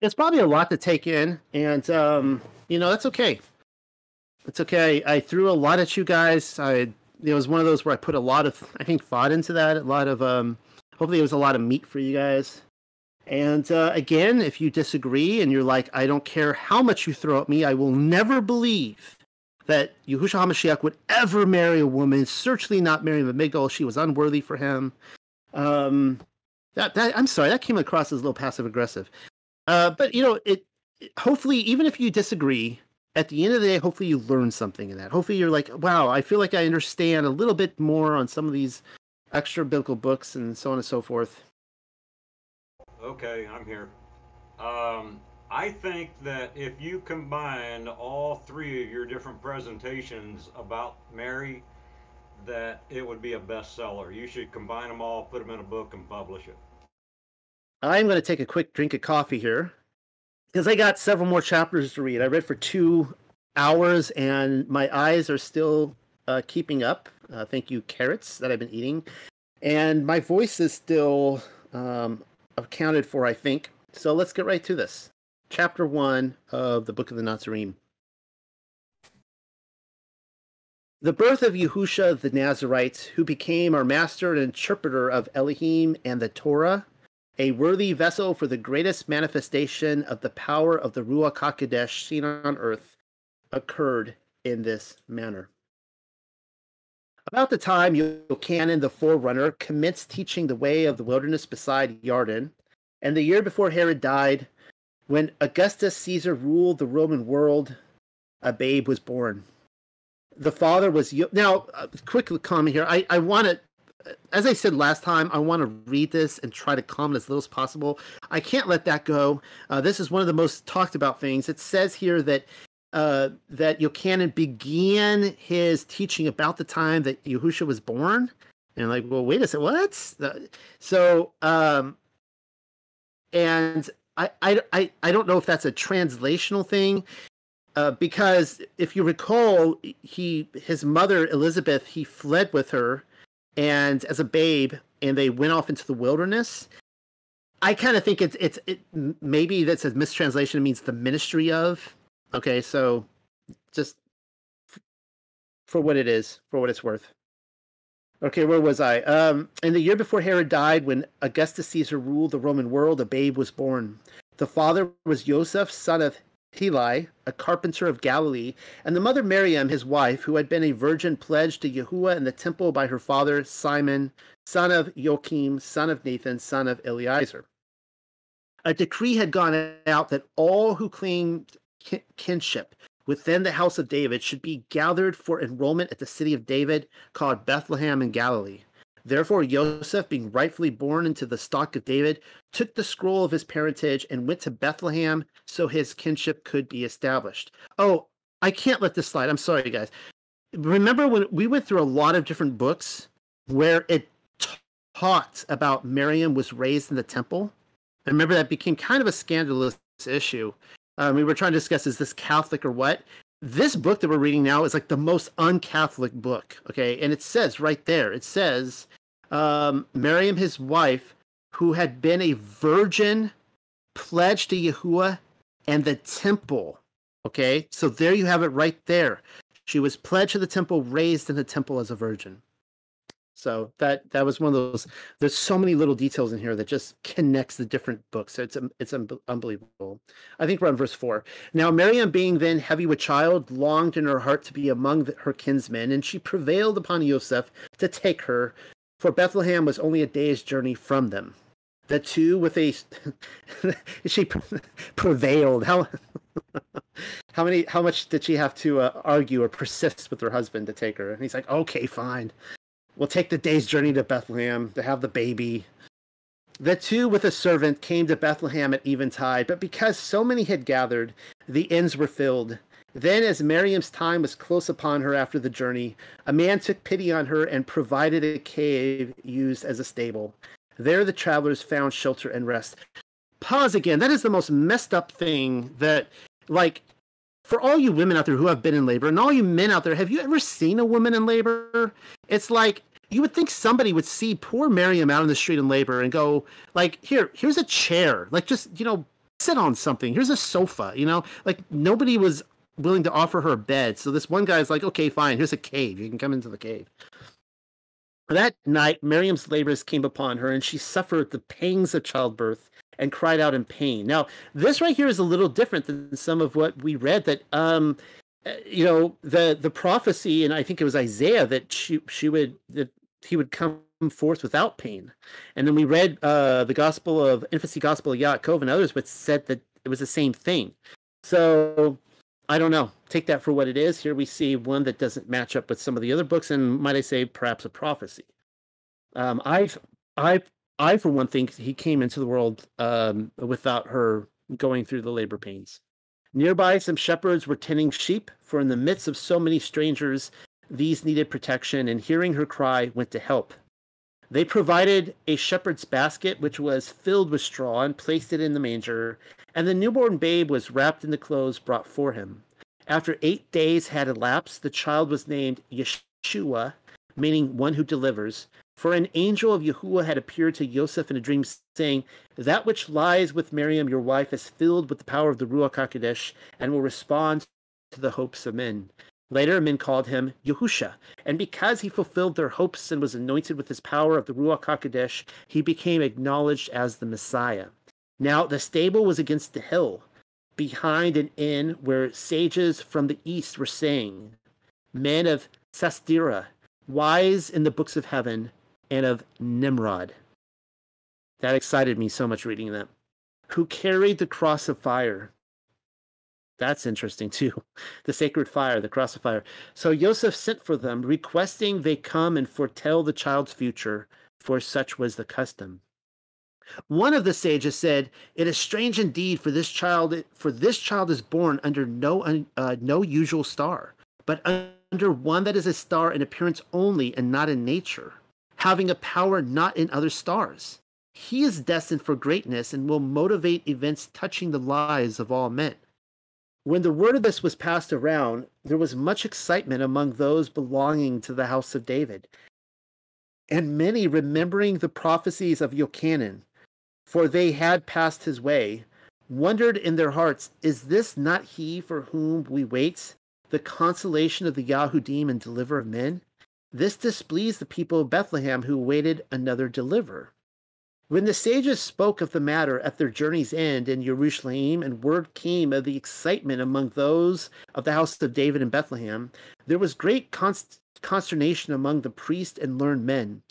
It's probably a lot to take in, and um, you know that's okay. It's okay. I threw a lot at you guys. I it was one of those where I put a lot of I think thought into that. A lot of um, hopefully it was a lot of meat for you guys. And uh, again, if you disagree and you're like, I don't care how much you throw at me, I will never believe that Yahushua HaMashiach would ever marry a woman, certainly not marry Migdal. She was unworthy for him. Um, that, that I'm sorry, that came across as a little passive aggressive. Uh, but you know, it, it hopefully, even if you disagree, at the end of the day, hopefully you learn something in that. Hopefully you're like, wow, I feel like I understand a little bit more on some of these extra biblical books and so on and so forth. Okay, I'm here. Um, I think that if you combine all three of your different presentations about Mary, that it would be a bestseller. You should combine them all, put them in a book, and publish it. I'm going to take a quick drink of coffee here because I got several more chapters to read. I read for two hours, and my eyes are still uh, keeping up. Uh, thank you, carrots that I've been eating, and my voice is still um, accounted for. I think so. Let's get right to this. Chapter one of the Book of the Natsarim. The birth of Yahusha the Nazarite, who became our master and interpreter of Elohim and the Torah, a worthy vessel for the greatest manifestation of the power of the Ruach HaKodesh seen on earth, occurred in this manner. About the time Yochanan the forerunner commenced teaching the way of the wilderness beside Yarden, and the year before Herod died, when Augustus Caesar ruled the Roman world, a babe was born. The father was now. Uh, quick comment here. I I want to as I said last time, I want to read this and try to comment as little as possible. I can't let that go. Uh, this is one of the most talked about things. It says here that uh, that Yochanan began his teaching about the time that Yahusha was born. And like, well, wait a second, what? So, um, and I, I, I, I don't know if that's a translational thing. Uh, because if you recall, he his mother Elizabeth he fled with her and as a babe, and they went off into the wilderness. I kind of think it's it's it maybe that's a mistranslation. It means the ministry of. Okay, so just for what it is, for what it's worth. Okay, where was I? Um, in the year before Herod died, when Augustus Caesar ruled the Roman world, a babe was born. The father was Joseph, son of Heli, a carpenter of Galilee, and the mother Miriam, his wife, who had been a virgin pledged to Yahuwah in the temple by her father Simon, son of Joachim, son of Nathan, son of Eliezer. A decree had gone out that all who claimed kinship within the house of David should be gathered for enrollment at the city of David called Bethlehem in Galilee. Therefore, Joseph, being rightfully born into the stock of David, took the scroll of his parentage and went to Bethlehem so his kinship could be established. Oh, I can't let this slide. I'm sorry, guys. Remember when we went through a lot of different books where it taught about Miriam was raised in the temple? I remember that became kind of a scandalous issue. Um, we were trying to discuss is this Catholic or what? This book that we're reading now is like the most un-Catholic book. Okay, and it says right there, it says um, Miriam, his wife, who had been a virgin, pledged to Yahuwah and the temple. Okay, so there you have it right there. She was pledged to the temple, raised in the temple as a virgin. So that that was one of those. There's so many little details in here that just connects the different books. So it's it's unbelievable. I think we're on verse four. Now Miriam, being then heavy with child, longed in her heart to be among the, her kinsmen, and she prevailed upon Yosef to take her, for Bethlehem was only a day's journey from them. The two with a she prevailed. How how many how much did she have to uh, argue or persist with her husband to take her? And he's like, okay, fine. We'll take the day's journey to Bethlehem to have the baby. The two with a servant came to Bethlehem at eventide, but because so many had gathered, the inns were filled. Then, as Miriam's time was close upon her after the journey, a man took pity on her and provided a cave used as a stable. There the travelers found shelter and rest. Pause again. That is the most messed up thing that, like, for all you women out there who have been in labor and all you men out there, have you ever seen a woman in labor? It's like you would think somebody would see poor Miriam out in the street in labor and go, like, here, here's a chair. Like, just, you know, sit on something. Here's a sofa, you know? Like, nobody was willing to offer her a bed. So this one guy's like, okay, fine, here's a cave. You can come into the cave. That night, Miriam's labors came upon her, and she suffered the pangs of childbirth. and cried out in pain. Now, this right here is a little different than some of what we read. That um, uh, you know, the the prophecy, and I think it was Isaiah that she she would that he would come forth without pain, and then we read uh, the Gospel of Infancy Gospel of Yaakov and others, which said that it was the same thing. So I don't know. Take that for what it is. Here we see one that doesn't match up with some of the other books, and might I say, perhaps a prophecy. Um, I've, I, I for one think he came into the world um, without her going through the labor pains. Nearby, some shepherds were tending sheep, for in the midst of so many strangers, these needed protection, and hearing her cry, went to help. They provided a shepherd's basket, which was filled with straw, and placed it in the manger, and the newborn babe was wrapped in the clothes brought for him. After eight days had elapsed, the child was named Yeshua, meaning one who delivers. For an angel of Yahuwah had appeared to Joseph in a dream, saying, That which lies with Miriam, your wife, is filled with the power of the Ruach HaKodesh, and will respond to the hopes of men. Later, men called him Yahusha, and because he fulfilled their hopes and was anointed with his power of the Ruach HaKodesh, he became acknowledged as the Messiah. Now, the stable was against the hill, behind an inn where sages from the east were saying, Men of Sastira, wise in the books of heaven, and of Nimrod. That excited me so much reading that. Who carried the cross of fire that's interesting too. The sacred fire, the cross of fire. So Joseph sent for them, requesting they come and foretell the child's future, for such was the custom. One of the sages said, "It is strange indeed for this child. For this child is born under no uh, no usual star, but under one that is a star in appearance only and not in nature, having a power not in other stars. He is destined for greatness and will motivate events touching the lives of all men." When the word of this was passed around, there was much excitement among those belonging to the house of David. And many, remembering the prophecies of Yochanan, for they had passed his way, wondered in their hearts, Is this not he for whom we wait, the consolation of the Yahudim and deliverer of men? This displeased the people of Bethlehem who waited another deliverer. When the sages spoke of the matter at their journey's end in Jerusalem, and word came of the excitement among those of the house of David in Bethlehem, there was great const- consternation among the priests and learned men.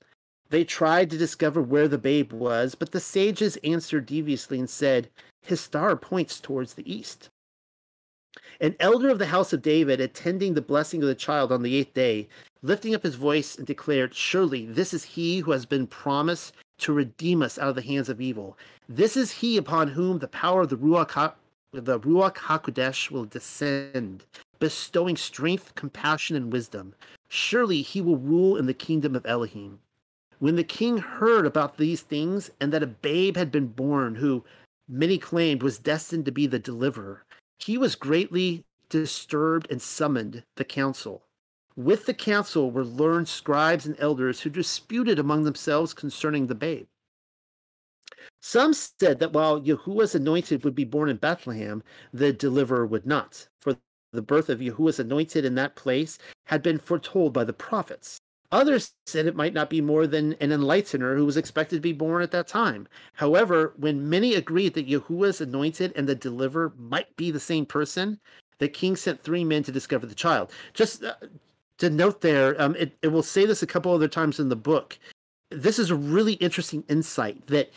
They tried to discover where the babe was, but the sages answered deviously and said, His star points towards the east. An elder of the house of David, attending the blessing of the child on the eighth day, lifting up his voice and declared, Surely this is he who has been promised to redeem us out of the hands of evil. This is he upon whom the power of the Ruach, ha- the Ruach HaKodesh will descend, bestowing strength, compassion, and wisdom. Surely he will rule in the kingdom of Elohim. When the king heard about these things and that a babe had been born who many claimed was destined to be the deliverer, he was greatly disturbed and summoned the council. With the council were learned scribes and elders who disputed among themselves concerning the babe. Some said that while Yahuwah's anointed would be born in Bethlehem, the deliverer would not, for the birth of Yahuwah's anointed in that place had been foretold by the prophets. Others said it might not be more than an enlightener who was expected to be born at that time. However, when many agreed that Yahuwah's anointed and the deliverer might be the same person, the king sent three men to discover the child. Just uh, to note there, um, it, it will say this a couple other times in the book. This is a really interesting insight that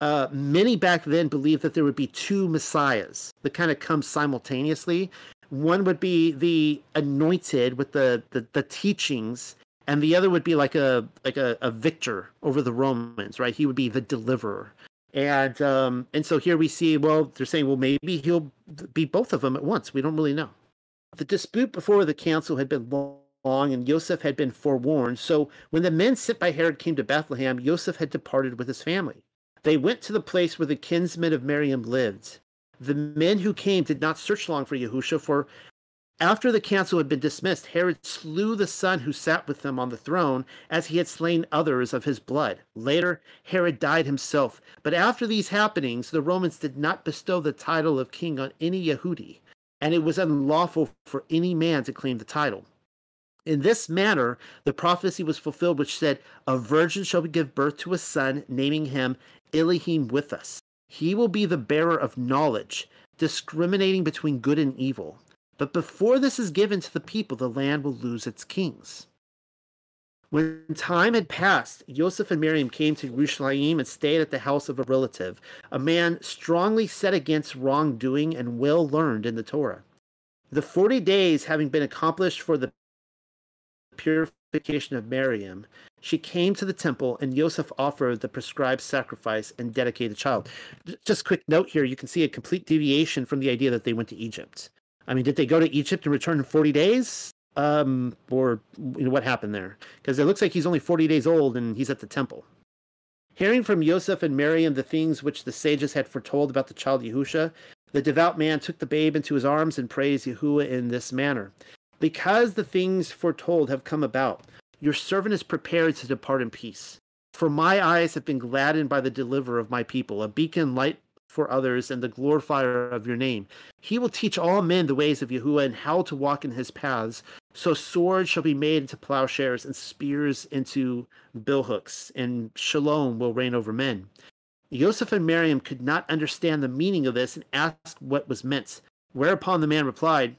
uh, many back then believed that there would be two messiahs that kind of come simultaneously. One would be the anointed with the, the, the teachings, and the other would be like a like a, a victor over the Romans, right? He would be the deliverer. And um, and so here we see, well, they're saying, well, maybe he'll be both of them at once. We don't really know. The dispute before the council had been long long, and Joseph had been forewarned. So when the men sent by Herod came to Bethlehem, Joseph had departed with his family. They went to the place where the kinsmen of Miriam lived. The men who came did not search long for Yahusha, for after the council had been dismissed, Herod slew the son who sat with them on the throne, as he had slain others of his blood. Later, Herod died himself. But after these happenings, the Romans did not bestow the title of king on any Yehudi, and it was unlawful for any man to claim the title. In this manner, the prophecy was fulfilled, which said, A virgin shall give birth to a son, naming him Elohim with us. He will be the bearer of knowledge, discriminating between good and evil. But before this is given to the people, the land will lose its kings. When time had passed, Joseph and Miriam came to Jerusalem and stayed at the house of a relative, a man strongly set against wrongdoing and well learned in the Torah. The forty days having been accomplished for the purification of Miriam, she came to the temple, and Joseph offered the prescribed sacrifice and dedicated the child. Just quick note here: you can see a complete deviation from the idea that they went to Egypt. I mean, did they go to Egypt and return in forty days? um, or you know, what happened there? Because it looks like he's only 40 days old and he's at the temple. Hearing from Joseph and Miriam the things which the sages had foretold about the child Yahusha, the devout man took the babe into his arms and praised Yahuwah in this manner. Because the things foretold have come about, your servant is prepared to depart in peace. For my eyes have been gladdened by the deliverer of my people, a beacon light for others and the glorifier of your name. He will teach all men the ways of Yahuwah and how to walk in his paths. So swords shall be made into plowshares and spears into billhooks, and shalom will reign over men. Joseph and Miriam could not understand the meaning of this and asked what was meant. Whereupon the man replied,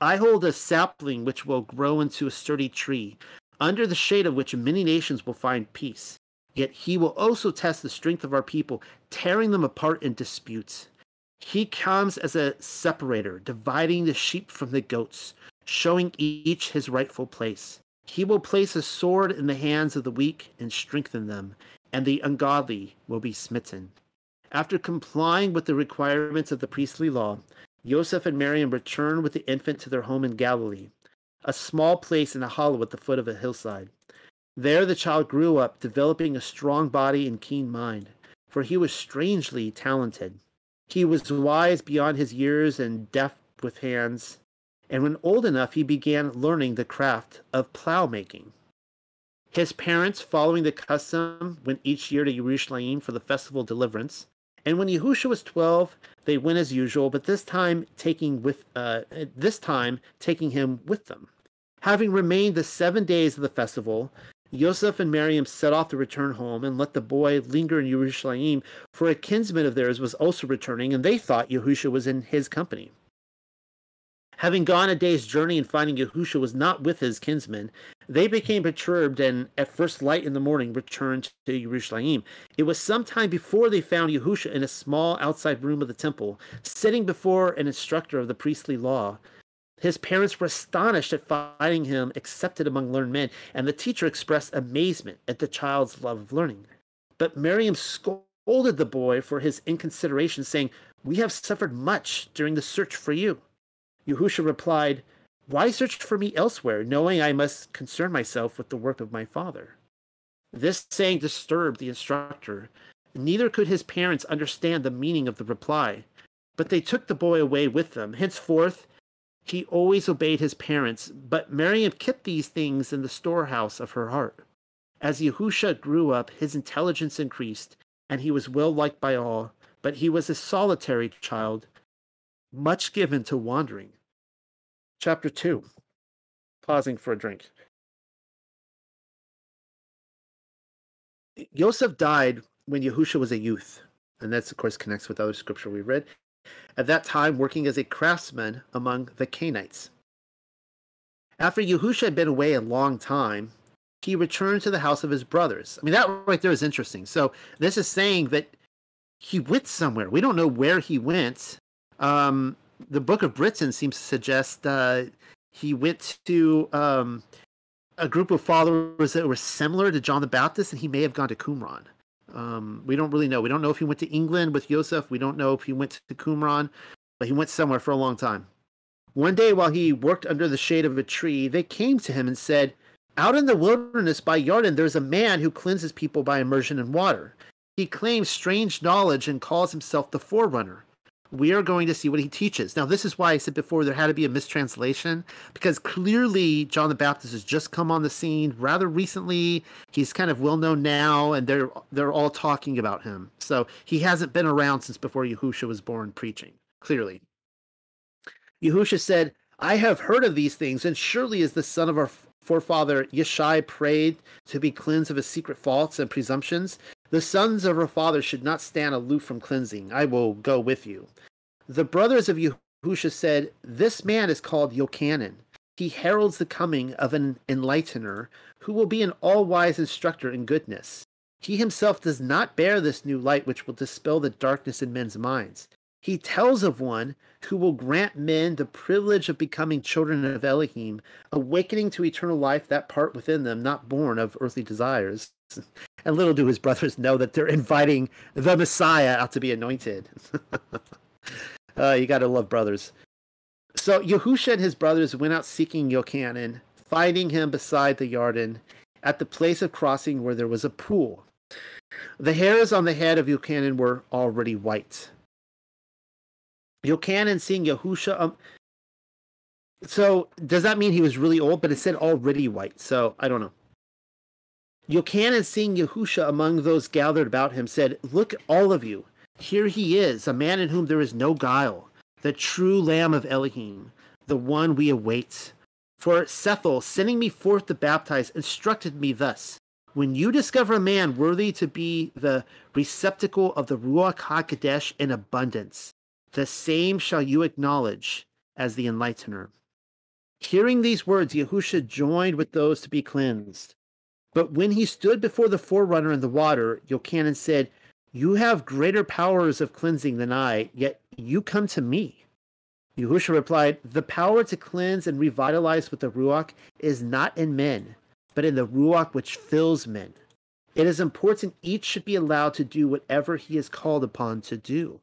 I hold a sapling which will grow into a sturdy tree, under the shade of which many nations will find peace. Yet he will also test the strength of our people, tearing them apart in disputes. He comes as a separator, dividing the sheep from the goats, showing each his rightful place. He will place a sword in the hands of the weak and strengthen them, and the ungodly will be smitten. After complying with the requirements of the priestly law, Joseph and Miriam returned with the infant to their home in Galilee, a small place in a hollow at the foot of a hillside. There the child grew up, developing a strong body and keen mind, for he was strangely talented. He was wise beyond his years and deft with hands, and when old enough, he began learning the craft of plow making. His parents, following the custom, went each year to Jerusalem for the festival of deliverance. And when Yahusha was twelve, they went as usual, but this time taking with uh, this time taking him with them. Having remained the seven days of the festival, Joseph and Miriam set off to return home and let the boy linger in Jerusalem, for a kinsman of theirs was also returning, and they thought Yahusha was in his company. Having gone a day's journey and finding Yahusha was not with his kinsmen, they became perturbed and at first light in the morning returned to Jerusalem. It was some time before they found Yahusha in a small outside room of the temple, sitting before an instructor of the priestly law. His parents were astonished at finding him accepted among learned men, and the teacher expressed amazement at the child's love of learning. But Miriam scolded the boy for his inconsideration, saying, We have suffered much during the search for you. Yahusha replied, Why search for me elsewhere, knowing I must concern myself with the work of my father? This saying disturbed the instructor. Neither could his parents understand the meaning of the reply, but they took the boy away with them. Henceforth, he always obeyed his parents, but Miriam kept these things in the storehouse of her heart. As Yahusha grew up, his intelligence increased, and he was well liked by all, but he was a solitary child, much given to wandering. Chapter 2 Pausing for a drink. Joseph died when Yahusha was a youth, and that's, of course, connects with other scripture we read at that time working as a craftsman among the Canaanites. After Yahusha had been away a long time, he returned to the house of his brothers. I mean, that right there is interesting. So this is saying that he went somewhere. We don't know where he went. Um, the Book of Britain seems to suggest uh, he went to um, a group of followers that were similar to John the Baptist, and he may have gone to Qumran. Um, we don't really know. We don't know if he went to England with Yosef. We don't know if he went to Qumran, but he went somewhere for a long time. One day, while he worked under the shade of a tree, they came to him and said, Out in the wilderness by Yarden, there's a man who cleanses people by immersion in water. He claims strange knowledge and calls himself the forerunner we are going to see what he teaches. Now, this is why I said before there had to be a mistranslation because clearly John the Baptist has just come on the scene rather recently. He's kind of well known now, and they're they're all talking about him. So he hasn't been around since before Yahusha was born preaching. Clearly, Yahusha said, "I have heard of these things, and surely as the son of our forefather Yeshai prayed to be cleansed of his secret faults and presumptions. The sons of her father should not stand aloof from cleansing. I will go with you. The brothers of Yahusha said, This man is called Yochanan. He heralds the coming of an enlightener who will be an all wise instructor in goodness. He himself does not bear this new light which will dispel the darkness in men's minds. He tells of one who will grant men the privilege of becoming children of Elohim, awakening to eternal life that part within them not born of earthly desires. And little do his brothers know that they're inviting the Messiah out to be anointed. uh, you got to love brothers. So Yahusha and his brothers went out seeking Yochanan, finding him beside the Yarden at the place of crossing where there was a pool. The hairs on the head of Yochanan were already white. Yochanan seeing Yahusha. Um, so does that mean he was really old? But it said already white, so I don't know. Yochanan seeing Yahusha among those gathered about him said, Look, all of you, here he is, a man in whom there is no guile, the true Lamb of Elohim, the one we await. For Sethel, sending me forth to baptize, instructed me thus When you discover a man worthy to be the receptacle of the Ruach HaKodesh in abundance, the same shall you acknowledge as the enlightener. Hearing these words, Yahusha joined with those to be cleansed. But when he stood before the forerunner in the water, Yochanan said, You have greater powers of cleansing than I, yet you come to me. Yahusha replied, The power to cleanse and revitalize with the Ruach is not in men, but in the Ruach which fills men. It is important each should be allowed to do whatever he is called upon to do.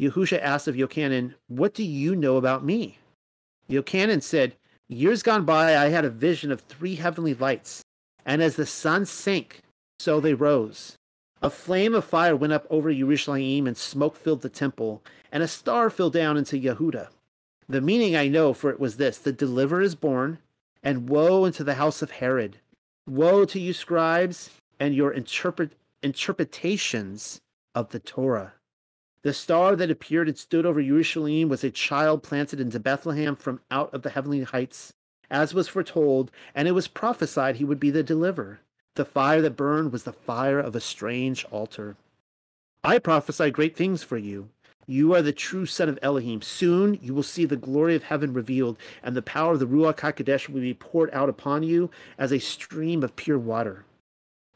Yahusha asked of Yochanan, What do you know about me? Yochanan said, Years gone by, I had a vision of three heavenly lights, and as the sun sank, so they rose. A flame of fire went up over Jerusalem, and smoke filled the temple, and a star fell down into Yehuda. The meaning I know, for it was this The deliverer is born, and woe unto the house of Herod. Woe to you, scribes, and your interpret- interpretations of the Torah. The star that appeared and stood over Jerusalem was a child planted into Bethlehem from out of the heavenly heights, as was foretold, and it was prophesied he would be the deliverer. The fire that burned was the fire of a strange altar. I prophesy great things for you. You are the true son of Elohim. Soon you will see the glory of heaven revealed, and the power of the Ruach HaKodesh will be poured out upon you as a stream of pure water.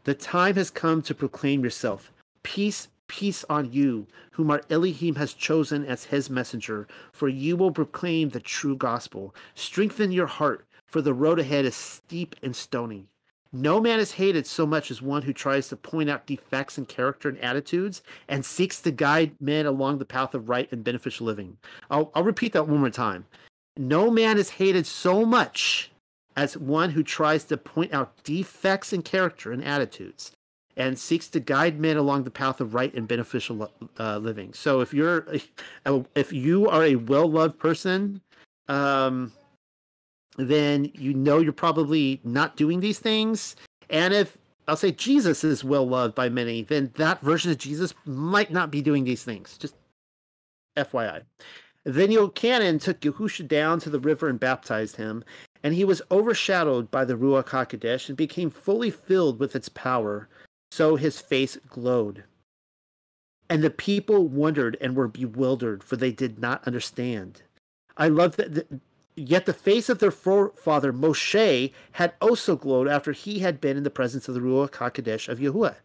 The time has come to proclaim yourself. Peace Peace on you, whom our Elohim has chosen as his messenger, for you will proclaim the true gospel. Strengthen your heart, for the road ahead is steep and stony. No man is hated so much as one who tries to point out defects in character and attitudes and seeks to guide men along the path of right and beneficial living. I'll, I'll repeat that one more time. No man is hated so much as one who tries to point out defects in character and attitudes and seeks to guide men along the path of right and beneficial uh, living. So if you're if you are a well-loved person, um, then you know you're probably not doing these things. And if I'll say Jesus is well loved by many, then that version of Jesus might not be doing these things. Just FYI. Then Yochanan took Yahusha down to the river and baptized him, and he was overshadowed by the Ruach HaKodesh and became fully filled with its power so his face glowed. And the people wondered and were bewildered, for they did not understand. I love that. The, yet the face of their forefather Moshe had also glowed after he had been in the presence of the Ruach Hakodesh of Yahuwah.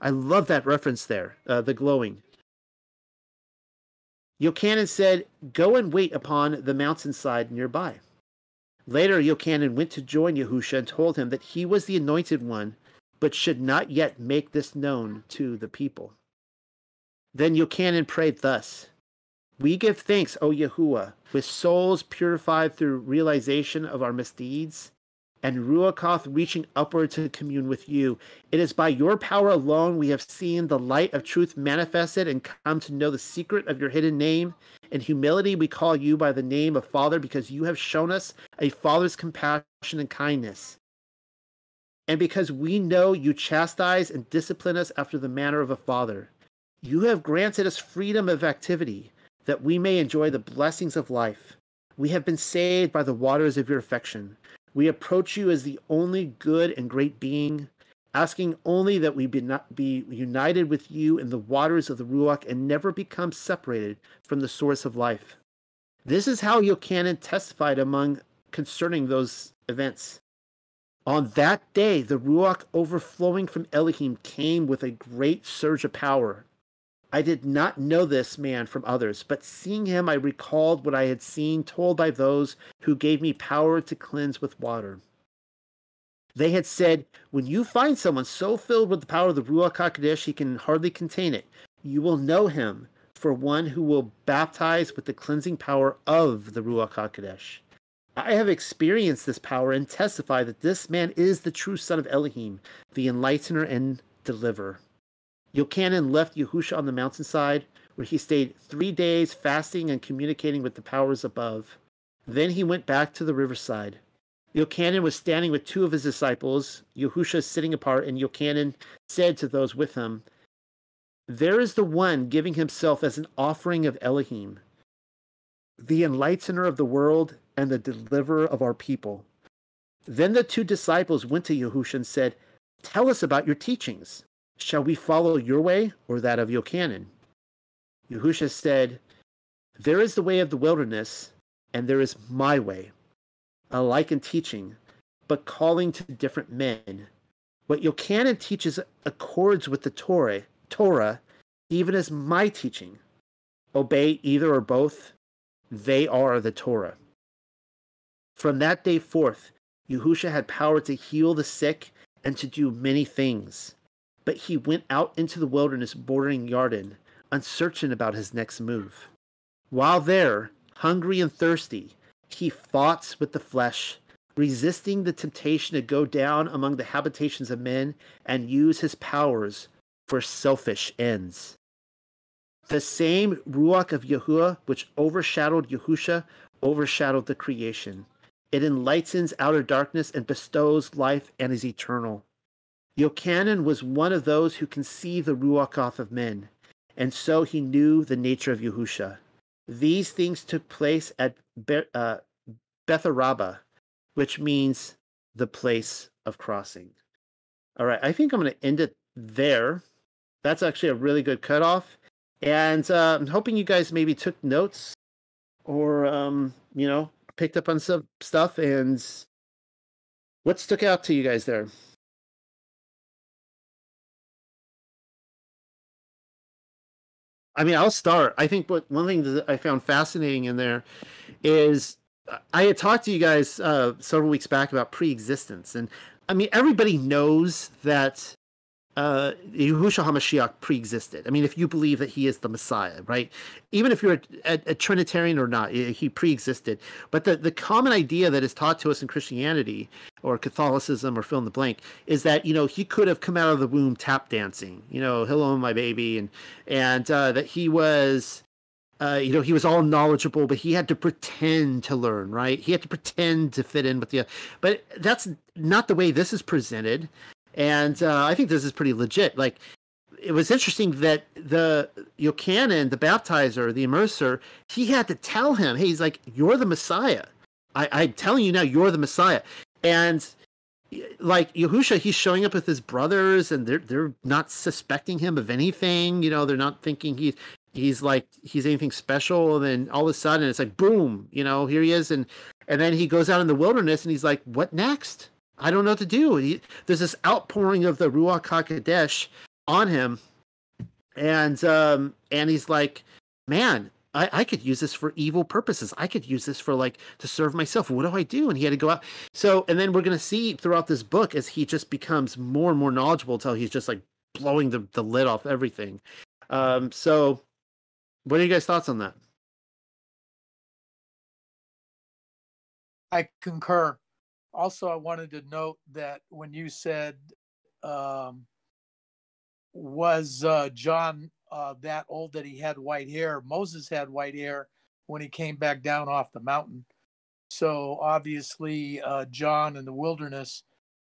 I love that reference there, uh, the glowing. Yochanan said, Go and wait upon the mountainside nearby. Later, Yochanan went to join Yahusha and told him that he was the anointed one but should not yet make this known to the people. Then Yochanan prayed thus We give thanks, O Yahuwah, with souls purified through realization of our misdeeds, and Ruachoth reaching upward to commune with you. It is by your power alone we have seen the light of truth manifested and come to know the secret of your hidden name. In humility, we call you by the name of Father because you have shown us a father's compassion and kindness and because we know you chastise and discipline us after the manner of a father. You have granted us freedom of activity, that we may enjoy the blessings of life. We have been saved by the waters of your affection. We approach you as the only good and great being, asking only that we be, not be united with you in the waters of the Ruach and never become separated from the source of life. This is how Yochanan testified among concerning those events. On that day, the Ruach overflowing from Elohim came with a great surge of power. I did not know this man from others, but seeing him, I recalled what I had seen told by those who gave me power to cleanse with water. They had said, When you find someone so filled with the power of the Ruach HaKodesh he can hardly contain it, you will know him for one who will baptize with the cleansing power of the Ruach HaKodesh. I have experienced this power and testify that this man is the true son of Elohim, the enlightener and deliverer. Yochanan left Yahusha on the mountainside, where he stayed three days fasting and communicating with the powers above. Then he went back to the riverside. Yochanan was standing with two of his disciples, Yahusha sitting apart, and Yochanan said to those with him, There is the one giving himself as an offering of Elohim, the enlightener of the world and the deliverer of our people. Then the two disciples went to Yahusha and said, Tell us about your teachings. Shall we follow your way or that of Yochanan? Yahusha said, There is the way of the wilderness, and there is my way alike in teaching, but calling to different men. What Yochanan teaches accords with the Torah, Torah, even as my teaching. Obey either or both. They are the Torah. From that day forth, Yahusha had power to heal the sick and to do many things. But he went out into the wilderness bordering Yarden, uncertain about his next move. While there, hungry and thirsty, he fought with the flesh, resisting the temptation to go down among the habitations of men and use his powers for selfish ends. The same Ruach of Yahuwah, which overshadowed Yahusha, overshadowed the creation. It enlightens outer darkness and bestows life and is eternal. Yochanan was one of those who can see the Ruachoth of men, and so he knew the nature of Yahusha. These things took place at Be- uh, Betharaba, which means the place of crossing. All right, I think I'm going to end it there. That's actually a really good cutoff. And uh, I'm hoping you guys maybe took notes or, um, you know, picked up on some stuff. And what stuck out to you guys there? I mean, I'll start. I think what one thing that I found fascinating in there is I had talked to you guys uh, several weeks back about pre-existence, and I mean, everybody knows that uh, Yahushua HaMashiach pre-existed. I mean, if you believe that he is the Messiah, right? Even if you're a, a, a, Trinitarian or not, he pre-existed. But the, the common idea that is taught to us in Christianity or Catholicism or fill in the blank is that, you know, he could have come out of the womb tap dancing, you know, hello, my baby. And, and uh, that he was, uh, you know, he was all knowledgeable, but he had to pretend to learn, right? He had to pretend to fit in with the. But that's not the way this is presented, and uh, I think this is pretty legit. Like, it was interesting that the Yochanan, the baptizer, the immerser, he had to tell him, "Hey, he's like, you're the Messiah. I, I'm telling you now, you're the Messiah." And like Yahusha, he's showing up with his brothers, and they're they're not suspecting him of anything. You know, they're not thinking he's he's like he's anything special and then all of a sudden it's like boom you know here he is and and then he goes out in the wilderness and he's like what next i don't know what to do he, there's this outpouring of the ruach hakodesh on him and um and he's like man I, I could use this for evil purposes. I could use this for like to serve myself. What do I do? And he had to go out. So, and then we're going to see throughout this book as he just becomes more and more knowledgeable until he's just like blowing the, the lid off everything. Um, so what are you guys' thoughts on that? I concur. Also, I wanted to note that when you said, um, was uh, John uh, that old that he had white hair? Moses had white hair when he came back down off the mountain. So obviously, uh, John in the wilderness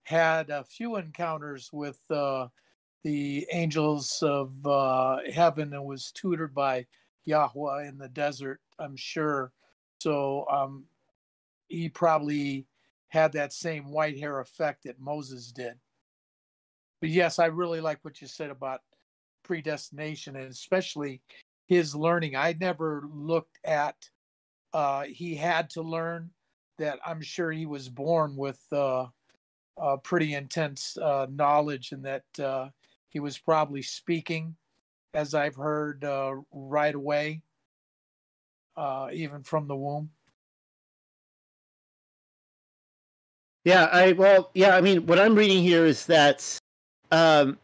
had a few encounters with uh, the angels of uh, heaven and was tutored by Yahweh in the desert, I'm sure. So um, he probably had that same white hair effect that Moses did. but yes, I really like what you said about predestination and especially his learning. I never looked at uh, he had to learn that. I'm sure he was born with uh, uh, pretty intense uh, knowledge and that uh, he was probably speaking, as I've heard, uh, right away, uh, even from the womb. Yeah, I well, yeah, I mean, what I'm reading here is that um,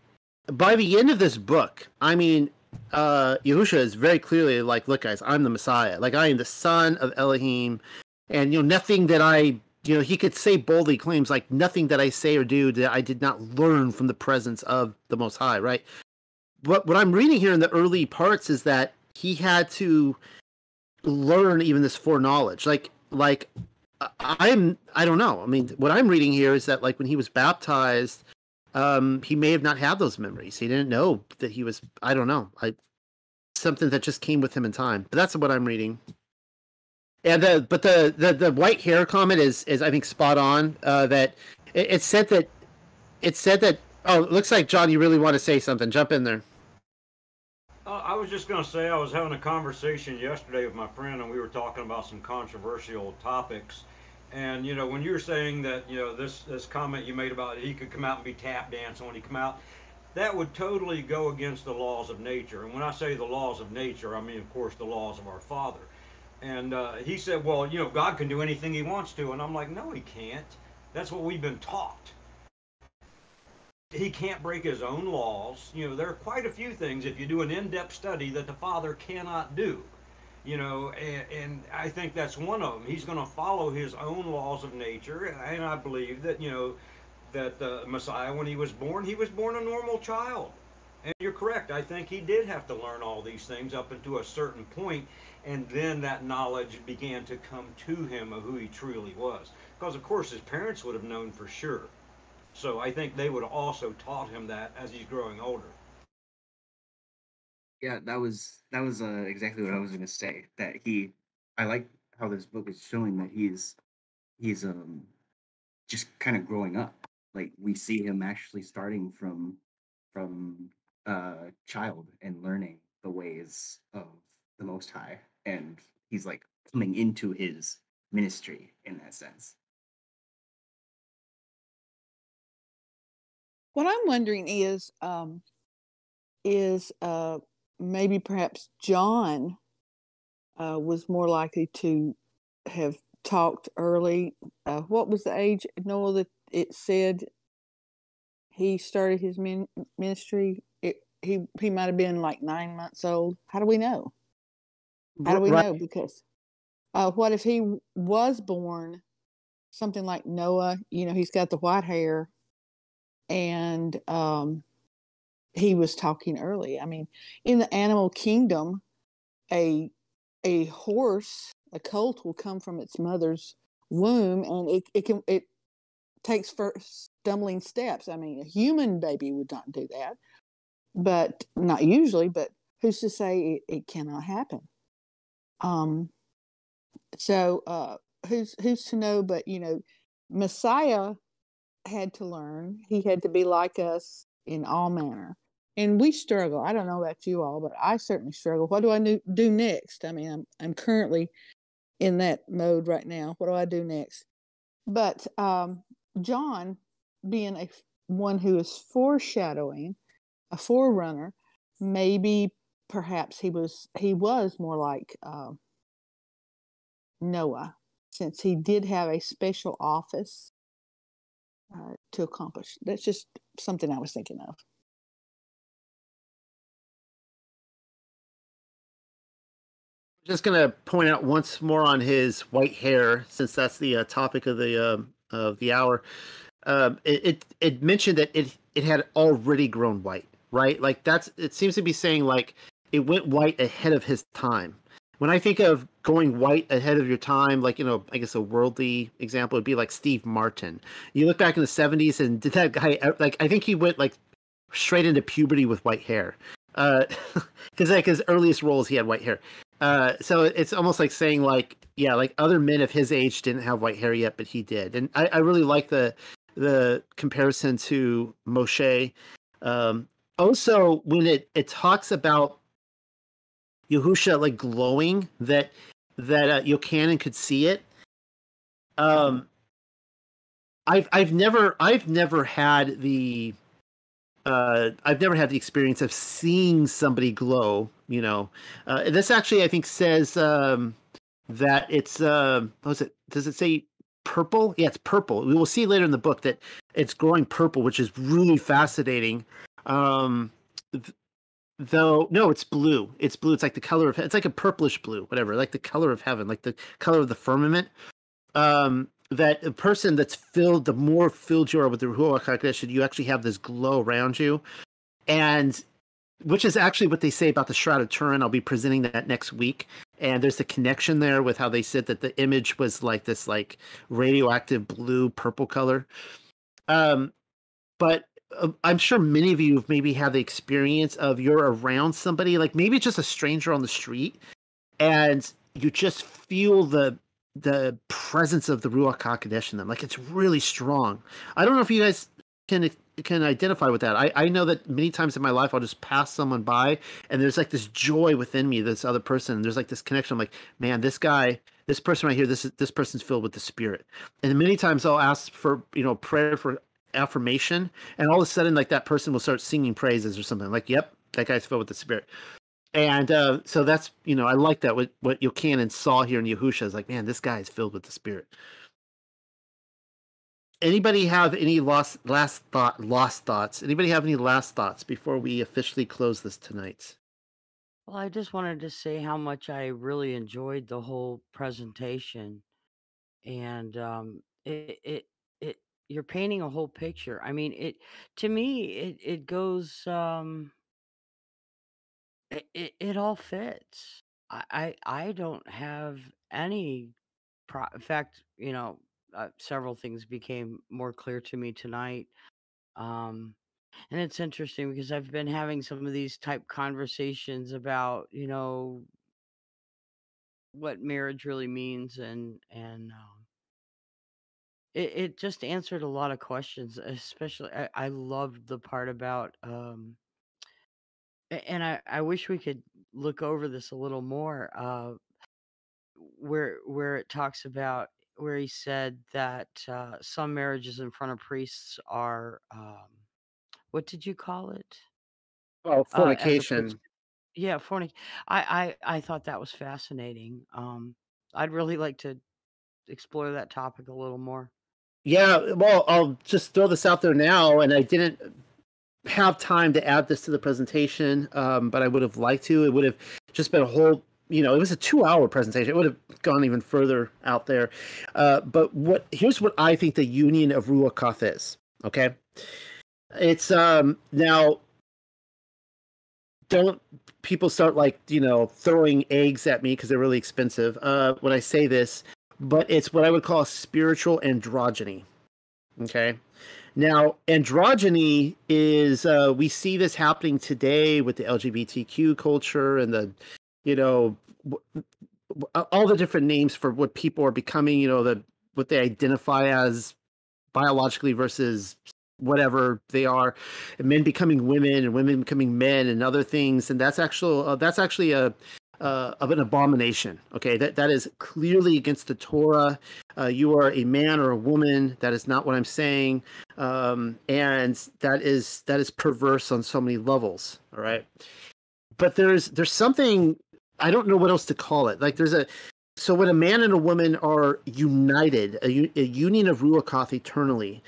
by the end of this book, I mean, uh, Yahusha is very clearly like, look, guys, I'm the Messiah. Like, I am the son of Elohim, and you know, nothing that I, you know, he could say boldly claims like nothing that I say or do that I did not learn from the presence of the Most High, right? But what I'm reading here in the early parts is that he had to learn even this foreknowledge, like like I'm I don't know. I mean, what I'm reading here is that like when he was baptized, um, he may have not had those memories. He didn't know that he was. I don't know. I something that just came with him in time. But that's what I'm reading. And the but the the, the white hair comment is is I think spot on. Uh, that it, it said that it said that. Oh, it looks like John, you really want to say something. Jump in there. Uh, I was just going to say I was having a conversation yesterday with my friend, and we were talking about some controversial topics. And you know, when you're saying that, you know, this this comment you made about he could come out and be tap dancing when he come out, that would totally go against the laws of nature. And when I say the laws of nature, I mean, of course, the laws of our Father. And uh, he said, well, you know, God can do anything He wants to, and I'm like, no, He can't. That's what we've been taught he can't break his own laws. You know, there are quite a few things if you do an in-depth study that the father cannot do. You know, and, and I think that's one of them. He's going to follow his own laws of nature, and I believe that you know that the Messiah, when he was born, he was born a normal child. And you're correct. I think he did have to learn all these things up until a certain point, and then that knowledge began to come to him of who he truly was. Because of course his parents would have known for sure so I think they would also taught him that as he's growing older. Yeah, that was that was uh, exactly what I was going to say. That he, I like how this book is showing that he's he's um just kind of growing up. Like we see him actually starting from from uh child and learning the ways of the Most High, and he's like coming into his ministry in that sense. What I'm wondering is, um, is uh, maybe perhaps John uh, was more likely to have talked early. Uh, what was the age, Noel, that it said he started his min- ministry? It, he he might have been like nine months old. How do we know? How do we right. know? Because uh, what if he was born something like Noah? You know, he's got the white hair and um, he was talking early. I mean, in the animal kingdom, a a horse, a colt, will come from its mother's womb, and it it can it takes first stumbling steps. I mean, a human baby would not do that, but not usually. But who's to say it, it cannot happen? Um, so uh, who's who's to know? But you know, Messiah had to learn. He had to be like us in all manner. And we struggle. I don't know about you all, but I certainly struggle. What do I do next? I mean, I'm I'm currently in that mode right now. What do I do next? But um, John, being a one who is foreshadowing, a forerunner, maybe perhaps he was he was more like uh, Noah, since he did have a special office uh, to accomplish. That's just something I was thinking of. Just going to point out once more on his white hair, since that's the uh, topic of the uh, of the hour. Um, it, it it mentioned that it it had already grown white, right? Like that's it seems to be saying like it went white ahead of his time when I think of going white ahead of your time, like you know, I guess a worldly example would be like Steve Martin. You look back in the '70s, and did that guy like? I think he went like straight into puberty with white hair, because uh, like his earliest roles he had white hair. Uh, so it's almost like saying like, yeah, like other men of his age didn't have white hair yet, but he did, and I, I really like the the comparison to Moshe. Um, also, when it it talks about Yahusha like glowing, that that uh, Yochanan could see it. Um, I've I've never I've never had the uh, I've never had the experience of seeing somebody glow. You know, uh, this actually I think says um, that it's uh, what was it? Does it say purple? Yeah, it's purple. We will see later in the book that it's growing purple, which is really fascinating. Um, though no, it's blue. It's blue. It's like the color of it's like a purplish blue, whatever, like the color of heaven, like the color of the firmament. Um, that a person that's filled, the more filled you are with the Ruach HaKodesh, you actually have this glow around you. And which is actually what they say about the Shroud of Turin. I'll be presenting that next week. And there's a connection there with how they said that the image was like this like radioactive blue purple color. Um, but I'm sure many of you have maybe had the experience of you're around somebody, like maybe just a stranger on the street, and you just feel the the presence of the Ruach Hakodesh in them. Like it's really strong. I don't know if you guys can can identify with that. I, I know that many times in my life I'll just pass someone by and there's like this joy within me, this other person. There's like this connection. I'm like, man, this guy, this person right here, this this person's filled with the spirit. And many times I'll ask for, you know, prayer for affirmation, and all of a sudden like that person will start singing praises or something. Like, yep, that guy's filled with the spirit and uh, so that's you know I like that what what Yochanan saw here in Yahusha is like man this guy is filled with the Spirit. Anybody have any lost last thought lost thoughts? Anybody have any last thoughts before we officially close this tonight? Well, I just wanted to say how much I really enjoyed the whole presentation, and um, it it it you're painting a whole picture. I mean, it to me it it goes um it it, it all fits. I, I I don't have any pro. In fact, you know, uh, several things became more clear to me tonight. Um, and it's interesting because I've been having some of these type conversations about, you know, what marriage really means, and and um, it it just answered a lot of questions. Especially, I, I loved the part about um And I, I wish we could look over this a little more. Uh, where where it talks about where he said that uh, some marriages in front of priests are um, what did you call it? Oh, Uh, fornication. to yeah, fornic. I, I I thought that was fascinating. Um, I'd really like to explore that topic a little more. Yeah, well, I'll just throw this out there now, and I didn't have time to add this to the presentation, um, but I would have liked to. It would have just been a whole, you know, it was a two-hour presentation. It would have gone even further out there. Uh, but what here's what I think the union of Ruachoth is. Okay, it's um now. Don't people start like you know throwing eggs at me because they're really expensive uh, when I say this, but it's what I would call spiritual androgyny. Okay, now, androgyny is uh, we see this happening today with the LGBTQ culture and the, you know, w- all the different names for what people are becoming. You know, the what they identify as biologically versus whatever they are, and men becoming women and women becoming men and other things. And that's actual uh, that's actually a uh, of an abomination. Okay, that that is clearly against the Torah. Uh, you are a man or a woman. That is not what I'm saying, um, and that is that is perverse on so many levels. All right, but there's there's something I don't know what else to call it. Like there's a so when a man and a woman are united, a, a union of ruach eternally,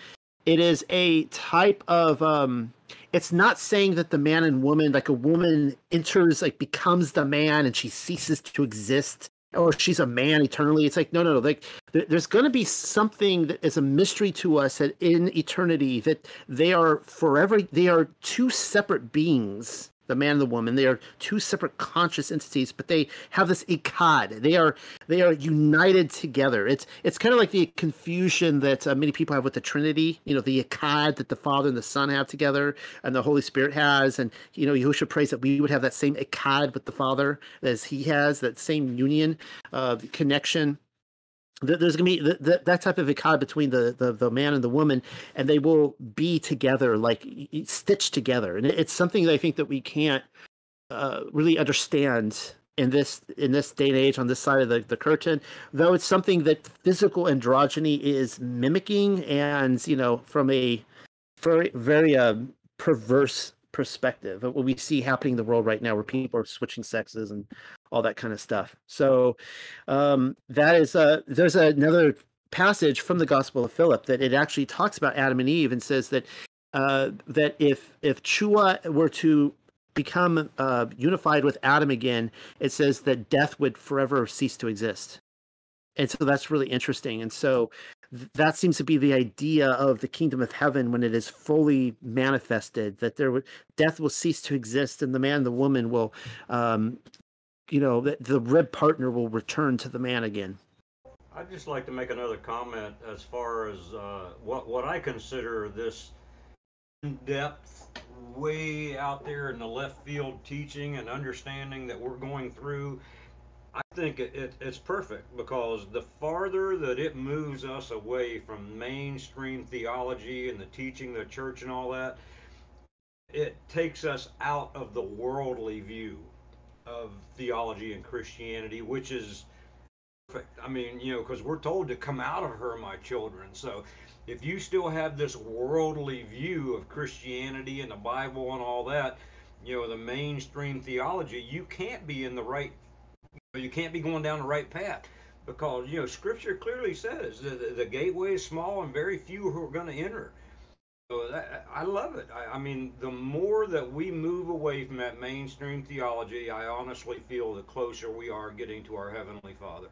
it is a type of um, it's not saying that the man and woman like a woman enters like becomes the man and she ceases to exist or she's a man eternally. It's like no no no like there's going to be something that is a mystery to us that in eternity that they are forever they are two separate beings the man and the woman. They are two separate conscious entities, but they have this echad. They are they are united together. It's it's kind of like the confusion that uh, many people have with the Trinity. You know, the echad that the Father and the Son have together, and the Holy Spirit has. And you know, Yahushua prays that we would have that same echad with the Father as He has, that same union, uh, connection. There's gonna be that, that type of echad between the, the the man and the woman and they will be together like stitched together. And it's something that i think that we can't uh, really understand in this in this day and age on this side of the, the curtain though it's something that physical androgyny is mimicking and you know from a very very uh, perverse perspective of what we see happening in the world right now where people are switching sexes and all that kind of stuff. So um, that is uh, there's another passage from the gospel of philip that it actually talks about adam and eve and says that uh, that if if chua were to become uh, unified with adam again it says that death would forever cease to exist. And so that's really interesting. And so that seems to be the idea of the kingdom of heaven when it is fully manifested that there would death will cease to exist and the man and the woman will um you know that the red partner will return to the man again. I'd just like to make another comment as far as uh, what what i consider this in-depth way out there in the left field teaching and understanding that we're going through. I think it, it, it's perfect because the farther that it moves us away from mainstream theology and the teaching the church and all that, it takes us out of the worldly view of theology and Christianity, which is perfect. I mean, you know, because we're told to come out of her, my children. So if you still have this worldly view of Christianity and the Bible and all that, you know, the mainstream theology, you can't be in the right you can't be going down the right path because you know Scripture clearly says the, the gateway is small and very few who are going to enter. That, uh, I love it. I, I, mean, the more that we move away from that mainstream theology, I honestly feel the closer we are getting to our heavenly Father.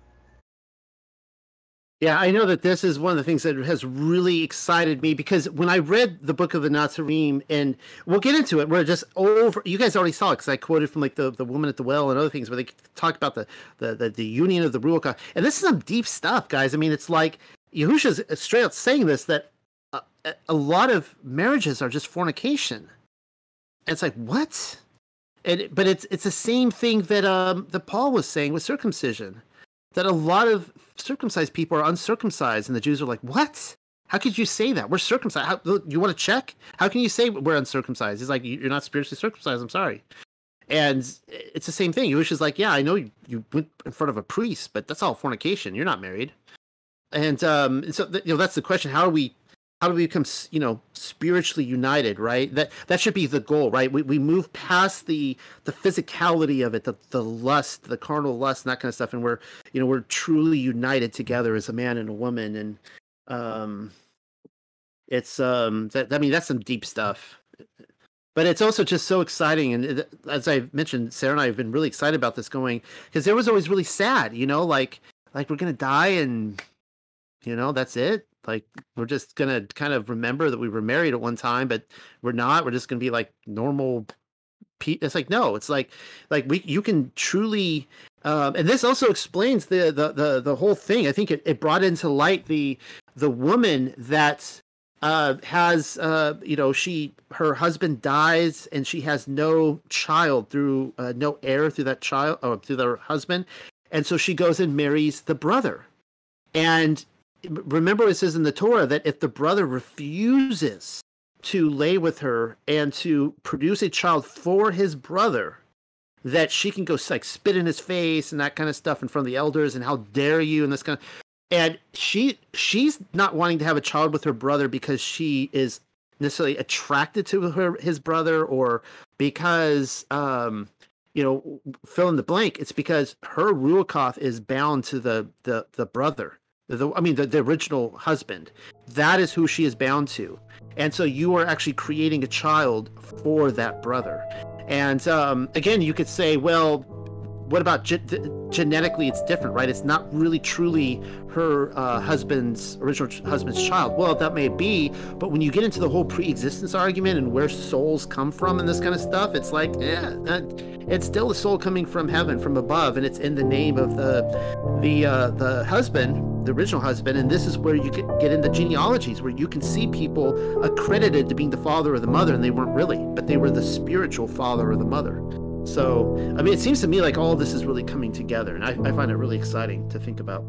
Yeah, I know that this is one of the things that has really excited me because when I read the book of the Natsarim, and we'll get into it, we're just over. You guys already saw it because I quoted from like the, the woman at the well and other things where they talk about the the the, the union of the Ruach, and this is some deep stuff, guys. I mean, it's like Yahusha's straight out saying this that a, lot of marriages are just fornication. And it's like what? And but it's it's the same thing that um that Paul was saying with circumcision that a lot of circumcised people are uncircumcised, and the Jews are like, "What? How could you say that? We're circumcised. How, you want to check? How can you say we're uncircumcised?" He's like, "You're not spiritually circumcised. I'm sorry." And it's the same thing. Yahusha's like, "Yeah, I know you, you went in front of a priest, but that's all fornication. You're not married." And um, and so you know that's the question: How are we how do we become you know spiritually united right? That that should be the goal right? We, we move past the the physicality of it the, the lust the carnal lust and that kind of stuff and we're you know we're truly united together as a man and a woman and um it's um that i mean that's some deep stuff. But it's also just so exciting and it, as i mentioned sarah and i have been really excited about this going because there was always really sad you know like like we're gonna die and you know that's it like we're just gonna kind of remember that we were married at one time, but we're not. We're just gonna be like normal. It's like no, it's like like we you can truly. Um, and this also explains the, the the the whole thing. I think it, it brought into light the the woman that uh, has uh, you know she her husband dies and she has no child through uh, no heir through that child or through their husband, and so she goes and marries the brother, and remember it says in the Torah that if the brother refuses to lay with her and to produce a child for his brother, that she can go like spit in his face and that kind of stuff in front of the elders and how dare you and this kind of and she she's not wanting to have a child with her brother because she is necessarily attracted to her his brother or because um you know fill in the blank it's because her ruachoth is bound to the the the brother the, I mean, the, the original husband. That is who she is bound to. And so you are actually creating a child for that brother. And um, again, you could say, well, what about ge- genetically it's different right? It's not really truly her uh, husband's original husband's child. Well that may be but when you get into the whole pre-existence argument and where souls come from and this kind of stuff it's like yeah it's still a soul coming from heaven from above and it's in the name of the the uh, the husband the original husband and this is where you get into genealogies where you can see people accredited to being the father or the mother and they weren't really but they were the spiritual father or the mother so, I mean, it seems to me like all this is really coming together, and I, I find it really exciting to think about.